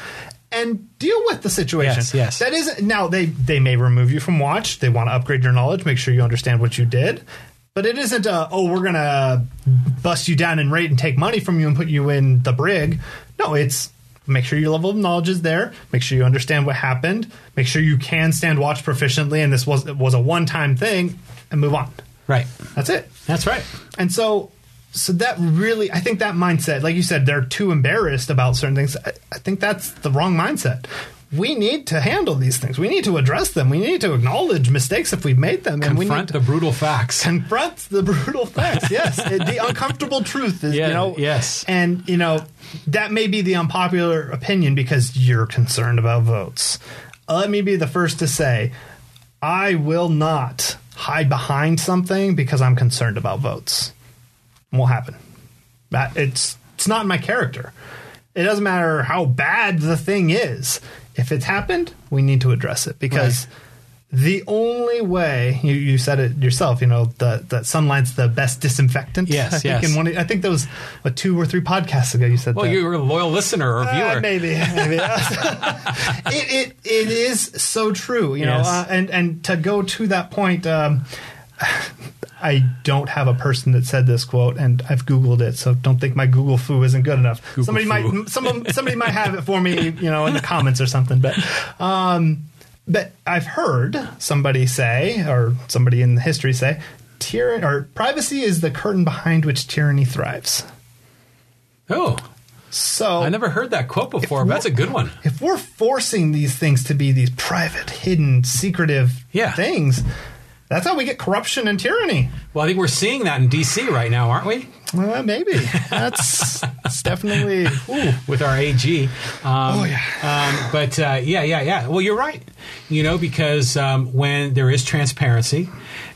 And deal with the situation. Yes, yes. That is now they they may remove you from watch. They want to upgrade your knowledge, make sure you understand what you did. But it isn't a oh we're gonna bust you down and rate and take money from you and put you in the brig. No, it's make sure your level of knowledge is there. Make sure you understand what happened. Make sure you can stand watch proficiently, and this was was a one time thing, and move on. Right. That's it. That's right. And so, so that really, I think that mindset, like you said, they're too embarrassed about certain things. I, I think that's the wrong mindset. We need to handle these things. We need to address them. We need to acknowledge mistakes if we've made them, and we need Confront to the brutal facts. confront the brutal facts. Yes, the uncomfortable truth is, Yeah, you know, yes. and you know that may be the unpopular opinion because you're concerned about votes. Let me be the first to say, I will not hide behind something because I'm concerned about votes. Won't happen. That it's it's not in my character. It doesn't matter how bad the thing is. If it's happened, we need to address it because the only way you, you said it yourself, you know, the, that sunlight's the best disinfectant. Yes, I think yes. in one, I think that was what two or three podcasts ago you said Well, that. you were a loyal listener or Uh, viewer. maybe, maybe. it, it it is so true, you know. Uh, and and to go to that point, um, I don't have a person that said this quote, and I've googled it, so don't think my Google foo isn't good enough. Google somebody foo. might some somebody might have it for me, you know, in the comments or something. But um, but I've heard somebody say, or somebody in history say, tyranny or privacy is the curtain behind which tyranny thrives. Oh, So I never heard that quote before. but That's a good one. if we're forcing these things to be these private, hidden, secretive Yeah. things, that's how we get corruption and tyranny. Well, I think we're seeing that in D.C. right now, aren't we? Uh, maybe that's it's definitely. Ooh. with our AG. Um, Oh, yeah. Um, but uh, yeah, yeah, yeah. Well, you're right. You know, because um, when there is transparency,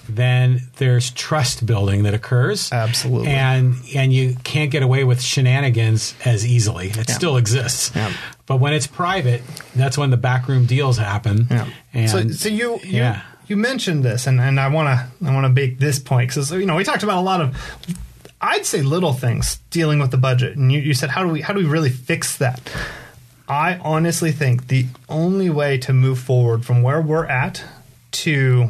then there's trust building that occurs. Absolutely. And and you can't get away with shenanigans as easily. It Yeah. still exists. Yeah. But when it's private, that's when the backroom deals happen. Yeah. And so, so you, you yeah. You mentioned this, and, and I want to I want to make this point because you know we talked about a lot of I'd say little things dealing with the budget, and you, you said how do we how do we really fix that? I honestly think the only way to move forward from where we're at to,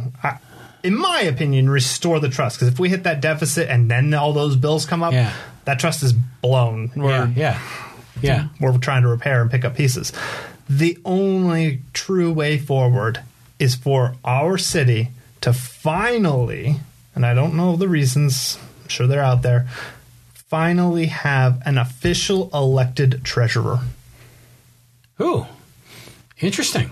in my opinion, restore the trust. Because if we hit that deficit and then all those bills come up, Yeah. that trust is blown. We're- yeah, yeah. we're trying to repair and pick up pieces. The only true way forward is for our city to finally, and I don't know the reasons, I'm sure they're out there, finally have an official elected treasurer. Who? interesting.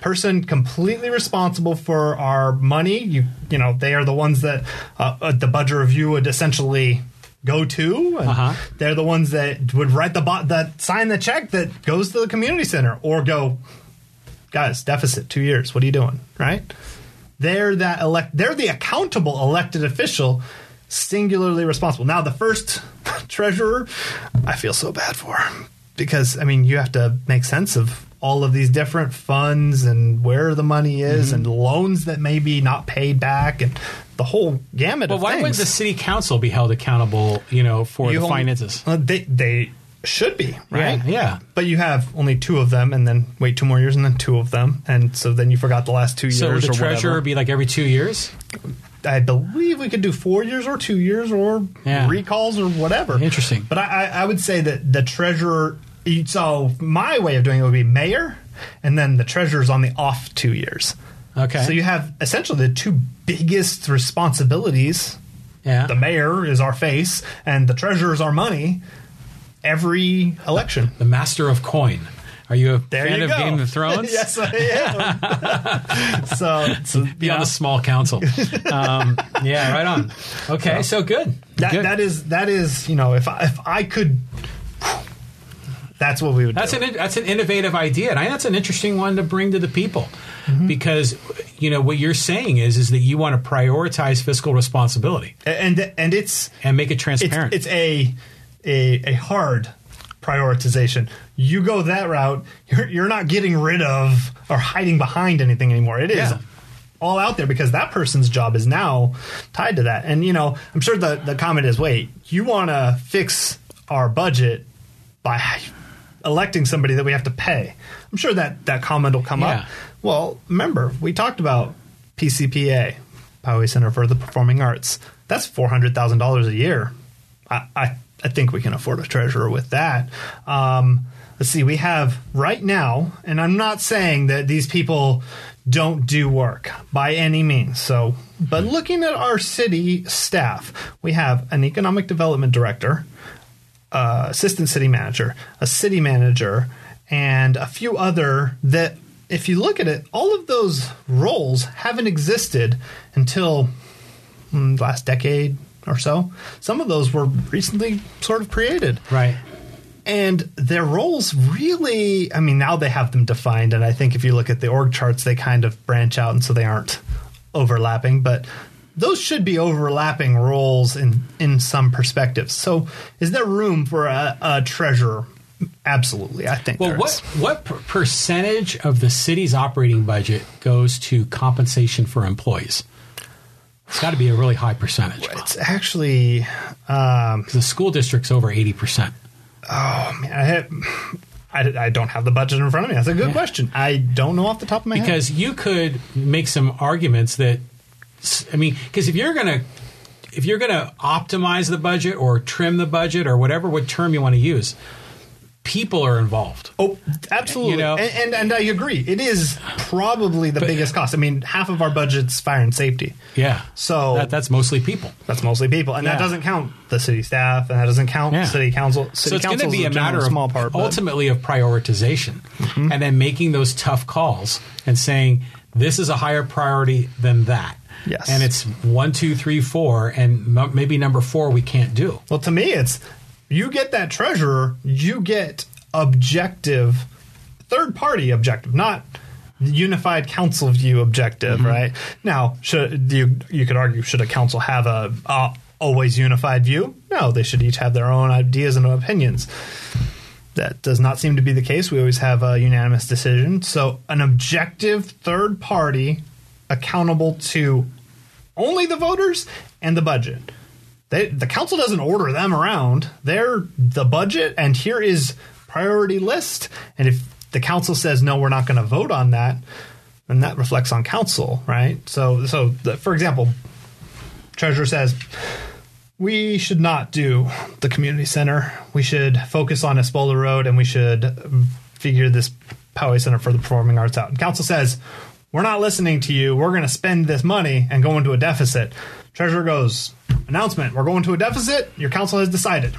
Person completely responsible for our money. You, you know, they are the ones that uh, uh, the budget review would essentially go to. And Uh-huh. They're the ones that would write the bo- that sign the check that goes to the community center or go, guys, deficit two years. What are you doing? Right? They're that elect. They're the accountable elected official, singularly responsible. Now, the first treasurer, I feel so bad for because I mean, you have to make sense of all of these different funds and where the money is Mm-hmm. and loans that may be not paid back and the whole gamut But why things. would the city council be held accountable? You know, for You the finances. Uh, they they should be right. Yeah, yeah. But you have only two of them, and then wait two more years, and then two of them, and so then you forgot the last two So would years. the or treasurer be like every two years? I believe we could do four years or two years or Yeah. recalls or whatever. Interesting. But I, I, I would say that the treasurer. So my way of doing it would be mayor, and then the treasurer's on the off two years. Okay. So you have essentially the two biggest responsibilities. yeah. The mayor is our face, and the treasurer is our money. Every election. the master of coin. Are you a There fan you of go. Game of Thrones? yes, I am. so, so Be on the small council. um, yeah, right on. Okay, so good. that good. that is that is you know if I, if I could, that's what we would. That's do. an that's an innovative idea, and I that's an interesting one to bring to the people, Mm-hmm. because you know what you're saying is is that you want to prioritize fiscal responsibility and and it's and make it it's transparent. it's a a a hard prioritization. You go that route, you're you're not getting rid of or hiding behind anything anymore. It is Yeah. all out there because that person's job is now tied to that. And you know, I'm sure the the comment is, wait, you want to fix our budget by electing somebody that we have to pay. I'm sure that that comment will come Yeah. up. Well, remember, we talked about PCPA, Poway Center for the Performing Arts. That's four hundred thousand dollars a year. I, I I think we can afford a treasurer with that. Um, let's see, we have right now, and I'm not saying that these people don't do work by any means. So, but looking at our city staff, we have an economic development director, uh, assistant city manager, a city manager, and a few other that, if you look at it, all of those roles haven't existed until mm, last decade or so. Some of those were recently sort of created. right. And their roles really, I mean, now they have them defined. And I think if you look at the org charts, they kind of branch out and so they aren't overlapping. But those should be overlapping roles in, in some perspectives. So is there room for a, a treasurer? Absolutely. I think Well, what is. what per- percentage of the city's operating budget goes to compensation for employees? It's got to be a really high percentage. It's actually, um, The school district's over eighty percent. oh, man, I, have, I, I don't have the budget in front of me. That's a good question. I don't know off the top of my head. because you could make some arguments that i mean because if you're gonna if you're gonna optimize the budget or trim the budget or whatever what term you want to use people are involved Oh, absolutely. You know- and, and and I agree. It is probably the biggest cost. I mean, half of our budget's fire and safety. yeah So- that, that's mostly people That's mostly people, and that doesn't count the city staff, and that doesn't count Yeah. city council. City so it's going to be a matter of small part. but- Mm-hmm. ultimately of prioritization and then making those tough calls and saying this is a higher priority than that Yes. and it's one, two, three, four, and m- maybe number four we can't do. Well, to me, it's you get that treasurer, you get objective, third party objective, not unified council view objective, Mm-hmm. right? Now, should you you could argue should a council have a, a always unified view? No, they should each have their own ideas and opinions. That does not seem to be the case. We always have a unanimous decision. So, an objective third party accountable to only the voters and the budget. They, the council doesn't order them around. They're the budget, and here is priority list. And if the council says no, we're not going to vote on that, then that reflects on council, right? So, so the, for example, treasurer says we should not do the community center. We should focus on Espola Road, and we should um, figure this Poway Center for the Performing Arts out. And council says we're not listening to you. We're going to spend this money and go into a deficit. Treasurer goes, announcement, we're going to a deficit. Your council has decided.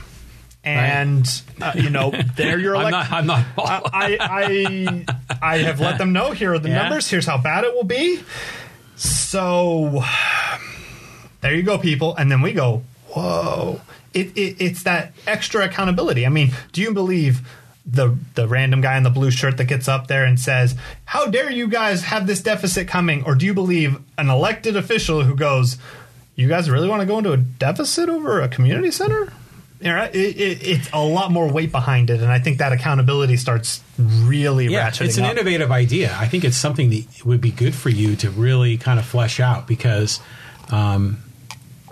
And, uh, you know, they're your I'm not. I'm not. I, I, I have let them know here are the Yeah. numbers. Here's how bad it will be. So there you go, people. And then we go, whoa. It, it, it's that extra accountability. I mean, do you believe the the random guy in the blue shirt that gets up there and says, "How dare you guys have this deficit coming?" Or do you believe an elected official who goes, "You guys really want to go into a deficit over a community center?" You know, it, it, it's a lot more weight behind it, and I think that accountability starts really yeah, ratcheting it's an up. innovative idea. I think it's something that would be good for you to really kind of flesh out because um,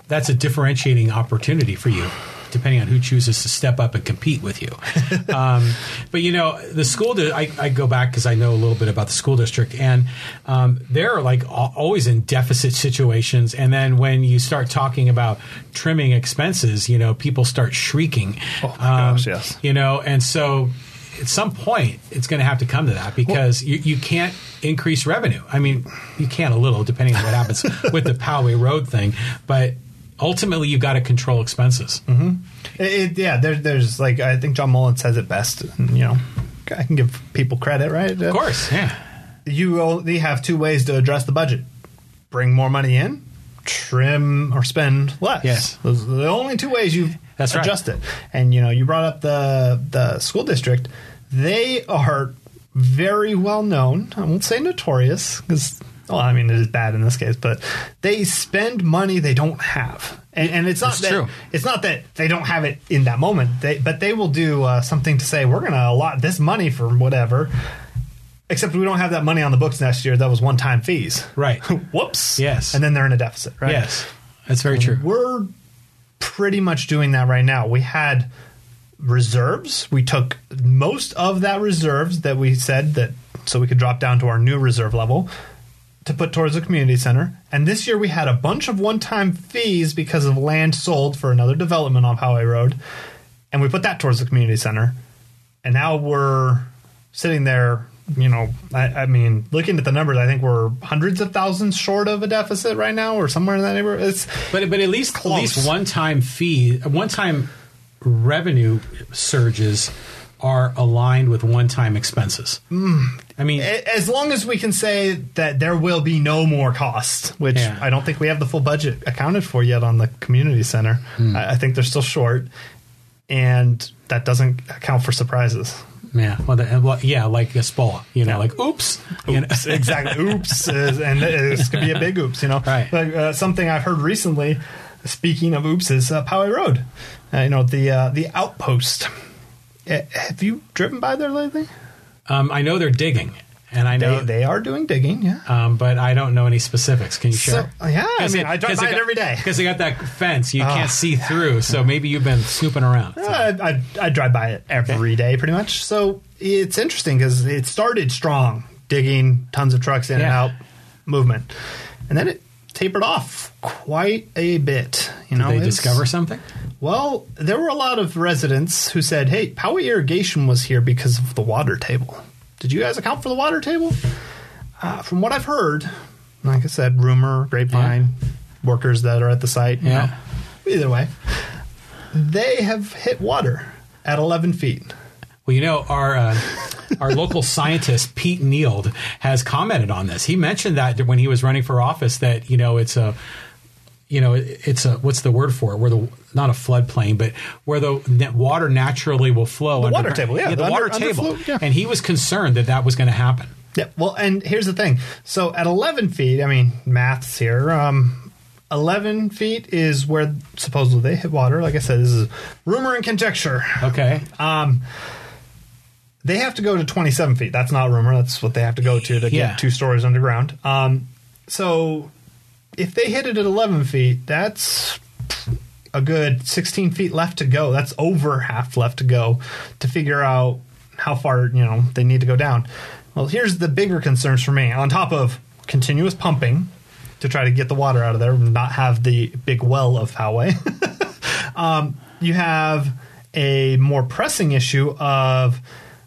that's a differentiating opportunity for you, depending on who chooses to step up and compete with you. um, but you know, the school. Di- I, I go back because I know a little bit about the school district, and um, they're like al- always in deficit situations. And then when you start talking about trimming expenses, you know, people start shrieking. Oh my gosh, yes. You know, and so at some point it's going to have to come to that because you, you can't increase revenue. I mean, you can a little depending on what happens with the Poway Road thing, but ultimately you've got to control expenses. Mm-hmm. It, it- yeah, there, there's like I think John Mullin says it best. You know, I can give people credit, right? Of course, yeah. You only have two ways to address the budget: bring more money in, trim or spend less. Yes. those are the only two ways you That's right. adjust it. And you know, you brought up the the school district. They are very well known. I won't say notorious because. Well, I mean, it is bad in this case, but they spend money they don't have, and, and it's not That's that true. it's not that they don't have it in that moment. They, but they will do uh, something to say we're going to allot this money for whatever. Except we don't have that money on the books next year. That was one time fees. Right. Whoops. Yes. And then they're in a deficit. Right. Yes, that's very true. We're pretty much doing that right now. We had reserves. We took most of that reserves that we said that so we could drop down to our new reserve level to put towards the community center. And this year we had a bunch of one-time fees because of land sold for another development on Highway Road, and we put that towards the community center. And now we're sitting there. You know, I, I mean, looking at the numbers, I think we're hundreds of thousands short of a deficit right now, or somewhere in that neighborhood. It's But but at least at least one time fee, one time revenue surges are aligned with one time expenses. I mean, as long as we can say that there will be no more cost, which Yeah. I don't think we have the full budget accounted for yet on the community center. I, I think they're still short, and that doesn't account for surprises. yeah, well, the, well, yeah, like a Espola, you know, Yeah. like oops, you know? Exactly. oops, is- and this could be a big oops. You know, Right. Like uh, something I've heard recently. Speaking of oops, is uh, Poway Road. Uh, you know the uh, the outpost. Uh, have you driven by there lately? Um, I know they're digging, and I know, they are doing digging. Yeah. um, but I don't know any specifics. Can you share? So, yeah, I mean, I drive by it every day. because they got that fence you Oh. can't see through. So maybe you've been snooping around. So- Uh, I, I drive by it every day, pretty much. So it's interesting because it started strong, digging, tons of trucks in and out, movement, and then it tapered off quite a bit. You know, they discover something. Well, there were a lot of residents who said, "Hey, Poway Irrigation was here because of the water table." Did you guys account for the water table? Uh, from what I've heard, like I said, rumor, grapevine, workers that are at the site. you Yeah. know. Either way, they have hit water at 11 feet. Well, you know, our uh, our local scientist Pete Neild has commented on this. He mentioned that when he was running for office that you know it's a you know it's a what's the word for it where the not a floodplain but where the water naturally will flow The water table, yeah, the, the water table underflow, yeah. and he was concerned that that was going to happen Yeah. Well, and here's the thing. So at 11 feet, I mean, maths here. Um, 11 feet is where supposedly they hit water. Like I said, this is rumor and conjecture. okay Um, they have to go to 27 feet. That's not rumor. That's what they have to go to to Yeah. get two stories underground. Um, so if they hit it at 11 feet, that's a good 16 feet left to go. That's over half left to go to figure out how far you know they need to go down. Well, here's the bigger concerns for me. On top of continuous pumping to try to get the water out of there, and not have the big well of Poway. um, you have a more pressing issue of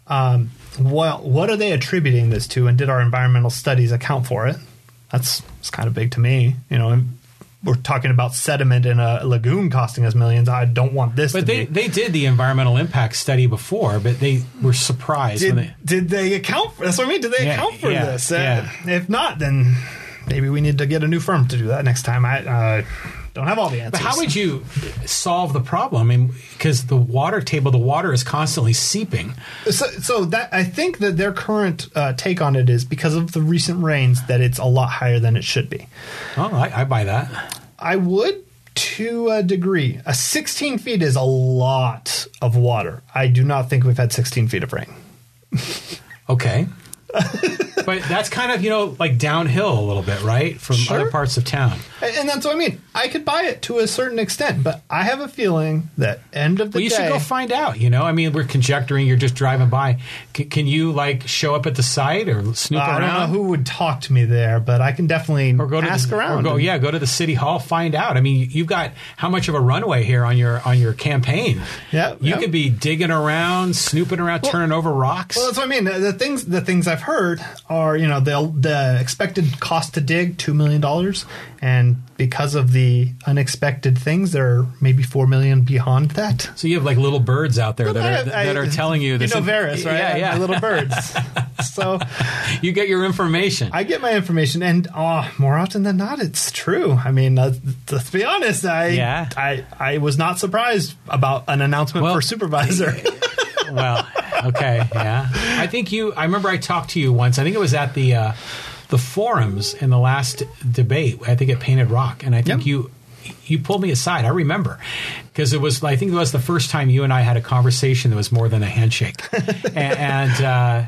um, what what are they attributing this to, and did our environmental studies account for it? That's, that's kind of big to me. You know, we're talking about sediment in a lagoon costing us millions. I don't want this. but to they, be. they did the environmental impact study before but they were surprised did, when they did they account for that's what I mean? Did they Yeah, account for yeah, this? Uh, yeah. if not, then maybe we need to get a new firm to do that next time. I uh, don't have all the answers. But how would you solve the problem? I mean, because the water table, the water is constantly seeping. So, so that I think that their current uh, take on it is because of the recent rains that it's a lot higher than it should be. Oh, I, I buy that. I would to a degree. A 16 feet is a lot of water. I do not think we've had 16 feet of rain. Okay. but that's kind of, you know, like downhill a little bit, right? From Sure. other parts of town. And and that's what I mean. I could buy it to a certain extent, but I have a feeling that end of the day. Well, you day, should go find out, you know? I mean, we're conjecturing, you're just driving by. C- can you, like, show up at the site or snoop I around? don't know who would talk to me there, but I can definitely or go to ask the, around. Or go, yeah, go to the city hall, find out. I mean, you've got how much of a runway here on your on your campaign? Yeah, you yeah. could be digging around, snooping around, turning over rocks. Well, that's what I mean. The, the things the things I've heard are you know the the expected cost to dig two million dollars, and because of the unexpected things, there are maybe four million beyond that. So you have like little birds out there that I- are that I- are telling you this. You know Vaus, right? Yeah, yeah. Little birds. so you get your information. I get my information, and oh, more often than not, it's true. I mean, uh, let's be honest. I Yeah. I I was not surprised about an announcement Well, for supervisor. well, okay, yeah. I think you. I remember I talked to you once. I think it was at the uh, the forums in the last debate. I think it Painted Rock, and I think Yep. you you pulled me aside. I remember because it was. I think it was the first time you and I had a conversation that was more than a handshake, and, and uh,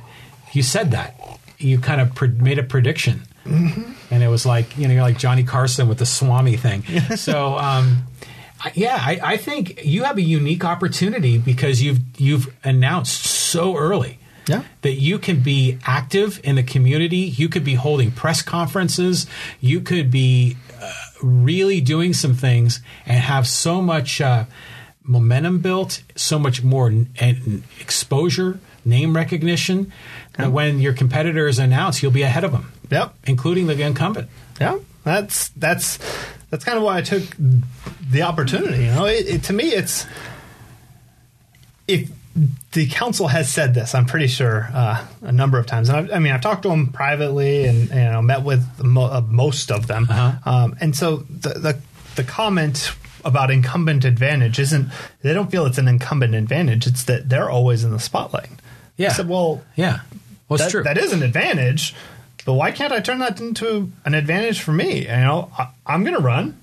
you said that you kind of pre- made a prediction. And it was like you know, you're like Johnny Carson with the Swami thing. So, um, yeah, I, I think you have a unique opportunity because you've you've announced so early Yeah. that you can be active in the community. You could be holding press conferences. You could be uh, really doing some things and have so much uh, momentum built, so much more n- and exposure, name recognition. That when your competitors announce, you'll be ahead of them, yep. including the incumbent. Yeah, that's that's that's kind of why I took the opportunity. You know, it, it, to me, it's if the council has said this, I'm pretty sure uh, a number of times, and I've, I mean, I've talked to them privately and you know met with mo- uh, most of them, Uh-huh. um, and so the, the the comment about incumbent advantage isn't they don't feel it's an incumbent advantage; it's that they're always in the spotlight. Yeah. I said, well, Yeah, well, it's that, true. that is an advantage, but why can't I turn that into an advantage for me? You know, I, I'm going to run.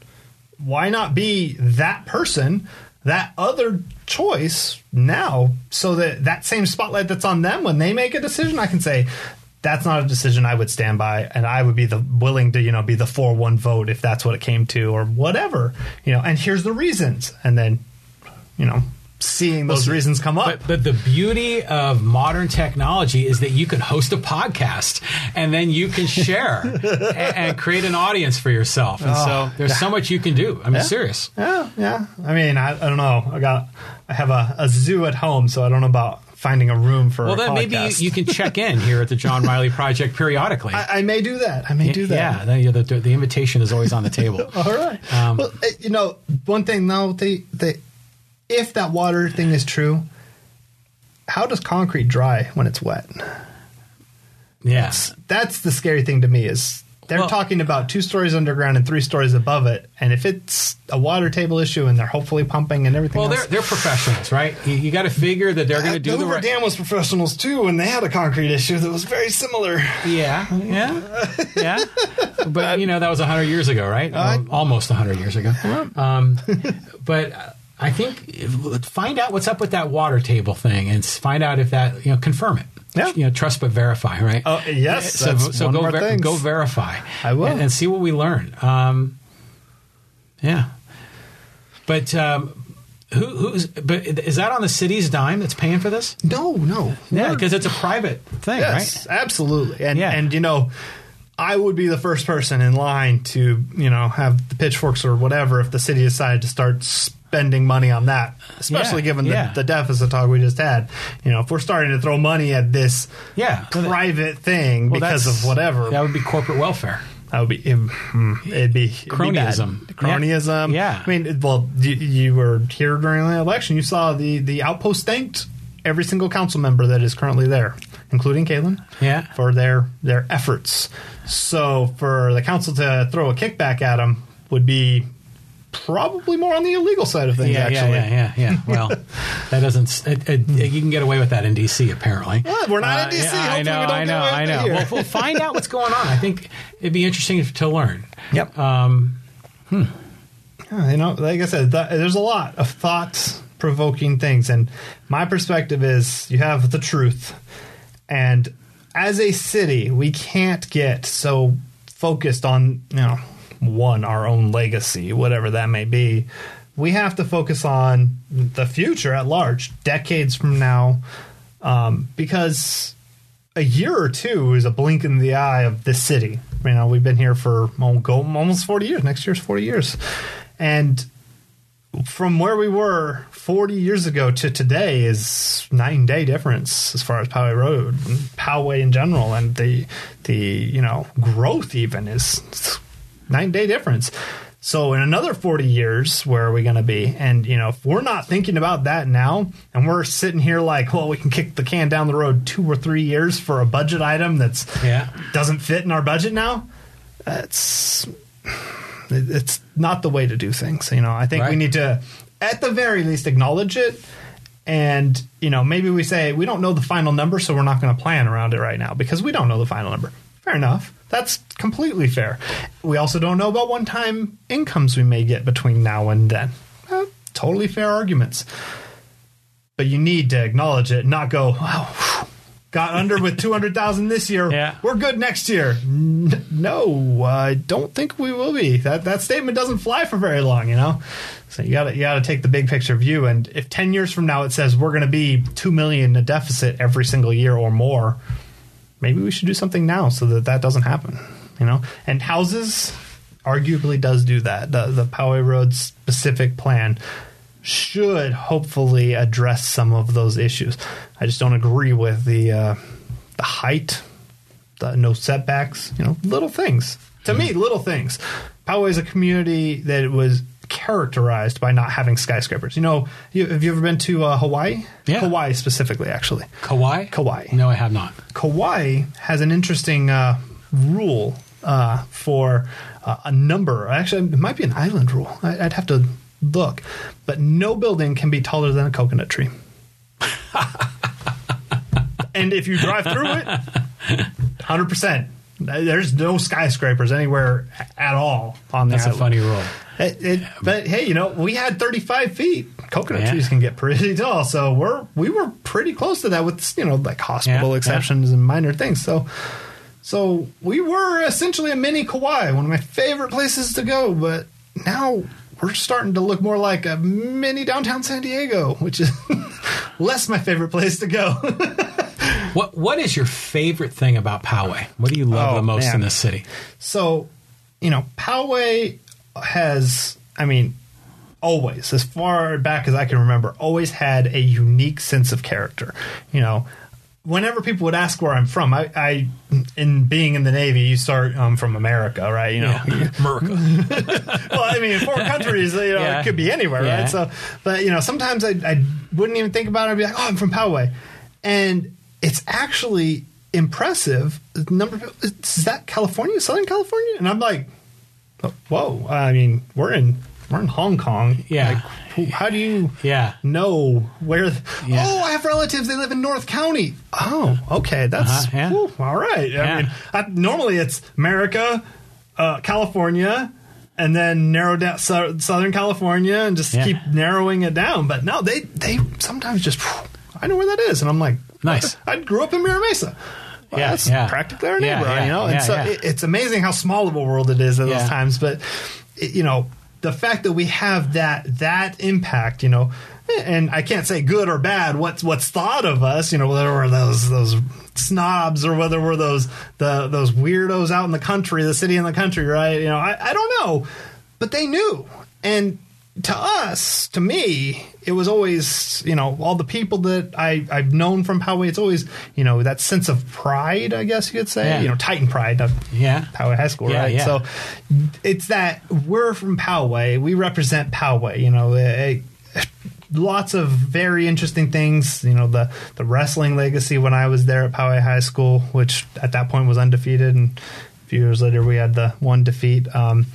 Why not be that person, that other choice now, so that that same spotlight that's on them when they make a decision, I can say. That's not a decision I would stand by, and I would be the willing to, you know, be the four one vote if that's what it came to, or whatever, you know. And here's the reasons, and then, you know, seeing those reasons come up. But, but the beauty of modern technology is that you can host a podcast and then you can share and, and create an audience for yourself. And so there's so much you can do. I'm serious. Yeah, yeah. I mean, I, I don't know. I got, I have a, a zoo at home, so I don't know about finding a room for. Well, a then maybe you, you can check in here at the John Riley Project periodically. I, I may do that. I may do that. Yeah, know, the, the invitation is always on the table. All right. Um, well, eh, you know, one thing though, they they if that water thing is true, how does concrete dry when it's wet? Yeah. That's the scary thing to me is they're Well- talking about two stories underground and three stories above it, and if it's a water table issue and they're hopefully pumping and everything Well, else, they're they're professionals, right? You, you got to figure that they're going to do the right. Dam was professionals too, and they had a concrete issue that was very similar. Yeah, yeah, yeah. But you know that was hundred years ago, right? Or almost hundred years ago. Um, but uh, I think find out what's up with that water table thing, and find out if that you know confirm it. Yeah. You know, trust but verify, right? Oh, yes, So, so go ver- go verify. I will. and, and see what we learn. Um, yeah, but. Um, who, who's but is that on the city's dime that's paying for this? No, no, Yeah, because it's a private thing, Yes, right? absolutely. And Yeah. and you know, I would be the first person in line to you know have the pitchforks or whatever if the city decided to start spending money on that, especially Yeah, given the, yeah. the deficit talk we just had. You know, if we're starting to throw money at this Yeah, private thing Well, because of whatever, That would be corporate welfare. that would be it, mm, it'd be it'd be. Cronyism. cronyism. Yeah. I mean, well, you, you were here during the election. You saw the the outpost thanked every single council member that is currently there, including Caylin Yeah. for their their efforts. So for the council to throw a kickback at them would be probably more on the illegal side of things. Yeah, actually, yeah, yeah, yeah, yeah. Well, that doesn't. It, it, you can get away with that in DC, apparently. Well, we're not in DC. Uh, yeah, I know, we don't I know, I know. Well, we'll find out what's going on. I think it'd be interesting to learn. Yep. Um, Yeah, you know, like I said, th- there's a lot of thought provoking things. And my perspective is you have the truth. And as a city, we can't get so focused on, you know, one, our own legacy, whatever that may be. We have to focus on the future at large, decades from now, um, because a year or two is a blink in the eye of this city. You know, we've been here for oh, almost forty years. Next year's forty years, and from where we were 40 years ago to today is and day difference as far as Poway Road Poway in general and the the you know growth even is and day difference. So in another 40 years, where are we going to be? And you know, if we're not thinking about that now, and we're sitting here like, well, we can kick the can down the road two or three years for a budget item that's Yeah. doesn't fit in our budget now. That's it's not the way to do things. You know, I think we need to, at the very least, acknowledge it. And you know, maybe we say we don't know the final number, so we're not going to plan around it right now because we don't know the final number. Fair enough. That's completely fair. We also don't know about one-time incomes we may get between now and then. Uh, totally fair arguments. But you need to acknowledge it, not go, wow, whew, got under with 200,000 this year. Yeah. We're good next year. No, I don't think we will be. That that statement doesn't fly for very long, you know. So you got to you got to take the big picture view and if 10 years from now it says we're going to be 2 million in a deficit every single year or more, maybe we should do something now so that that doesn't happen, you know. And houses arguably does do that. The the Poway Road specific plan should hopefully address some of those issues. I just don't agree with the uh, the height, the no setbacks. You know, little things. To me, little things. Poway is a community that was characterized by not having skyscrapers. You know, you, have you ever been to uh, Hawaii? Yeah. Hawaii specifically, actually. Kauai? Kauai. No, I have not. Kauai has an interesting uh, rule uh, for uh, a number. Actually, it might be an island rule. I, I'd have to look. But no building can be taller than a coconut tree. and if you drive through it, 100%. There's no skyscrapers anywhere at all on the That's a funny rule. It, it, but hey, you know, we had 35 feet. Coconut Yeah. trees can get pretty tall, so we're we were pretty close to that with you know like hospital Yeah, yeah. exceptions and minor things. So, so we were essentially a mini Kauai, one of my favorite places to go. But now we're starting to look more like a mini downtown San Diego, which is less my favorite place to go. What What is your favorite thing about Poway? What do you love Oh, the most man. in this city? So, you know, Poway has, I mean, always, as far back as I can remember, always had a unique sense of character. You know, whenever people would ask where I'm from, I, I in being in the Navy, you start um, from America, right? You know, America. well, I mean, foreign countries, you know, Yeah. it could be anywhere, Yeah. right? So, but you know, sometimes I, I wouldn't even think about it. I'd be like, oh, I'm from Poway. and it's actually impressive. The number of, is that California, Southern California, and I'm like, whoa. I mean, we're in we're in Hong Kong. Yeah. Like, how do you Yeah. know where? Yeah. Oh, I have relatives. They live in North County. Oh, okay. That's Uh-huh, yeah. all right. Yeah. I mean, I, normally it's America, uh, California. And then narrow down Sou- Southern California and just keep narrowing it down. But no, they they sometimes just I know where that is, and I'm like, Nice. I grew up in Mira Mesa. Well, Yeah, that's yeah. practically our Yeah, neighbor, yeah, you know. And yeah, so yeah. it, it's amazing how small of a world it is at Yeah. those times. But it- you know, the fact that we have that that impact, you know, and I can't say good or bad. What's what's thought of us, you know, whether we're those those snobs or whether we're those the those weirdos out in the country, the city in the country, right? You know, I, I don't know, but they knew, and to us, to me, it was always, you know, all the people that I, I've known from Poway, it's always, you know, that sense of pride, I guess you could say, Yeah. you know, Titan pride of Yeah. Poway High School, Yeah, right? yeah. So it's that we're from Poway, we represent Poway, you know, eh, lots of very interesting things, you know, the, the wrestling legacy when I was there at Poway High School, which at that point was undefeated. And a few years later, we had the one defeat. Um,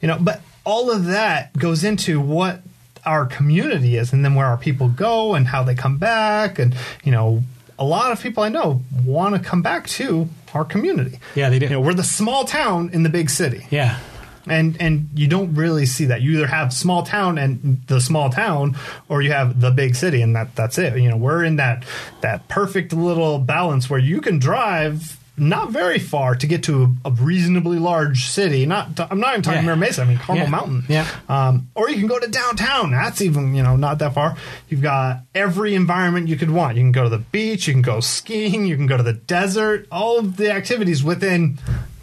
you know, but all of that goes into what our community is and then where our people go and how they come back. And, you know, a lot of people I know want to come back to our community. Yeah, they do. You know, we're the small town in the big city Yeah. and and you don't really see that. You either have small town and the small town, or you have the big city, and that that's it. You know, we're in that that perfect little balance where you can drive not very far to get to a, a reasonably large city. Not I'm not even talking Yeah. Mira Mesa. I mean Carmel Yeah. Mountain. Yeah. Um, or you can go to downtown. That's even you know not that far. You've got every environment you could want. You can go to the beach. You can go skiing. You can go to the desert. All of the activities within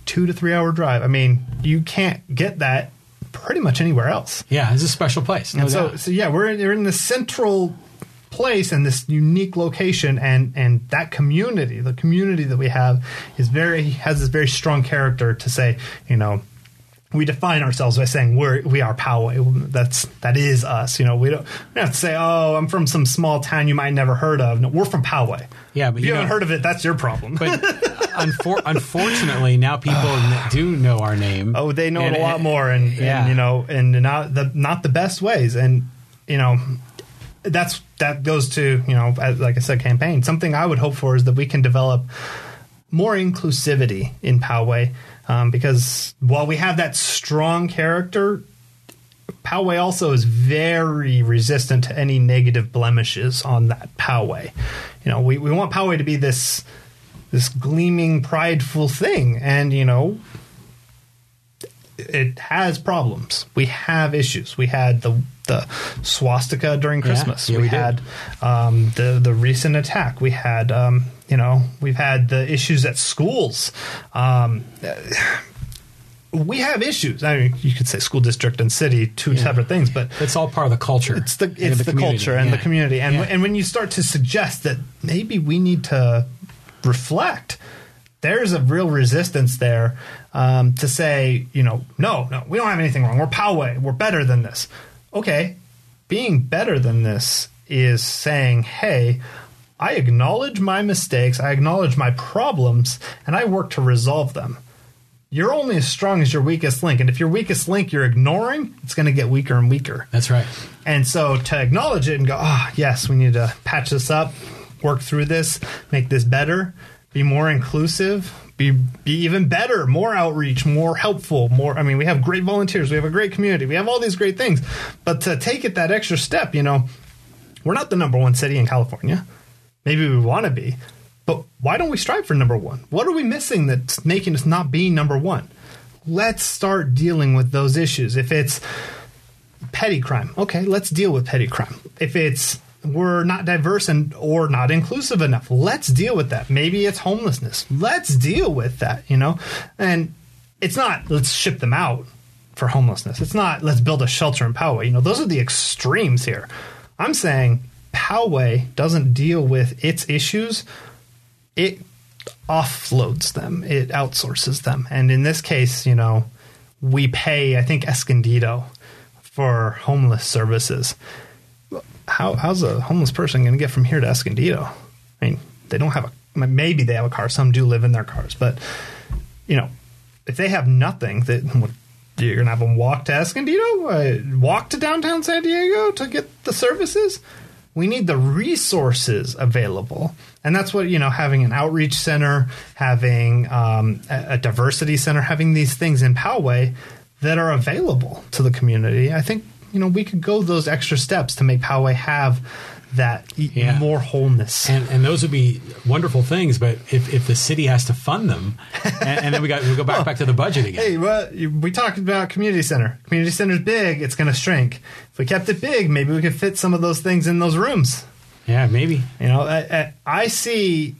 two to three hour drive. I mean, you can't get that pretty much anywhere else. Yeah. It's a special place. No so, so yeah, we're in, we're in the central place and this unique location, and and that community, the community that we have, is very has this very strong character to say, you know. We define ourselves by saying we're we are Poway. That's that is us. You know, we don't, we don't have to say, "Oh, I'm from some small town you might never heard of." No, we're from Poway. Yeah, but if you, you haven't know- heard of it, that's your problem. But unfor- unfortunately, now people do know our name. Oh, they know And it a lot more, and, Yeah. and you know, and not the not the best ways, and you know, that's that goes to you know, as, like I said, campaign. Something I would hope for is that we can develop more inclusivity in Poway, um, because while we have that strong character. Poway also is very resistant to any negative blemishes on that Poway. You know, we, we want Poway to be this this gleaming, prideful thing, and you know, it has problems. We have issues. We had the the swastika during Christmas. yeah, we, we had um, the the recent attack. We had um, you know we've had the issues at schools. Um, we have issues. I mean, you could say school district and city, two separate things, but It's all part of the culture. it's the it's the, community. culture and Yeah. the community and Yeah. and when you start to suggest that maybe we need to reflect there's a real resistance there um, to say you know no no we don't have anything wrong. We're Poway we're better than this. Okay. Being better than this is saying hey I acknowledge my mistakes I acknowledge my problems and I work to resolve them. You're only as strong as your weakest link and if your weakest link you're ignoring it's going to get weaker and weaker. That's right. and so to acknowledge it and go, ah, yes, we need to patch this up, work through this, make this better, be more inclusive, be be even better, more outreach, more helpful, more. I mean, we have great volunteers, we have a great community, we have all these great things, but to take it that extra step, you know, we're not the number one city in California. Maybe we want to be, but why don't we strive for number one? What are we missing that's making us not be number one? Let's start dealing with those issues. If it's petty crime. Okay, let's deal with petty crime. If it's we're not diverse and or not inclusive enough, let's deal with that. Maybe it's homelessness. Let's deal with that, you know? And it's not let's ship them out for homelessness. It's not let's build a shelter in Poway. You know, those are the extremes here. I'm saying Poway doesn't deal with its issues. It offloads them. It outsources them. And in this case, you know, we pay I think Escondido for homeless services. How, how's a homeless person going to get from here to Escondido? I mean, they don't have a maybe they have a car. Some do live in their cars, but you know, if they have nothing, that you're gonna have them walk to Escondido, uh, walk to downtown San Diego to get the services. We need the resources available, and that's what you know. Having an outreach center, having um, a diversity center, having these things in Poway that are available to the community. I think you know we could go those extra steps to make Poway have that Yeah. more wholeness. And, and those would be wonderful things, but if, if the city has to fund them, and, and then we got we go back back to the budget again. Hey, well, we talked about community center. Community center's big; it's going to shrink. If we kept it big, maybe we could fit some of those things in those rooms. Yeah, maybe. You know, I, I, I see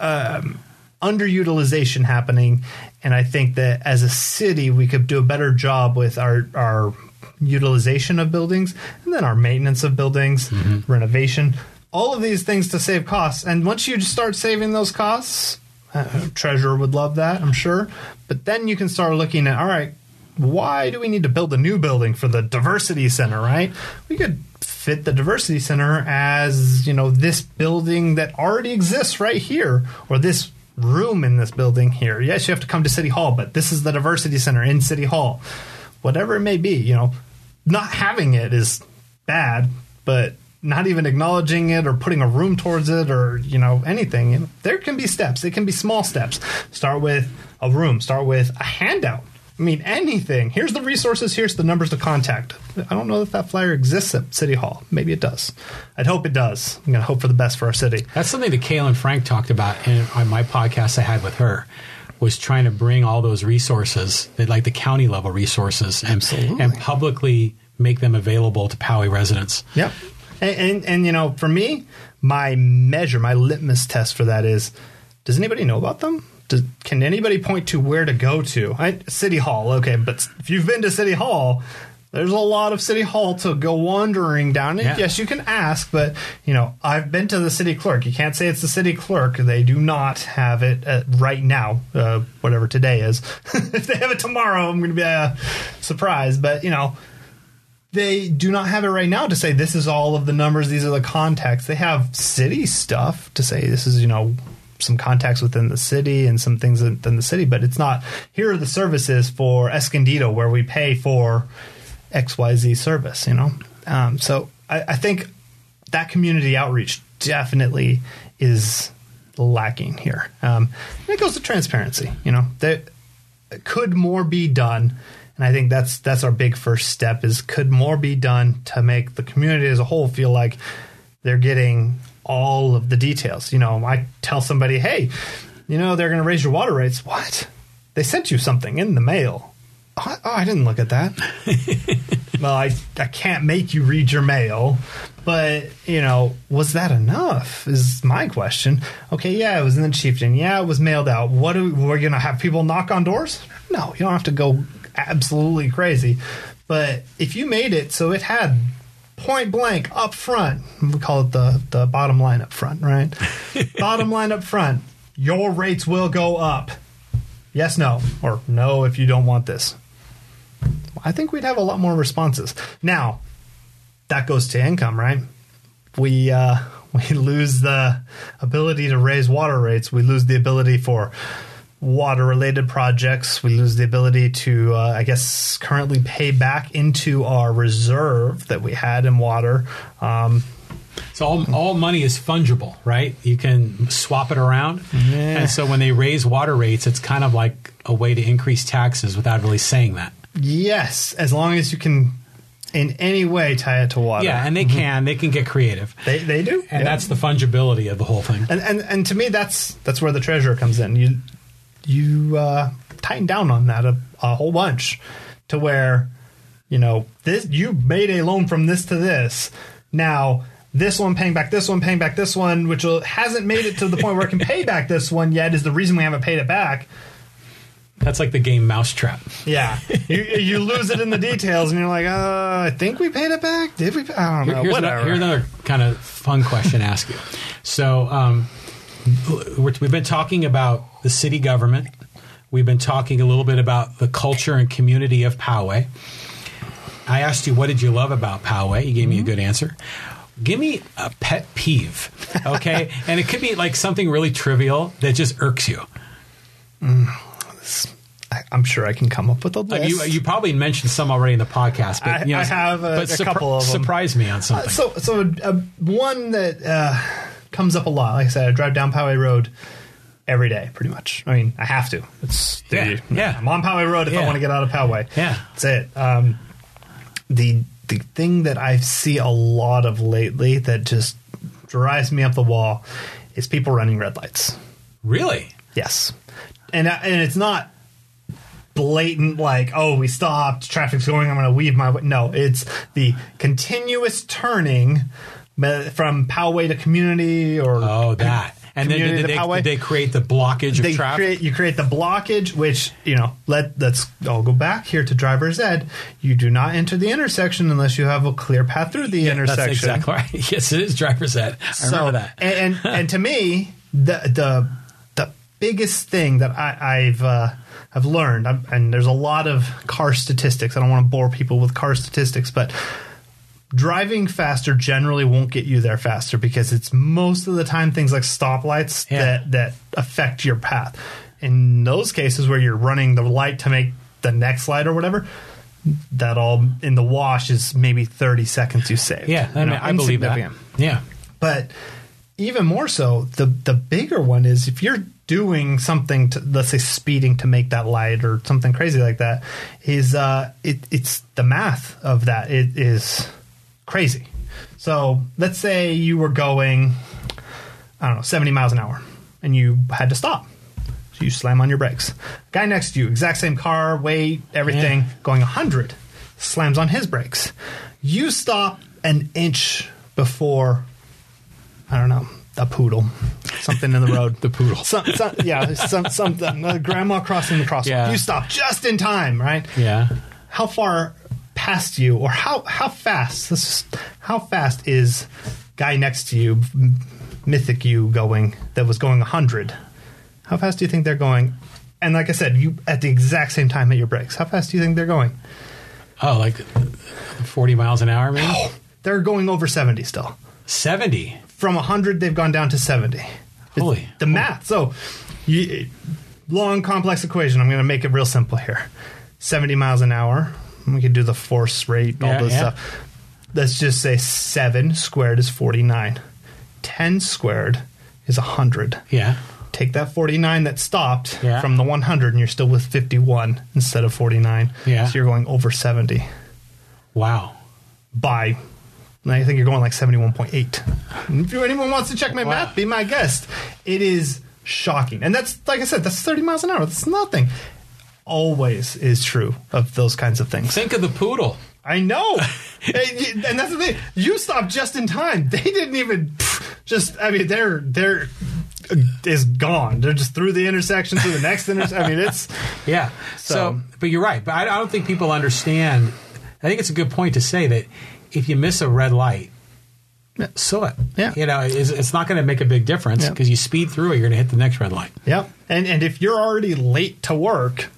um, underutilization happening, and I think that as a city, we could do a better job with our our utilization of buildings, and then our maintenance of buildings, renovation, all of these things to save costs. And once you start saving those costs, uh, treasurer would love that, I'm sure. But then you can start looking at, all right, why do we need to build a new building for the diversity center right we could fit the diversity center as you know this building that already exists right here or this room in this building here yes you have to come to city hall but this is the diversity center in city hall whatever it may be you know not having it is bad but not even acknowledging it or putting a room towards it or you know anything there can be steps it can be small steps start with a room start with a handout I mean, anything. Here's the resources. Here's the numbers to contact. I don't know if that flyer exists at City Hall. Maybe it does. I'd hope it does. I'm going to hope for the best for our city. That's something that Caylin Frank talked about in on my podcast I had with her. Was trying to bring all those resources, like the county level resources, and Absolutely. and publicly make them available to Poway residents. Yep. And, and, and, you know, for me, my measure, my litmus test for that is does anybody know about them? Does, can anybody point to where to go to? I, City Hall, okay, but if you've been to City Hall, there's a lot of City Hall to go wandering down. Yeah. Yes, you can ask, but you know, I've been to the city clerk. You can't say it's the city clerk. They do not have it uh, right now, uh, whatever today is. if they have it tomorrow, I'm going to be uh, surprised. But you know, they do not have it right now to say this is all of the numbers, these are the contacts. They have city stuff to say this is, you know, some contacts within the city and some things within the city, but it's not here are the services for Escondido where we pay for XYZ service, you know? Um, so I, I think that community outreach definitely is lacking here. Um, it goes to transparency, you know, there could more be done and i think that's that's our big first step is could more be done to make the community as a whole feel like they're getting all of the details. You know i tell somebody hey you know they're going to raise your water rates. What? They sent you something in the mail oh, I- I didn't look at that. well, I, I can't make you read your mail, but, you know, was that enough? Is my question. Okay, yeah, it was in the Chieftain. Yeah, it was mailed out. What are we, we're going to have people knock on doors? No, you don't have to go absolutely crazy. But if you made it so it had point blank up front, we call it the, the bottom line up front, right? bottom line up front, your rates will go up. Yes, no, or no if you don't want this. I think we'd have a lot more responses. Now, that goes to income, right? We uh, we lose the ability to raise water rates. We lose the ability for water related projects. We lose the ability to, uh, I guess, currently pay back into our reserve that we had in water. Um, So all, all money is fungible, right? You can swap it around. Yeah. And so when they raise water rates, it's kind of like a way to increase taxes without really saying that. Yes, as long as you can in any way tie it to water. Yeah, and they can. They can get creative. they, they do. And Yeah. that's the fungibility of the whole thing. and, and and to me that's that's where the treasurer comes in you you uh tighten down on that a, a whole bunch to where you know this you made a loan from this to this now this one paying back this one paying back this one which hasn't made it to the point where it can pay back this one yet is the reason we haven't paid it back That's like the game Mousetrap. yeah you, you lose it in the details and you're like uh i think we paid it back did we i don't know here's, whatever another, here's another kind of fun question to ask you. So, um, we're- we've been talking about the city government. We've been talking a little bit about the culture and community of Poway. I asked you, what did you love about Poway? You gave me a good answer. Give me a pet peeve Okay, and it could be like something really trivial that just irks you. I, I'm sure I can come up with a Uh, list. You, you probably mentioned some already in the podcast, but I- you know, I have a- but a couple of 'em. Surprise me on Uh, something. so, so uh, one that uh, comes up a lot. Like I said, I drive down Poway Road every day, pretty much. I mean, I have to. It's the, Yeah, yeah. I'm on Poway Road if I want to get out of Poway. Yeah. that's it. Um, the the thing that I see a lot of lately that just drives me up the wall is people running red lights. really? Yes, and uh, and it's not blatant like oh we stopped traffic's going i'm going to weave my way no it's the continuous turning uh, from poway to community or Oh, that. And then did they, did they create the blockage of traffic? create you create the blockage which you know let let's all go back here to driver's ed you do not enter the intersection unless you have a clear path through the intersection That's exactly right. Yes, it is driver's ed. I remember that. And, and and to me, the the the biggest thing that I, I've uh, I've learned, I'm, and there's a lot of car statistics. I don't want to bore people with car statistics, but driving faster generally won't get you there faster because it's most of the time things like stoplights Yeah. that that affect your path. In those cases where you're running the light to make the next light or whatever, that all in the wash is maybe 30 seconds you save. Yeah, I, You know, I believe that. Yeah. But even more so, the the bigger one is if you're doing something to let's say speeding to make that light or something crazy like that, is uh it it's the math of that. It is crazy. So let's say you were going I don't know, 70 miles an hour and you had to stop. So you slam on your brakes. Guy next to you, exact same car, weight, everything, Yeah. going 100, slams on his brakes. You stop an inch before, I don't know, a poodle, something in the road. The poodle. Some, some, yeah, some, something. Uh, grandma crossing the crosswalk. Yeah. You stop just in time, right? Yeah. how far past you or how how fast this is, how fast is guy next to you mythic you going that was going 100 how fast do you think they're going and like i said you at the exact same time at your brakes how fast do you think they're going Oh, like 40 miles an hour, maybe? they're going over 70 still 70. From 100 they've gone down to 70 It's Holy. the math so you, long complex equation i'm going to make it real simple here 70 miles an hour we could do the force rate all Yeah, this yeah. stuff let's just say 7 squared is 49 10 squared is 100 Yeah. take that 49 that stopped Yeah. from the 100 and you're still with 51 instead of 49 Yeah. so you're going over 70 Wow. by I think you're going like 71.8. If anyone wants to check my Wow. math, be my guest. It is shocking. And that's like I said, that's 30 miles an hour. That's nothing. Always is true of those kinds of things. Think of the poodle. I know. and and that's the thing. You stopped just in time. They didn't even just I mean they're they're uh, is gone. They're just through the intersection to the next intersection. I mean it's Yeah. So, So- but you're right. But I, I don't think people understand. I think it's a good point to say that if you miss a red light, so what? Yeah. You know, it's, it's not going to make a big difference Yeah. because you speed through it, you're going to hit the next red light. Yep. And and if you're already late to work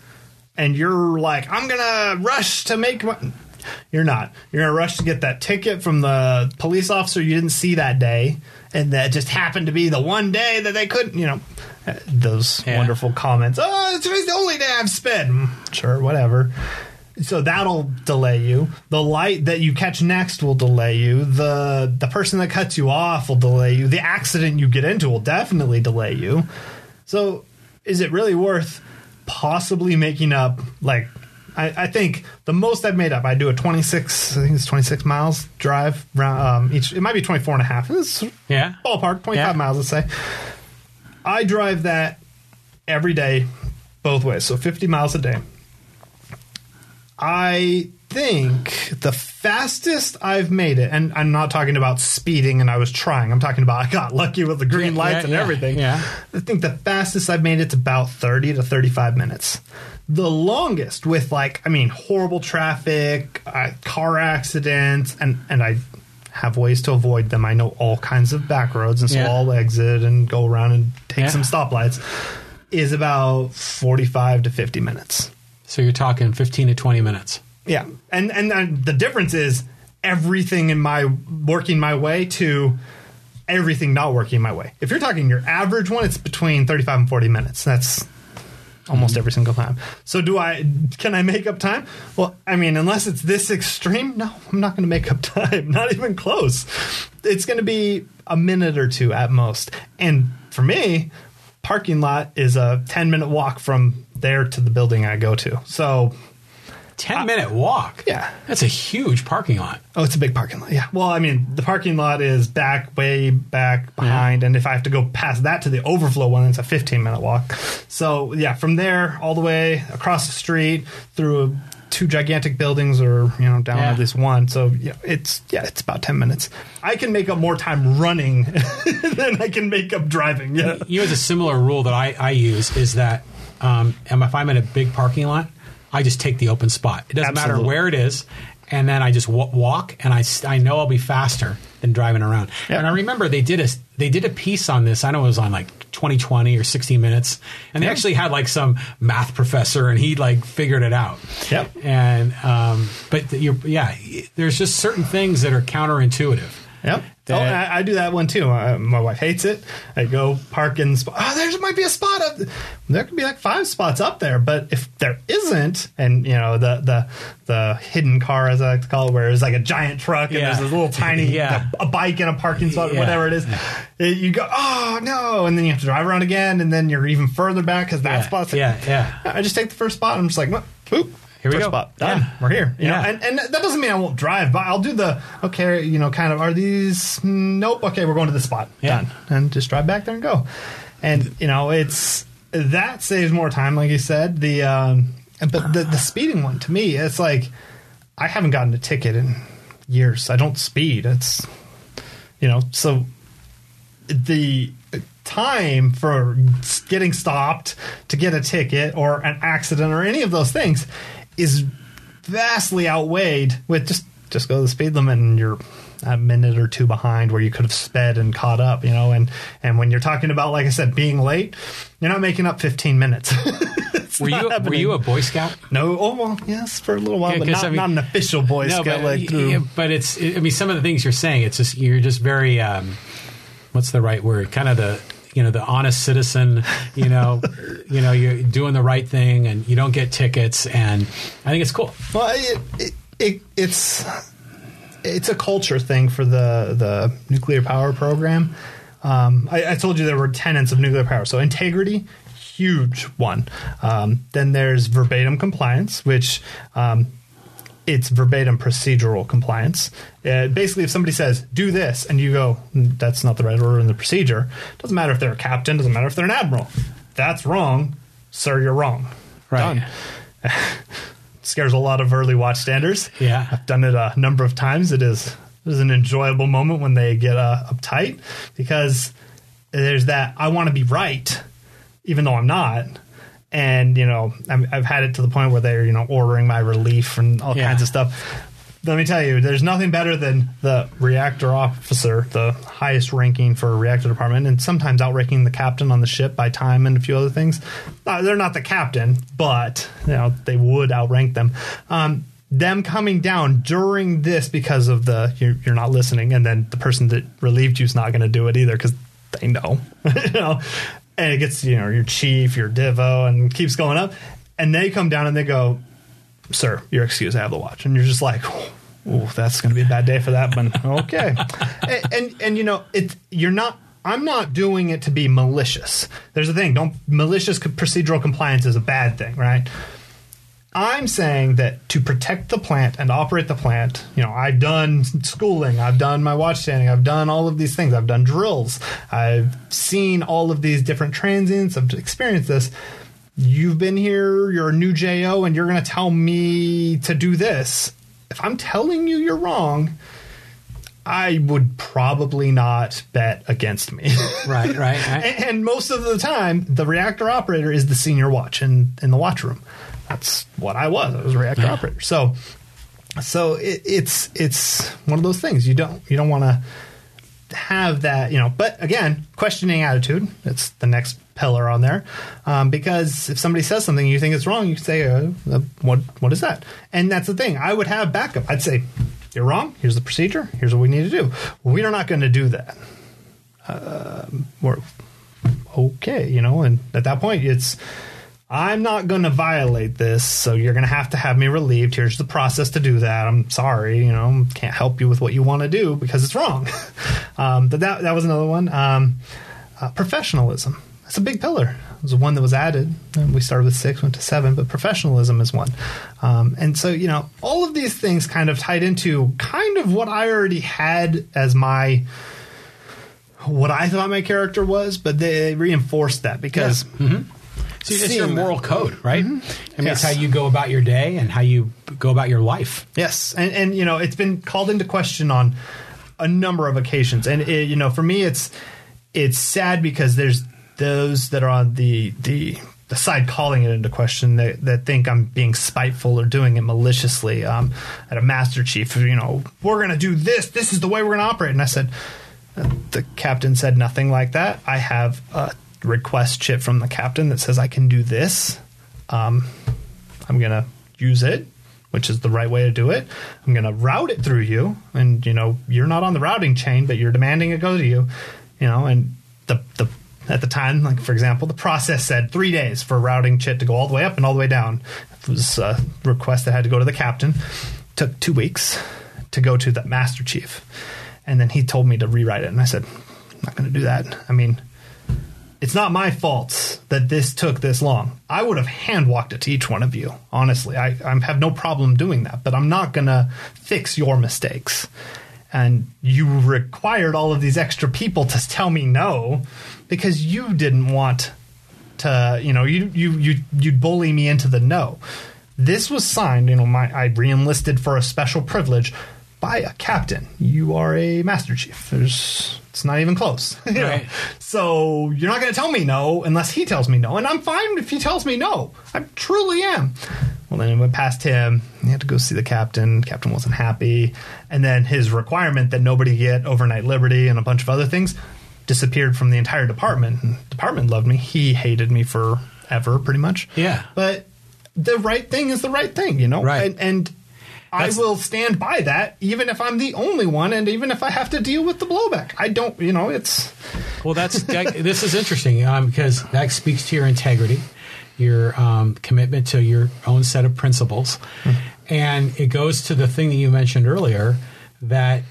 and you're like, I'm gonna rush to make my you're not. You're gonna rush to get that ticket from the police officer you didn't see that day, and that just happened to be the one day that they couldn't, you know, those Yeah. wonderful comments. Oh, today's the only day I've spent. Mm, Sure, whatever. So that'll delay you. The light that you catch next will delay you. The the person that cuts you off will delay you. The accident you get into will definitely delay you. So is it really worth possibly making up like I, I think the most I've made up, I do a 26, I think it's 26 miles drive round, um, each. It might be 24 and a half. It's Yeah. ballpark, 25 Yeah. miles, let's say. I drive that every day, both ways. So 50 miles a day. I think the fastest I've made it, and I'm not talking about speeding and I was trying. I'm talking about I got lucky with the green Yeah, lights yeah, and yeah, everything. yeah. I think the fastest I've made it's about 30 to 35 minutes. The longest with like, I mean, horrible traffic, uh, car accidents, and, and I have ways to avoid them. I know all kinds of back roads, and so. I'll exit and go around and take some stoplights, is about 45 to 50 minutes. So you're talking 15 to 20 minutes. Yeah, and and, and the difference is everything in my working my way to everything not working my way. If you're talking your average one, it's between 35 and 40 minutes. That's almost every single time. So do I can I make up time? Well, I mean, unless it's this extreme, no, I'm not going to make up time. Not even close. It's going to be a minute or two at most. And for me, parking lot is a 10 minute walk from there to the building I go to. So 10 minute walk. Yeah. That's a huge parking lot. Oh, it's a big parking lot. Yeah. Well, I mean, the parking lot is back, way back behind, and if I have to go past that to the overflow one, it's a 15 minute walk. So yeah, from there all the way across the street through two gigantic buildings, or you know, down Yeah. at least one. So yeah, it's yeah, it's about 10 minutes. I can make up more time running than I can make up driving. Yeah. You know, it's a similar rule that I, I use is that um, and if I'm in a big parking lot, I just take the open spot. It doesn't matter where it is. And then I just w- walk, and I, I know I'll be faster than driving around. Yeah. And I remember they did a they did a piece on this. I know it was on like 2020 or 60 Minutes, and they Yeah. actually had like some math professor, and he like figured it out. Yep. And um, but you're yeah, there's just certain things that are counterintuitive. Yep. Oh, I, I do that one too. Uh, my wife hates it. I go park in. the spot. oh, there might be a spot up. There could be like five spots up there, but if there isn't, and you know the the the hidden car, as I like to call it, where it's like a giant truck and Yeah. there's this little tiny Yeah. a, a bike in a parking spot, Yeah. whatever it is, it- you go, oh no, and then you have to drive around again, and then you're even further back because that Yeah, spot's yeah, yeah. I just take the first spot. I'm just like, boop. Here we go. Spot. Done. Yeah. We're here. You Yeah. know, and, and that doesn't mean I won't drive, but I'll do the okay. You know, kind of are these? Nope. Okay, we're going to the spot. Yeah. Done. And just drive back there and go. And you know, it's that saves more time, like you said. The um, but the the speeding one to me, it's like I haven't gotten a ticket in years. I don't speed. It's you know, so the time for getting stopped to get a ticket or an accident or any of those things is vastly outweighed with just just go to the speed limit and you're a minute or two behind where you could have sped and caught up you know? And and when you're talking about like i said being late you're not making up 15 minutes. Were you were you a Boy Scout? no. Oh well yes for a little while Yeah, but not, I mean- not an official boy No, scout but, like yeah, but it's I mean some of the things you're saying it's just you're just very um, what's the right word? Kind of the you know the honest citizen you know you know you're doing the right thing and you don't get tickets and I think it's cool Well, it, it, it, it's it's a culture thing for the the nuclear power program. Um, I, I told you there were tenets of nuclear power. So integrity, huge one. Um, then there's verbatim compliance, which um, it's verbatim procedural compliance. Uh, basically, if somebody says "do this" and you go, "Mm, "That's not the right order in the procedure," doesn't matter if they're a captain, doesn't matter if they're an admiral. That's wrong, sir. You're wrong. Right. Done. Scares a lot of early watchstanders. Yeah. I've done it a number of times. It is it is an enjoyable moment when they get uh, uptight because there's that I want to be right, even though I'm not. And you know, I'm, I've had it to the point where they're you know ordering my relief and all Yeah. kinds of stuff. Let me tell you, there's nothing better than the reactor officer, the highest ranking for a reactor department, and sometimes outranking the captain on the ship by time and a few other things. Uh, they're not the captain, but you know they would outrank them. Um, them coming down during this because of the you're, you're not listening, and then the person that relieved you is not going to do it either because they know, you know. And it gets you know your chief, your divo, and keeps going up, and they come down and they go, sir, your excuse, I have the watch. And you're just like, oh, that's going to be a bad day for that one. okay. and, and, and, you know, it, you're not, I'm not doing it to be malicious. There's a thing. Don't, malicious procedural compliance is a bad thing, right? I'm saying that to protect the plant and operate the plant, you know, I've done schooling, I've done my watch standing, I've done all of these things, I've done drills, I've seen all of these different transients, I've experienced this. You've been here, you're a new JO, and you're going to tell me to do this. If I'm telling you you're wrong, I would probably not bet against me. right right, right. and, and most of the time, the reactor operator is the senior watch in, in the watch room. That's what I was. I was a reactor Yeah. operator. So, so it, it's it's one of those things you don't you don't want to have that you know. But again, questioning attitude. It's the next pillar on there um, because if somebody says something you think is wrong, you say, uh, uh, "What what is that?" And that's the thing. I would have backup. I'd say, "You're wrong. Here's the procedure. Here's what we need to do." We are not going to do that uh, we're okay, you know. And at that point, it's I'm not going to violate this, so you're going to have to have me relieved. Here's the process to do that. I'm sorry, you know, can't help you with what you want to do because it's wrong. um, but that that was another one. Um, uh, professionalism. That's a big pillar. It was one that was added. We started with six, went to seven, but professionalism is one. Um, and so, you know, all of these things kind of tied into kind of what I already had as my what I thought my character was, but they reinforced that because So it's your moral that. code, right? I mean, Yes. it's how you go about your day and how you go about your life. Yes, and and you know it's been called into question on a number of occasions, and it, you know for me it's it's sad because there's those that are on the the the side calling it into question that, that think I'm being spiteful or doing it maliciously. Um, at a master chief, you know, we're going to do this. This is the way we're going to operate. And I said, uh, the captain said nothing like that. I have a request chit from the captain that says I can do this. Um, I'm to use it, which is the right way to do it. I'm to route it through you, and you know you're not on the routing chain, but you're demanding it go to you. You know, and the the at the time, like for example, the process said three days for routing chit to go all the way up and all the way down. It was a request that had to go to the captain. Took two weeks to go to the master chief, and then he told me to rewrite it, and I said, I'm not going to do that. I mean, it's not my fault that this took this long. I would have hand walked it to each one of you. Honestly, I, I have no problem doing that, but I'm not gonna fix your mistakes. And you required all of these extra people to tell me no because you didn't want to. You know, you you you you'd bully me into the no. This was signed. You know, my I reenlisted for a special privilege by a captain. You are a master chief. There's it's not even close. you know? Right. So you're not going to tell me no unless he tells me no, and I'm fine if he tells me no. I truly am. Well, then it went past him. He had to go see the captain. Captain wasn't happy, and then his requirement that nobody get overnight liberty and a bunch of other things disappeared from the entire department. And department loved me. He hated me forever, pretty much. Yeah. But the right thing is the right thing, you know. Right. And, and I will stand by that, even if I'm the only one, and even if I have to deal with the blowback. I don't, you know, it's Well, that's that, this is interesting um, because that speaks to your integrity, your um, commitment to your own set of principles, and it goes to the thing that you mentioned earlier that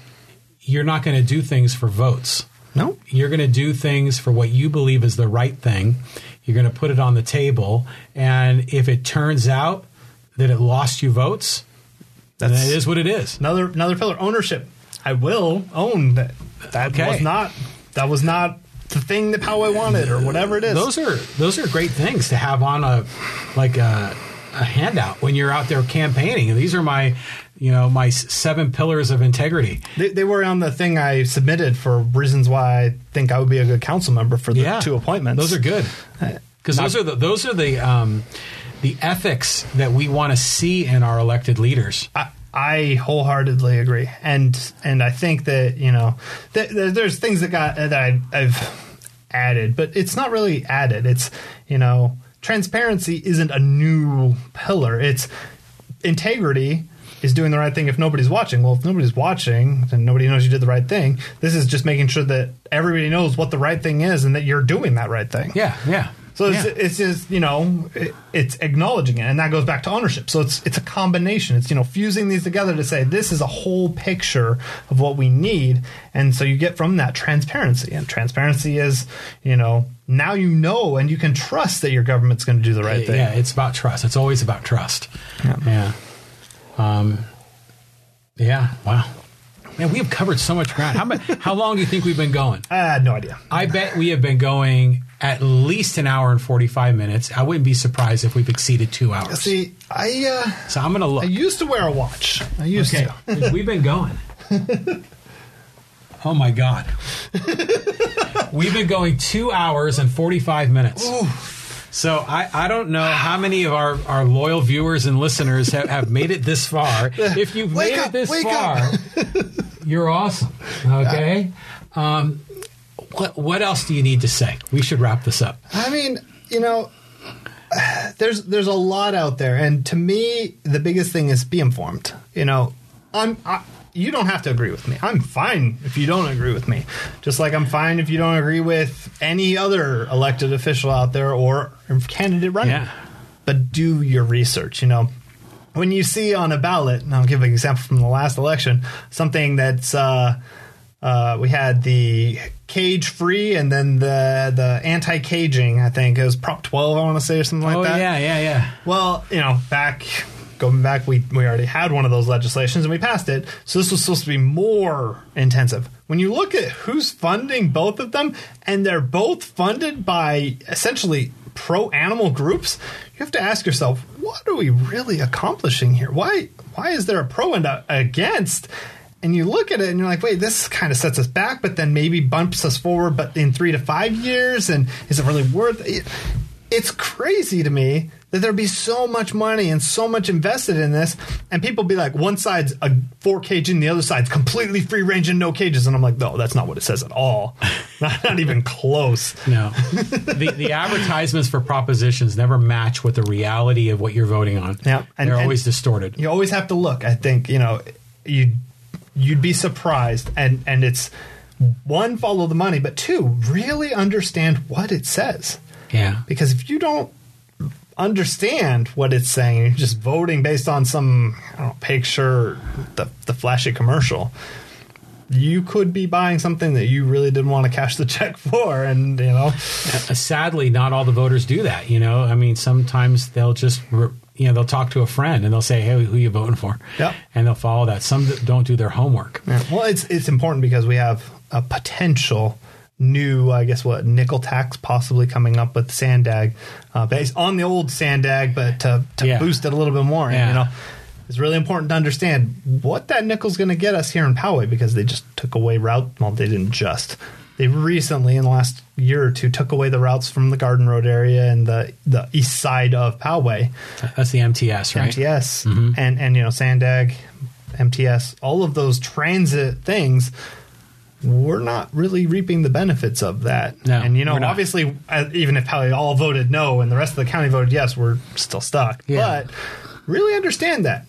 you're not going to do things for votes. no. You're going to do things for what you believe is the right thing. You're going to put it on the table, and if it turns out that it lost you votes, That's- it is what it is. Another another pillar ownership. I will own that. That Okay. was not that was not the thing that how I wanted or whatever it is. Those are those are great things to have on a like a, a handout when you're out there campaigning. These are my you know my seven pillars of integrity. they, they were on the thing I submitted for reasons why I think I would be a good council member for the Yeah, two appointments. Those are good because those are the those are the um, the ethics that we want to see in our elected leaders. I, I wholeheartedly agree, and and I think that you know th- there, there's things that got that I, I've added, but it's not really added. It's you know transparency isn't a new pillar. It's integrity is doing the right thing if nobody's watching. Well, if nobody's watching, then nobody knows you did the right thing. This is just making sure that everybody knows what the right thing is and that you're doing that right thing. Yeah, yeah. So it's, Yeah. it's just you know it, it's acknowledging it, and that goes back to ownership. So it's it's a combination. It's you know fusing these together to say this is a whole picture of what we need, and so you get from that transparency. And transparency is you know now you know and you can trust that your government's going to do the right thing. Yeah, it's about trust. It's always about trust. Yeah. Yeah. Um, yeah. Wow. Man, we have covered so much ground. How, how long do you think we've been going? I had no idea. I bet we have been going at least an hour and 45 minutes. I wouldn't be surprised if we've exceeded two hours. See, I uh, so I'm going to look. I used to wear a watch. I used Okay. to. We've been going. oh my God. We've been going two hours and 45 minutes. So I, I don't know how many of our, our loyal viewers and listeners have, have made it this far. If you've Wake made up, it this far, you're awesome. Okay. Um, what, what else do you need to say? We should wrap this up. I mean, you know, there's there's a lot out there, and to me, the biggest thing is be informed. You know, I'm I, you don't have to agree with me. I'm fine if you don't agree with me. Just like I'm fine if you don't agree with any other elected official out there or candidate running. Yeah. But do your research, you know. When you see on a ballot, and I'll give an example from the last election, something that's uh, uh, we had the cage free and then the the anti caging. I think it was Prop 12. I want to say or something like Oh that. yeah, yeah, yeah. Well, you know, back going back, we we already had one of those legislations and we passed it. So this was supposed to be more intensive. When you look at who's funding both of them, and they're both funded by essentially pro animal groups, you have to ask yourself, what are we really accomplishing here? Why why is there a pro and a against? And you look at it and you're like, wait, this kind of sets us back, but then maybe bumps us forward, but in three to five years, and is it really worth it? It's crazy to me that there'd be so much money and so much invested in this, and people be like, one side's a four cage and the other side's completely free range and no cages, and I'm like, no, that's not what it says at all. not, not even close. No, the the advertisements for propositions never match with the reality of what you're voting on. Yeah, and- they're and- always distorted. You always have to look. I think you know you you'd be surprised, and and it's one follow the money, but two really understand what it says. Yeah, Because if you don't understand what it's saying, you're just voting based on some I don't know, picture, the the flashy commercial. You could be buying something that you really didn't want to cash the check for, and you know, Uh, sadly, not all the voters do that. You know, I mean, sometimes they'll just. Re- you know, they'll talk to a friend and they'll say, "Hey, who you voting for?" Yep. and they'll follow that. Some don't do their homework. Yeah. Well, it's it's important because we have a potential new, I guess, what nickel tax possibly coming up with Sandag, uh, based on the old Sandag, but to, to Yeah. boost it a little bit more. And, you know, it's really important to understand what that nickel's going to get us here in Poway because they just took away route. Well, they didn't just. They recently, in the last year or two, took away the routes from the Garden Road area and the the east side of Poway. That's the MTS, right? MTS Mm-hmm. and and you know Sandag, MTS, all of those transit things. We're not really reaping the benefits of that. No, and you know, obviously, uh, even if probably all voted no and the rest of the county voted yes, we're still stuck. Yeah. But really understand that.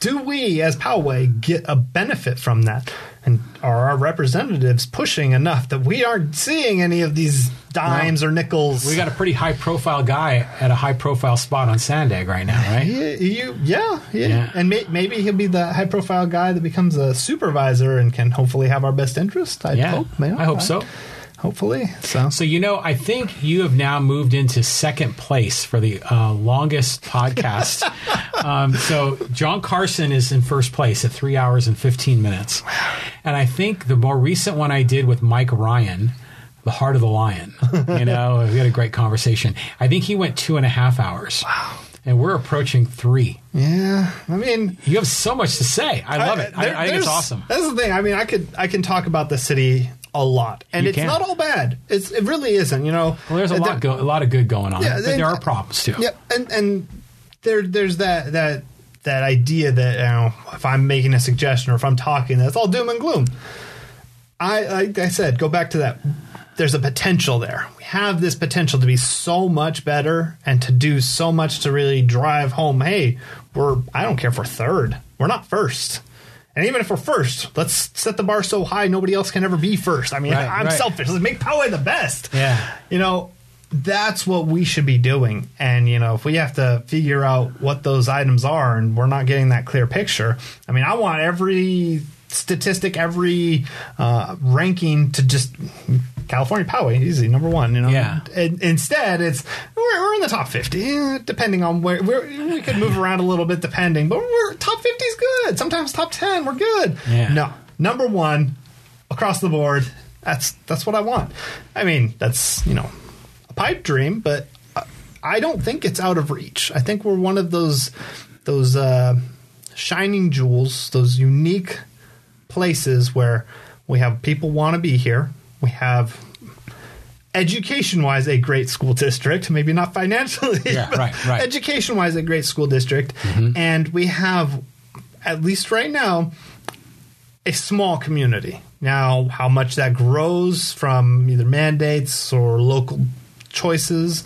Do we, as Poway, get a benefit from that? And are our representatives pushing enough that we aren't seeing any of these dimes or nickels? We got a pretty high profile guy at a high profile spot on Sandag right now, right? Yeah, you, yeah, yeah, Yeah. and may, maybe he'll be the high-profile guy that becomes a supervisor and can hopefully have our best interest. I Yeah, hope. I hope so. Hopefully, so. So you know, I think you have now moved into second place for the uh, longest podcast. um, so John Carson is in first place at three hours and fifteen minutes, and I think the more recent one I did with Mike Ryan, the Heart of the Lion. You know, we had a great conversation. I think he went two and a half hours. Wow. And we're approaching three. Yeah, I mean, You have so much to say. I love it. I, there- I think it's awesome. That's the thing. I mean, I could I can talk about the city a lot, and You it's can. not all bad. It's it really isn't. You know, Well, there's a lot, go, a lot of good going on, Yeah, but they- there are problems too. Yeah, and and there there's that that that idea that you know if I'm making a suggestion or if I'm talking, that's all doom and gloom. I like I said, go back to that. There's a potential there. We have this potential to be so much better and to do so much to really drive home. Hey, we're I don't care if we're third. We're not first. And even if we're first, let's set the bar so high nobody else can ever be first. I mean, Right, I'm right. selfish. Let's make Poway the best Yeah. you know that's what we should be doing and you know if we have to figure out what those items are and we're not getting that clear picture i mean i want every statistic every uh, ranking to just california poway easy number one you know Yeah. and instead it's we're, we're in the top 50 eh, depending on where we're, we could move around a little bit depending but we're top 50 is good sometimes top 10 we're good Yeah. no number one across the board that's that's what i want i mean that's you know a pipe dream, but I- don't think it's out of reach. I think we're one of those those uh, shining jewels, those unique places where we have people want to be here. We have education wise a great school district, maybe not financially, Yeah, right, right. education wise a great school district, and we have at least right now a small community. Now, how much that grows from either mandates or local choices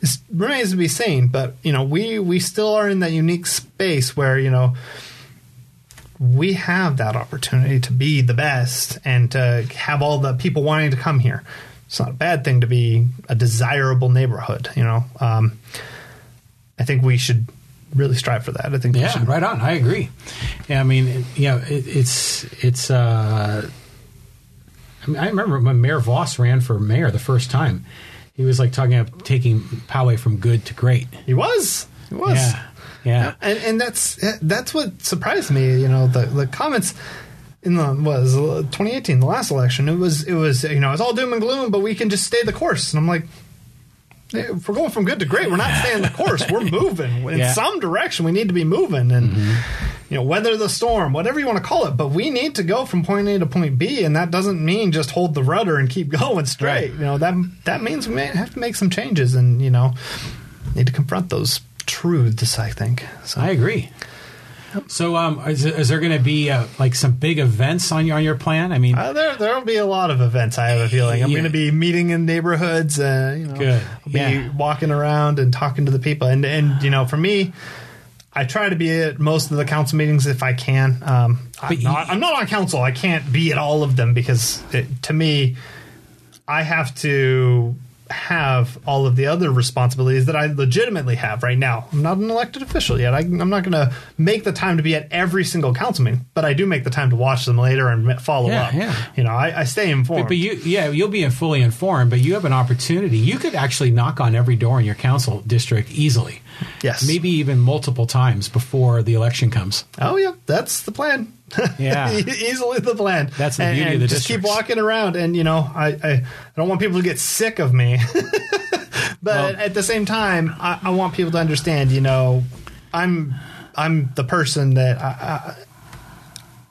is, remains to be seen. But you know, we we still are in that unique space where you know we have that opportunity to be the best and to have all the people wanting to come here. It's not a bad thing to be a desirable neighborhood, you know. Um, I think we should really strive for that. I think Yeah, should right on. I agree. Yeah, I mean, it- you know, it, it's it's. Uh, I, mean, I remember when Mayor Vaus ran for mayor the first time. He was like talking about taking Poway from good to great. He was. He was. Yeah, yeah, and and that's that's what surprised me. You know, the the comments in the was 2018, the last election. It was it was you know it's all doom and gloom, but we can just stay the course. And I'm like, if we're going from good to great, we're not staying the course. We're moving in Yeah. some direction. We need to be moving and. Mm-hmm. You know, weather the storm, whatever you want to call it, but we need to go from point A to point B, and that doesn't mean just hold the rudder and keep going straight. Right. You know that that means we may have to make some changes, and you know, need to confront those truths. I think. So I agree. So, um, is, is there going to be uh, like some big events on your on your plan? I mean, Uh, there, there will be a lot of events. I have a feeling I'm Yeah. going to be meeting in neighborhoods. Uh, you know, Good. I'll be Yeah. walking around and talking to the people. And and you know, for me, I try to be at most of the council meetings if I can. Um, I'm, you- not, I'm not on council. I can't be at all of them because it, to me, I have to have all of the other responsibilities that I legitimately have right now. I'm not an elected official yet. I, I'm not going to make the time to be at every single council meeting, but I do make the time to watch them later and follow Yeah, up. yeah. You know, I, I stay informed. But you, yeah, you'll be fully informed. But you have an opportunity. You could actually knock on every door in your council district easily. Yes. maybe even multiple times before the election comes. Oh yeah, that's the plan. Yeah. Easily the plan. That's the And- beauty of and the just keep walking around, and you know, I, I I don't want people to get sick of me, but Well- at the same time, I, I want people to understand. You know, I'm I'm the person that I,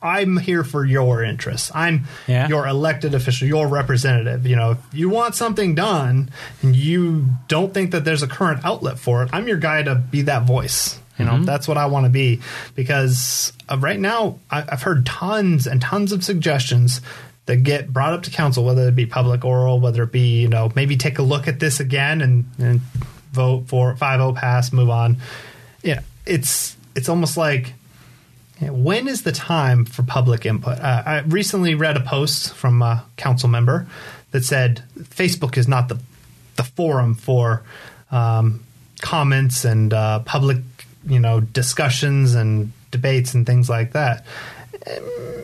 I'm here for your interests. I'm Yeah. your elected official, your representative. You know, if you want something done and you don't think that there's a current outlet for it, I'm your guy to be that voice. You know, that's what I want to be because uh, right now I, I've heard tons and tons of suggestions that get brought up to council, whether it be public oral, whether it be you know maybe take a look at this again and, and vote for five zero pass, move on. Yeah, it's it's almost like when is the time for public input? Uh, I recently read a post from a council member that said Facebook is not the the forum for um, comments and uh, public, you know, discussions and debates and things like that. Um,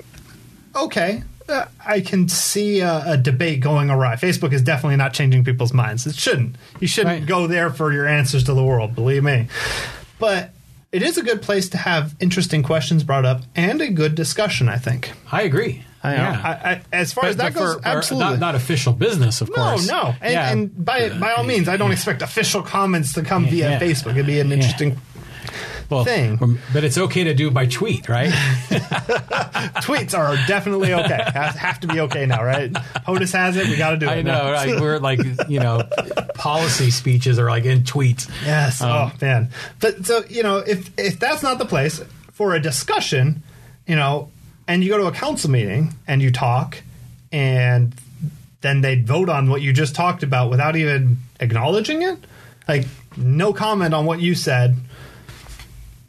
okay. Uh, I can see a, a debate going awry. Facebook is definitely not changing people's minds. It shouldn't. You shouldn't Right. go there for your answers to the world, believe me. But it is a good place to have interesting questions brought up and a good discussion, I think. I agree. I know. yeah. I, I, as far But- as that but goes, for- for absolutely. not, not official business, of no, course. no. And, Yeah. and by by all uh, means, I don't expect official comments to come via Yeah. Facebook. It'd be an Yeah. interesting well, thing. um, But it's okay to do by tweet, right? tweets are definitely okay. have, have to be okay now, right? POTUS has it. We got to do it. I know. now. Right? We're like, you know, policy speeches are like in tweets. Yes. Um, oh man. But so you know, if if that's not the place for a discussion, you know, and you go to a council meeting and you talk, and then they vote on what you just talked about without even acknowledging it, like no comment on what you said.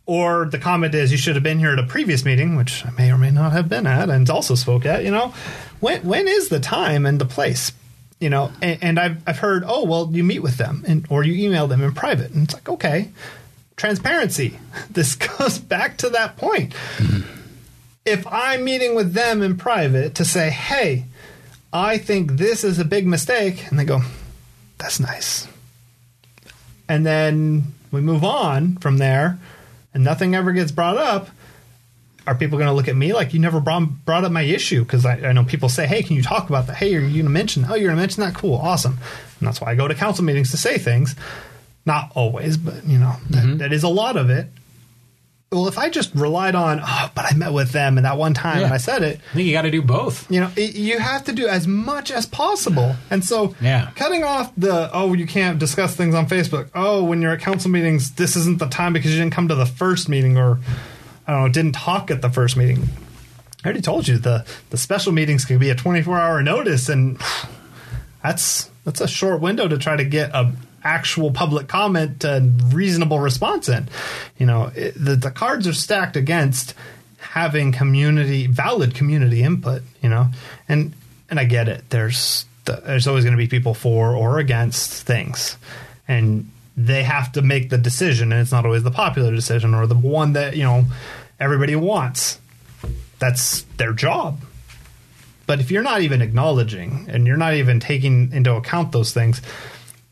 Or the comment is you should have been here at a previous meeting, which I may or may not have been at, and also spoke at. You know, when when is the time and the place? You know, and, and I've I've heard, oh well, you meet with them and or you email them in private, and it's like okay, transparency. This goes back to that point. Hmm. If I'm meeting with them in private to say, hey, I think this is a big mistake, and they go, that's nice, and then we move on from there, and nothing ever gets brought up are people going to look at me like you never brought, brought up my issue? Because I, I know people say, "Hey, can you talk about that? Hey, are you going to mention? Oh, you're going to mention that? Cool, awesome." And that's why I go to council meetings to say things. Not always, but you know that, mm-hmm. that is a lot of it. Well, if I just relied on, oh, but I met with them and that one time Yeah. and I said it, I think you got to do both. you know, it, you have to do as much as possible. And so, Yeah. cutting off the oh, you can't discuss things on Facebook. Oh, when you're at council meetings, this isn't the time because you didn't come to the first meeting or I don't know, didn't talk at the first meeting. I already told you the the special meetings can be a 24 hour notice, and that's that's a short window to try to get a actual public comment and reasonable response in. You know, it, the the cards are stacked against having community valid community input you know? And and i get it. There's the, there's always going to be people for or against things. And they have to make the decision and it's not always the popular decision or the one that you know everybody wants. That's their job. But if you're not even acknowledging and you're not even taking into account those things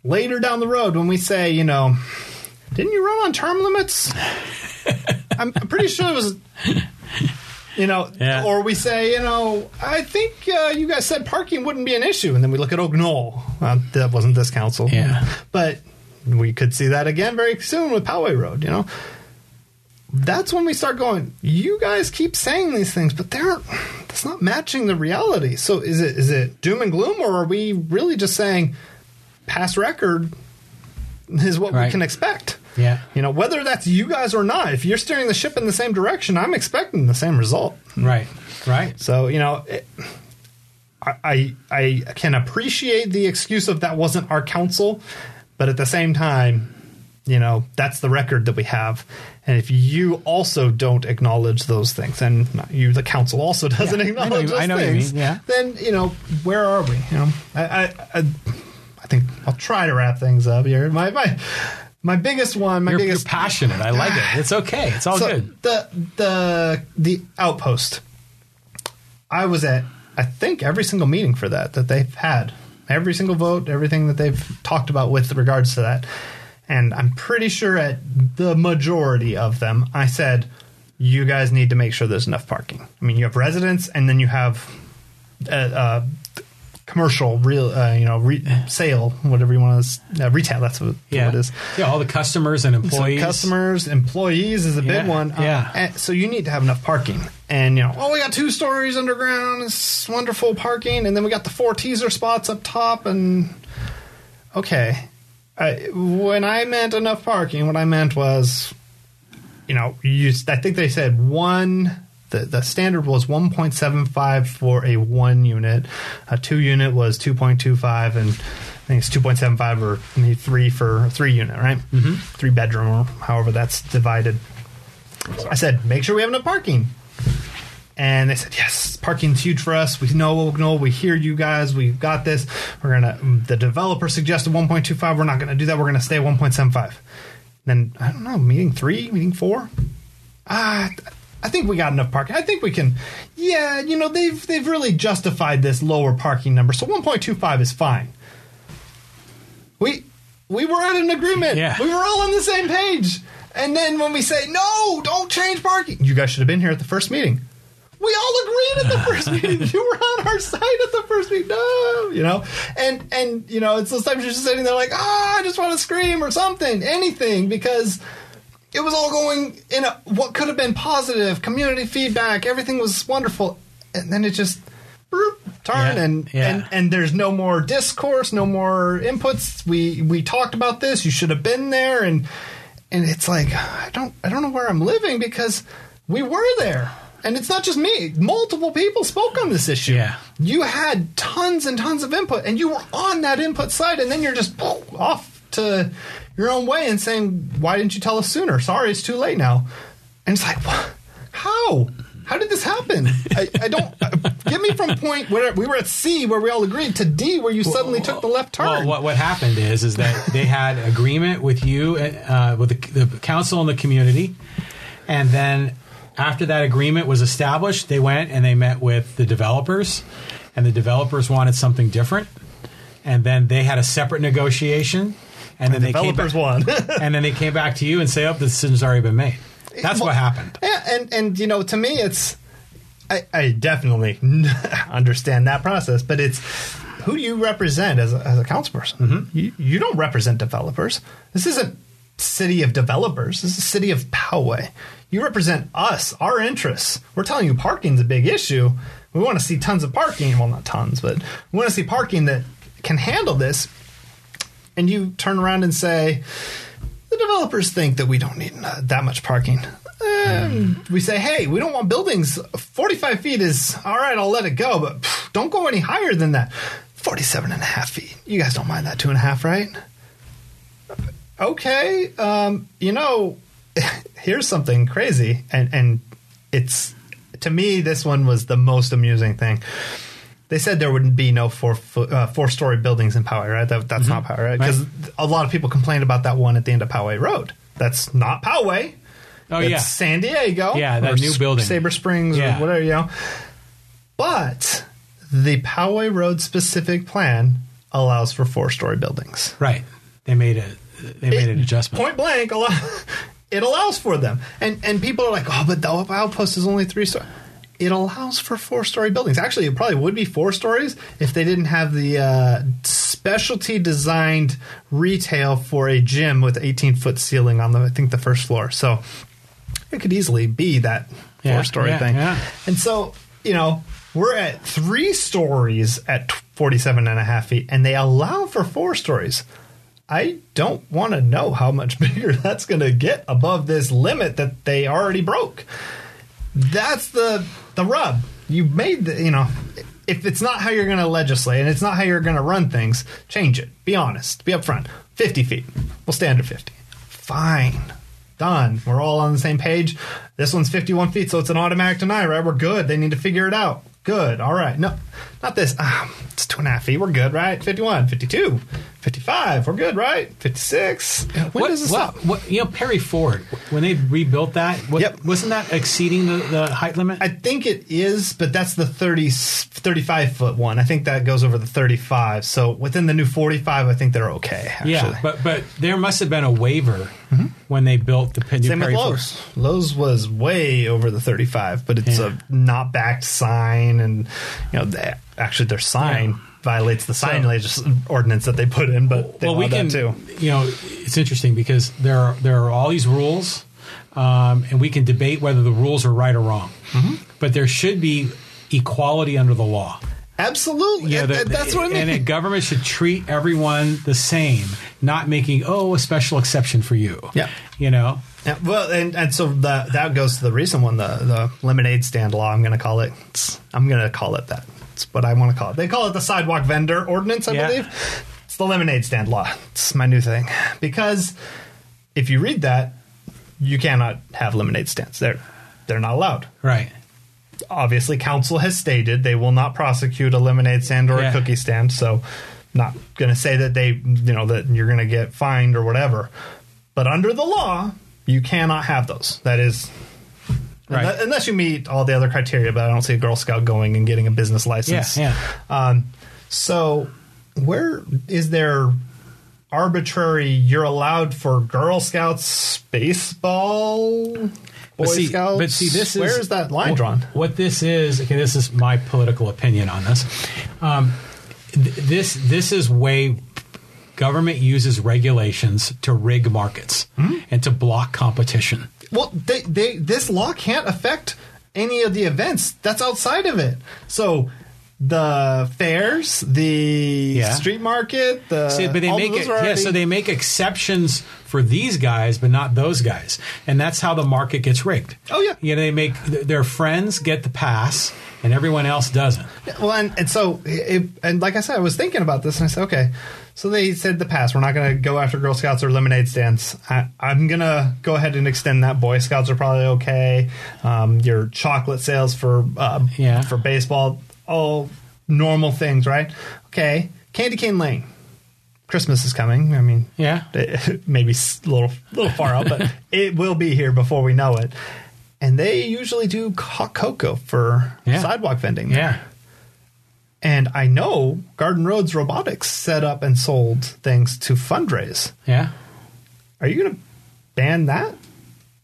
later down the road when we say you know didn't you run on term limits I'm, I'm pretty sure it was you know, Yeah. or we say, you know, I think uh, you guys said parking wouldn't be an issue, and then we look at Oak Knoll. Uh, that wasn't this council, Yeah. but we could see that again very soon with Poway Road. You know, that's when we start going. You guys keep saying these things, but they're that's not matching the reality. So is it is it doom and gloom, or are we really just saying past record is what we can expect? Yeah. You know, whether that's you guys or not, if you're steering the ship in the same direction, I'm expecting the same result. Right. Right. So, you know, it, I, I I can appreciate the excuse of that wasn't our council, but at the same time, you know, that's the record that we have. And if you also don't acknowledge those things, and you, the council, also doesn't Yeah, I know acknowledge those I know what you things, mean, yeah. then you know, where are we? You know, I, I, I, I think I'll try to wrap things up here. My my my biggest one, my You're, you're biggest passionate. I like it. It's okay. It's all so good. The the the outpost. I was at I think every single meeting for that that they've had. Every single vote, everything that they've talked about with regards to that. And I'm pretty sure at the majority of them I said you guys need to make sure there's enough parking. I mean, you have residents and then you have uh, uh, commercial real uh, you know re- sale whatever you want to uh, retail that's what, Yeah. what it is Yeah. All the customers and so employees. customers, employees is a big one. Uh, yeah. so you need to have enough parking. And you know, oh, we got two stories underground. It's wonderful parking, and then we got the four teaser spots up top. And okay, I, when I meant enough parking, what I meant was, you know, you. I think they said one. The, the standard was 1.75 for a one unit. A two unit was 2.25, and I think it's 2.75 or maybe three for a three unit, right? Mm-hmm. Three bedroom, or however that's divided. I said, make sure we have enough parking. And they said, yes, parking's huge for us. We know, no, we hear you guys. We've got this. We're gonna. The developer suggested 1.25. We're not gonna do that. We're gonna stay at 1.75. Then I don't know. Meeting three, meeting four. Ah, I think we got enough parking. I think we can. Yeah, you know they've they've really justified this lower parking number. So 1.25 is fine. We we were at an agreement. Yeah. We were all on the same page. And then when we say no, don't change parking. You guys should have been here at the first meeting. We all agreed at the first meeting. You were on our side at the first meeting. No, you know, and and you know, it's those times you're just sitting there like, ah, I just want to scream or something, anything, because it was all going in a what could have been positive community feedback. Everything was wonderful, and then it just boop, turn Yeah, and yeah. and and there's no more discourse, no more inputs. We we talked about this. You should have been there, and and it's like I don't I don't know where I'm living because we were there. And it's not just me. Multiple people spoke on this issue. Yeah. You had tons and tons of input, and you were on that input side, and then you're just poof, off to your own way and saying, "Why didn't you tell us sooner? Sorry, it's too late now." And it's like, what? how? How did this happen? I, I don't uh, get me from point where we were at C, where we all agreed, to D, where you suddenly took the left turn. Well, what what happened is is that they had agreement with you, uh, with the, the council and the community, and then after that agreement was established, they went and they met with the developers, and the developers wanted something different, and then they had a separate negotiation, and then they came back, won. and then they came back to you and say, "Oh, the decision's already been made." That's Well, what happened. Yeah, and and you know, to me, it's I, I definitely understand that process, but it's who do you represent as a, as a councilperson? Mm-hmm. You, you don't represent developers. This isn't city of developers. This is a city of Poway. You represent us, our interests. We're telling you parking's a big issue. We want to see tons of parking. Well, not tons, but we want to see parking that can handle this. And you turn around and say, the developers think that we don't need uh, that much parking. We say, hey, we don't want buildings. 45 feet is all right, I'll let it go, but pff, don't go any higher than that. 47 and a half feet. You guys don't mind that two and a half, right? Okay. Um, you know, here's something crazy, and, and it's to me, this one was the most amusing thing. They said there wouldn't be no four fo- uh, four story buildings in Poway, right? That, that's not Poway, right? Because a lot of people complained about that one at the end of Poway Road. That's not Poway. Oh It's yeah, San Diego. Yeah, that or new building. Sabre Springs Yeah. or whatever, you know. But the Poway Road specific plan allows for four story buildings. right. They made a they made an adjustment. Point blank, it allows for them. And and people are like, oh, but the outpost is only three story. It allows for four story buildings. Actually, it probably would be four stories if they didn't have the uh, specialty designed retail for a gym with 18 foot ceiling on the I think the first floor. So it could easily be that Yeah, four story yeah, thing. yeah. And so, you know, we're at three stories at 47 and a half feet, and they allow for four stories. I don't want to know how much bigger that's going to get above this limit that they already broke. That's the the rub. You made the, you know, if it's not how you're going to legislate and it's not how you're going to run things, change it. Be honest. Be upfront. 50 feet. We'll stay under 50. Fine. Done. We're all on the same page. This one's 51 feet, so it's an automatic deny, right? We're good. They need to figure it out. Good. All right. No, not this. Ah, it's two and a half feet. We're good, right? 51, 52, 55. We're good, right? 56. When what, does this what, stop? what- you know, Perry Ford, when they rebuilt that, what, Yep. wasn't that exceeding the, the height limit? I think it is, but that's the 30, 35 foot one. I think that goes over the 35. So within the new 45, I think they're okay, actually. yeah, but but there must have been a waiver when they built the new Same with Perry Ford. Lowe's. Lowe's was way over the 35, but it's Yeah. a not backed sign, and you know, actually their sign Yeah. violates the sign So- legis- ordinance that they put in. But they well, we can, too. you know, it's interesting because there are, there are all these rules, um, and we can debate whether the rules are right or wrong. Mm-hmm. But there should be equality under the law. Absolutely, Yeah, the- that's what I mean. And a government should treat everyone the same, not making oh a special exception for you. Yeah. you know. Yeah, well, and, and so that that goes to the recent one, the the lemonade stand law. I'm going to call it. I'm going to call it that. It's what I want to call it. They call it the sidewalk vendor ordinance, I Yeah. believe. It's the lemonade stand law. It's my new thing because if you read that, you cannot have lemonade stands. They're they're not allowed. Right. Obviously, council has stated they will not prosecute a lemonade stand or Yeah. a cookie stand. So, not going to say that they, you know, that you're going to get fined or whatever. But under the law, you cannot have those. That is, Right. unless, unless you meet all the other criteria. But I don't see a Girl Scout going and getting a business Yeah. license. Yeah. Um, so, where is there arbitrary? You're allowed for Girl Scouts baseball, Boy But see, Scouts. but see, this is where is that line drawn? What this is, okay, this is my political opinion on this. Um, th- this this is way government uses regulations to rig markets Hmm? and to block competition. Well, they, they this law can't affect any of the events that's outside of it. So the fairs, the Yeah. street market, the See, but they make it, yeah. So they make exceptions for these guys, but not those guys, and that's how the market gets rigged. Oh, yeah. you know, they make th- their friends get the pass, and everyone else doesn't. well, and, and so it, and like I said, I was thinking about this, and I said, okay. So they said the past. We're not going to go after Girl Scouts or lemonade stands. I, I'm going to go ahead and extend that. Boy Scouts are probably okay. Um, your chocolate sales for uh, Yeah. for baseball, all normal things, right? Okay. Candy Cane Lane. Christmas is coming. I mean, Yeah. maybe a little little far out, but it will be here before we know it. And they usually do hot cocoa for Yeah. sidewalk vending. there. Yeah, And I know Garden Roads Robotics set up and sold things to fundraise. yeah. Are you going to ban that?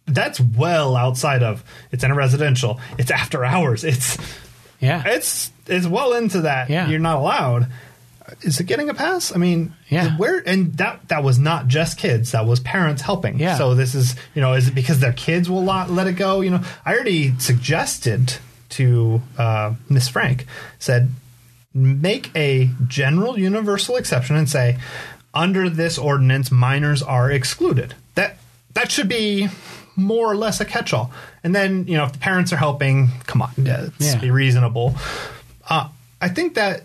That's well outside of it's in a residential. It's after hours. It's Yeah. it's it's well into that. Yeah. You're not allowed. Is it getting a pass? I mean, Yeah. Where and that that was not just kids. That was parents helping. Yeah. So this is you know is it because their kids will not let it go? You know, I already suggested to uh, Miss Frank said make a general universal exception and say under this ordinance minors are excluded. That that should be more or less a catch-all. And then you know if the parents are helping, come on, yeah, let's Yeah. be reasonable. Uh, I think that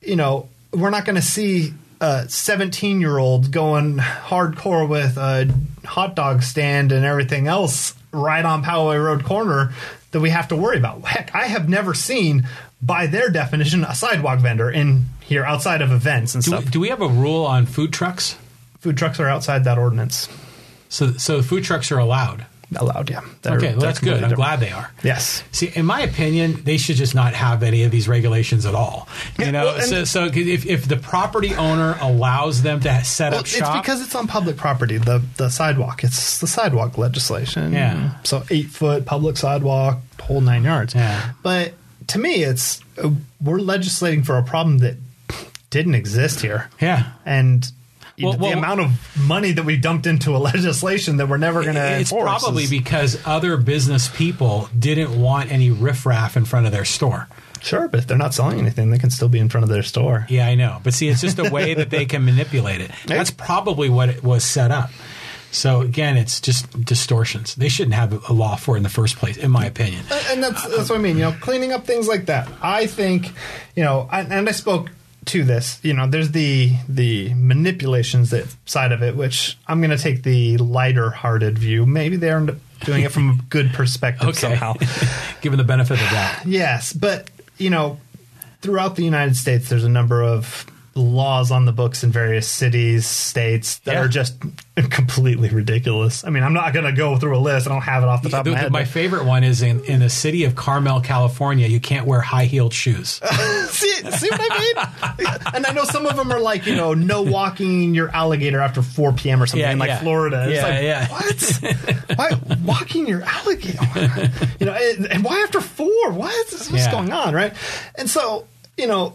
you know we're not going to see a 17 year old going hardcore with a hot dog stand and everything else right on Poway Road corner that we have to worry about. Heck, I have never seen, by their definition, a sidewalk vendor in here outside of events and Do, stuff. do we have a rule on food trucks? Food trucks are outside that ordinance. So, so food trucks are allowed. Allowed, yeah. They're- Okay, well, that's good. completely I'm glad they are. Yes. See, in my opinion, they should just not have any of these regulations at all. You Yeah, know, well, so, so if, if the property owner allows them to set Well, up shop, it's because it's on public property. The the sidewalk. It's the sidewalk legislation. Yeah. So eight foot public sidewalk, whole nine yards. Yeah. But to me, it's uh, we're legislating for a problem that didn't exist here, yeah, and. Well, the well- amount of money that we dumped into a legislation that we're never going to it's enforce. probably is- because other business people didn't want any riffraff in front of their store. sure, but if they're not selling anything, they can still be in front of their store. Yeah, I know. But see, it's just a way that they can manipulate it. That's probably what it was set up. So again, it's just distortions. They shouldn't have a law for it in the first place, in my opinion. Uh, and that's that's what I mean. You know, cleaning up things like that. I think, you know, I, and I spoke to this. You know, there's the the manipulations that side of it, which I'm going to take the lighter hearted view. Maybe they're doing it from a good perspective Okay. somehow. Given the benefit of that. Yes, but you know, throughout the United States, there's a number of laws on the books in various cities, states that Yeah. are just completely ridiculous. I mean, I'm not going to go through a list. I don't have it off the top The- of my head. my favorite one is in, in the city of Carmel, California. You can't wear high heeled shoes. see, see what I mean? and I know some of them are like, you know, no walking your alligator after 4 p.m. or something Yeah, in like. Florida. It's Yeah, like, yeah. what? why walking your alligator? Oh you know, and, and why after four? What is what's going on, right? And so, you know,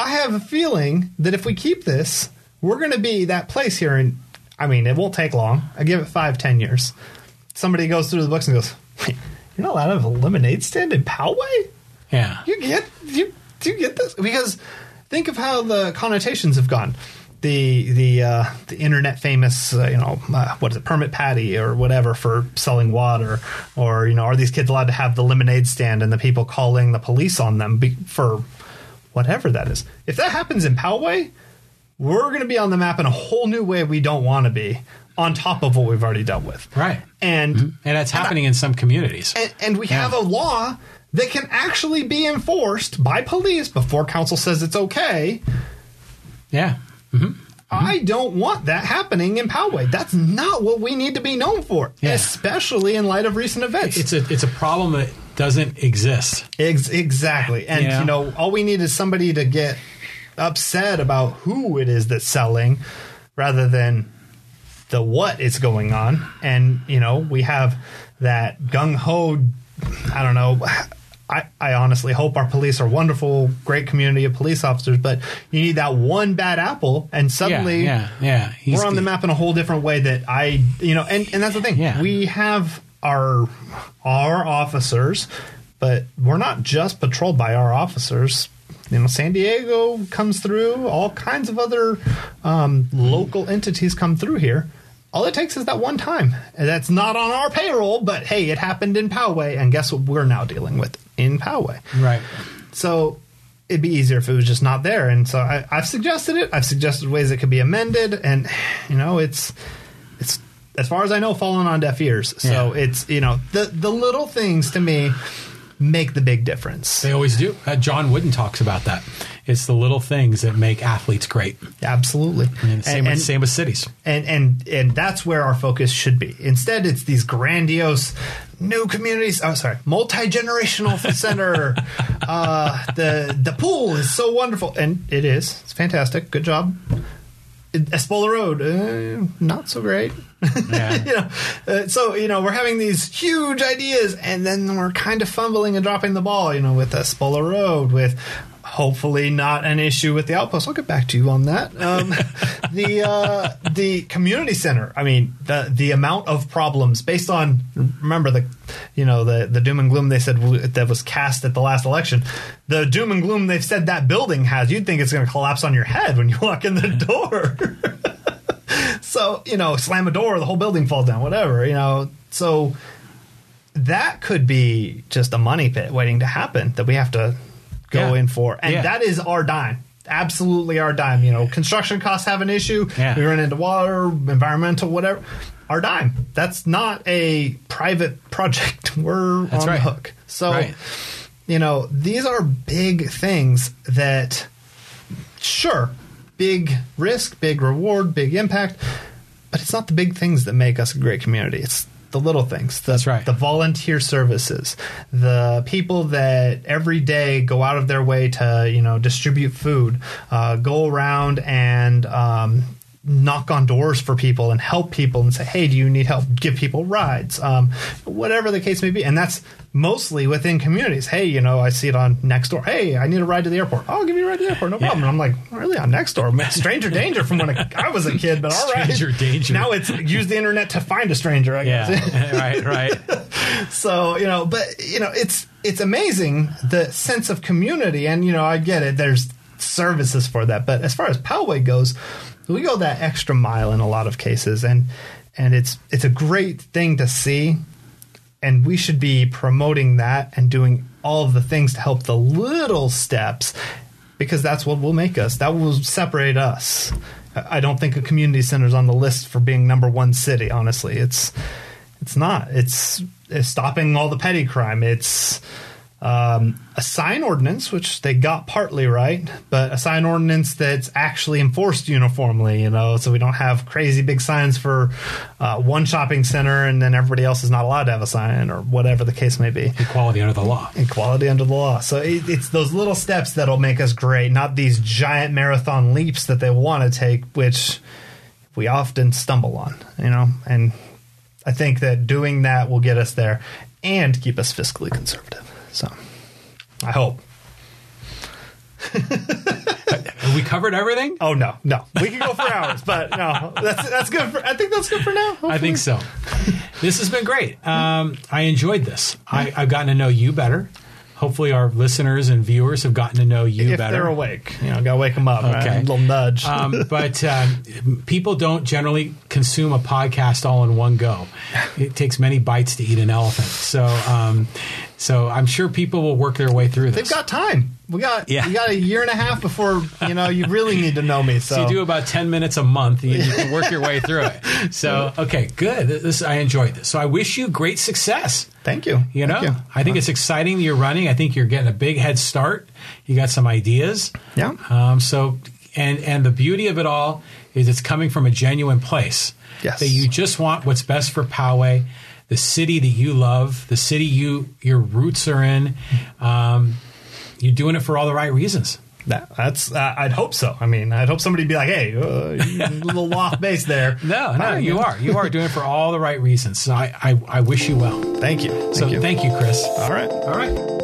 I have a feeling that if we keep this, we're going to be that place here. And I mean, it won't take long. I give it five, ten years. Somebody goes through the books and goes, "Wait, "You're not allowed to have a lemonade stand in Poway." Yeah. You get you do you get this because think of how the connotations have gone. The the uh, the internet famous uh, you know uh, what is it permit patty or whatever for selling water or you know are these kids allowed to have the lemonade stand and the people calling the police on them be, for whatever that is. If that happens in Poway, we're going to be on the map in a whole new way we don't want to be on top of what we've already dealt with. Right. And mm-hmm. And that's happening in some communities. and, and we Yeah. have a law that can actually be enforced by police before council says it's okay. Yeah. Mm-hmm. Mm-hmm. I don't want that happening in Poway. That's not what we need to be known for, Yeah. especially in light of recent events. It's a it's a problem that doesn't exist. Ex- exactly. And, Yeah. you know, all we need is somebody to get upset about who it is that's selling rather than the what is going on. And, you know, we have that gung ho, I don't know. I, I honestly hope our police are wonderful, great community of police officers, but you need that one bad apple, and suddenly yeah, yeah, yeah. We're on the map in a whole different way that I, you know, and, and that's the thing. Yeah. We have our our officers, but we're not just patrolled by our officers. You know, San Diego comes through. All kinds of other um, local entities come through here. All it takes is that one time. And that's not on our payroll, but hey, it happened in Poway, and guess what we're now dealing with in Poway. Right. So it'd be easier if it was just not there. And so I, I've suggested it. I've suggested ways it could be amended, and you know, it's it's as far as I know, fallen on deaf ears. So Yeah. it's you know the the little things to me make the big difference. They always do. Uh, John Wooden talks about that. It's the little things that make athletes great. Absolutely. And same, and, with, same with cities. and and and that's where our focus should be. Instead, it's these grandiose new communities. Oh, sorry, multi generational center. uh, the the pool is so wonderful, and it is. It's fantastic. Good job. Espola Road, uh, not so great. Yeah. you know, uh, so you know we're having these huge ideas, and then we're kind of fumbling and dropping the ball. You know, with Espola Road, with hopefully not an issue with the outpost. I'll get back to you on that. Um, the uh, the community center. I mean, the the amount of problems based on remember the you know the the doom and gloom they said that was cast at the last election. The doom and gloom they've said that building has. You'd think it's going to collapse on your head when you walk in the door. So you know, slam a door, the whole building falls down. Whatever you know. So that could be just a money pit waiting to happen that we have to go Yeah. in for, and Yeah. that is our dime. Absolutely our dime. You know, construction costs have an issue. Yeah. We run into water, environmental, whatever. our dime. That's not a private project. We're That's on right. the hook. So, Right. you know, these are big things that, sure, big risk, big reward, big impact, but it's not the big things that make us a great community. It's the little things. The, That's right. The volunteer services, the people that every day go out of their way to, you know, distribute food, uh, go around and um, knock on doors for people and help people and say, hey, do you need help? Give people rides, um, whatever the case may be. And that's mostly within communities. Hey, you know, I see it on Nextdoor. Hey, I need a ride to the airport. I'll give you a ride to the airport. No problem. And I'm like, really on Nextdoor? Man, Stranger danger from when I was a kid, but all right. Stranger danger. Now it's use the internet to find a stranger, I guess. Yeah, right, right. So you know, but you know, it's it's amazing the sense of community, and you know, I get it. There's services for that, but as far as Poway goes, we go that extra mile in a lot of cases, and and it's it's a great thing to see, and we should be promoting that and doing all of the things to help the little steps, because that's what will make us. That will separate us. I don't think a community center is on the list for being number one city. Honestly, it's it's not. It's, it's stopping all the petty crime. It's um, a sign ordinance, which they got partly right, but a sign ordinance that's actually enforced uniformly. You know, so we don't have crazy big signs for uh, one shopping center, and then everybody else is not allowed to have a sign, or whatever the case may be. Equality under the law. Equality under the law. So it, it's those little steps that'll make us great, not these giant marathon leaps that they want to take, which we often stumble on, you know. And I think that doing that will get us there and keep us fiscally conservative. So I hope. Have we covered everything? Oh no, no, we can go for hours, but no, that's that's good. For, I think that's good for now. I think so. this has been great. Um, I enjoyed this. I, I've gotten to know you better. Hopefully, our listeners and viewers have gotten to know you if better. they're awake, you know, gotta wake them up. Right? Okay. A little nudge. um, but um, people don't generally consume a podcast all in one go. It takes many bites to eat an elephant. So, um, so I'm sure people will work their way through this. They've got time. We got Yeah. we got a year and a half before you know you really need to know me. So, so you do about 10 minutes a month. You, you can work your way through it. So, okay, good. This I enjoyed this. So I wish you great success. thank you. You know, you. I think it's exciting that you're running. I think you're getting a big head start. You got some ideas. Yeah. Um, so, and and the beauty of it all is it's coming from a genuine place. Yes. That you just want what's best for Poway, the city that you love, the city you your roots are in. Um, you're doing it for all the right reasons. That, that's uh, I'd hope so. I mean, I'd hope somebody'd be like, "Hey, uh, a little off base there." No, no, you are. You are doing it for all the right reasons. So I, I, I wish you well. Thank you. Thank so you. thank you, Chris. All right. All right.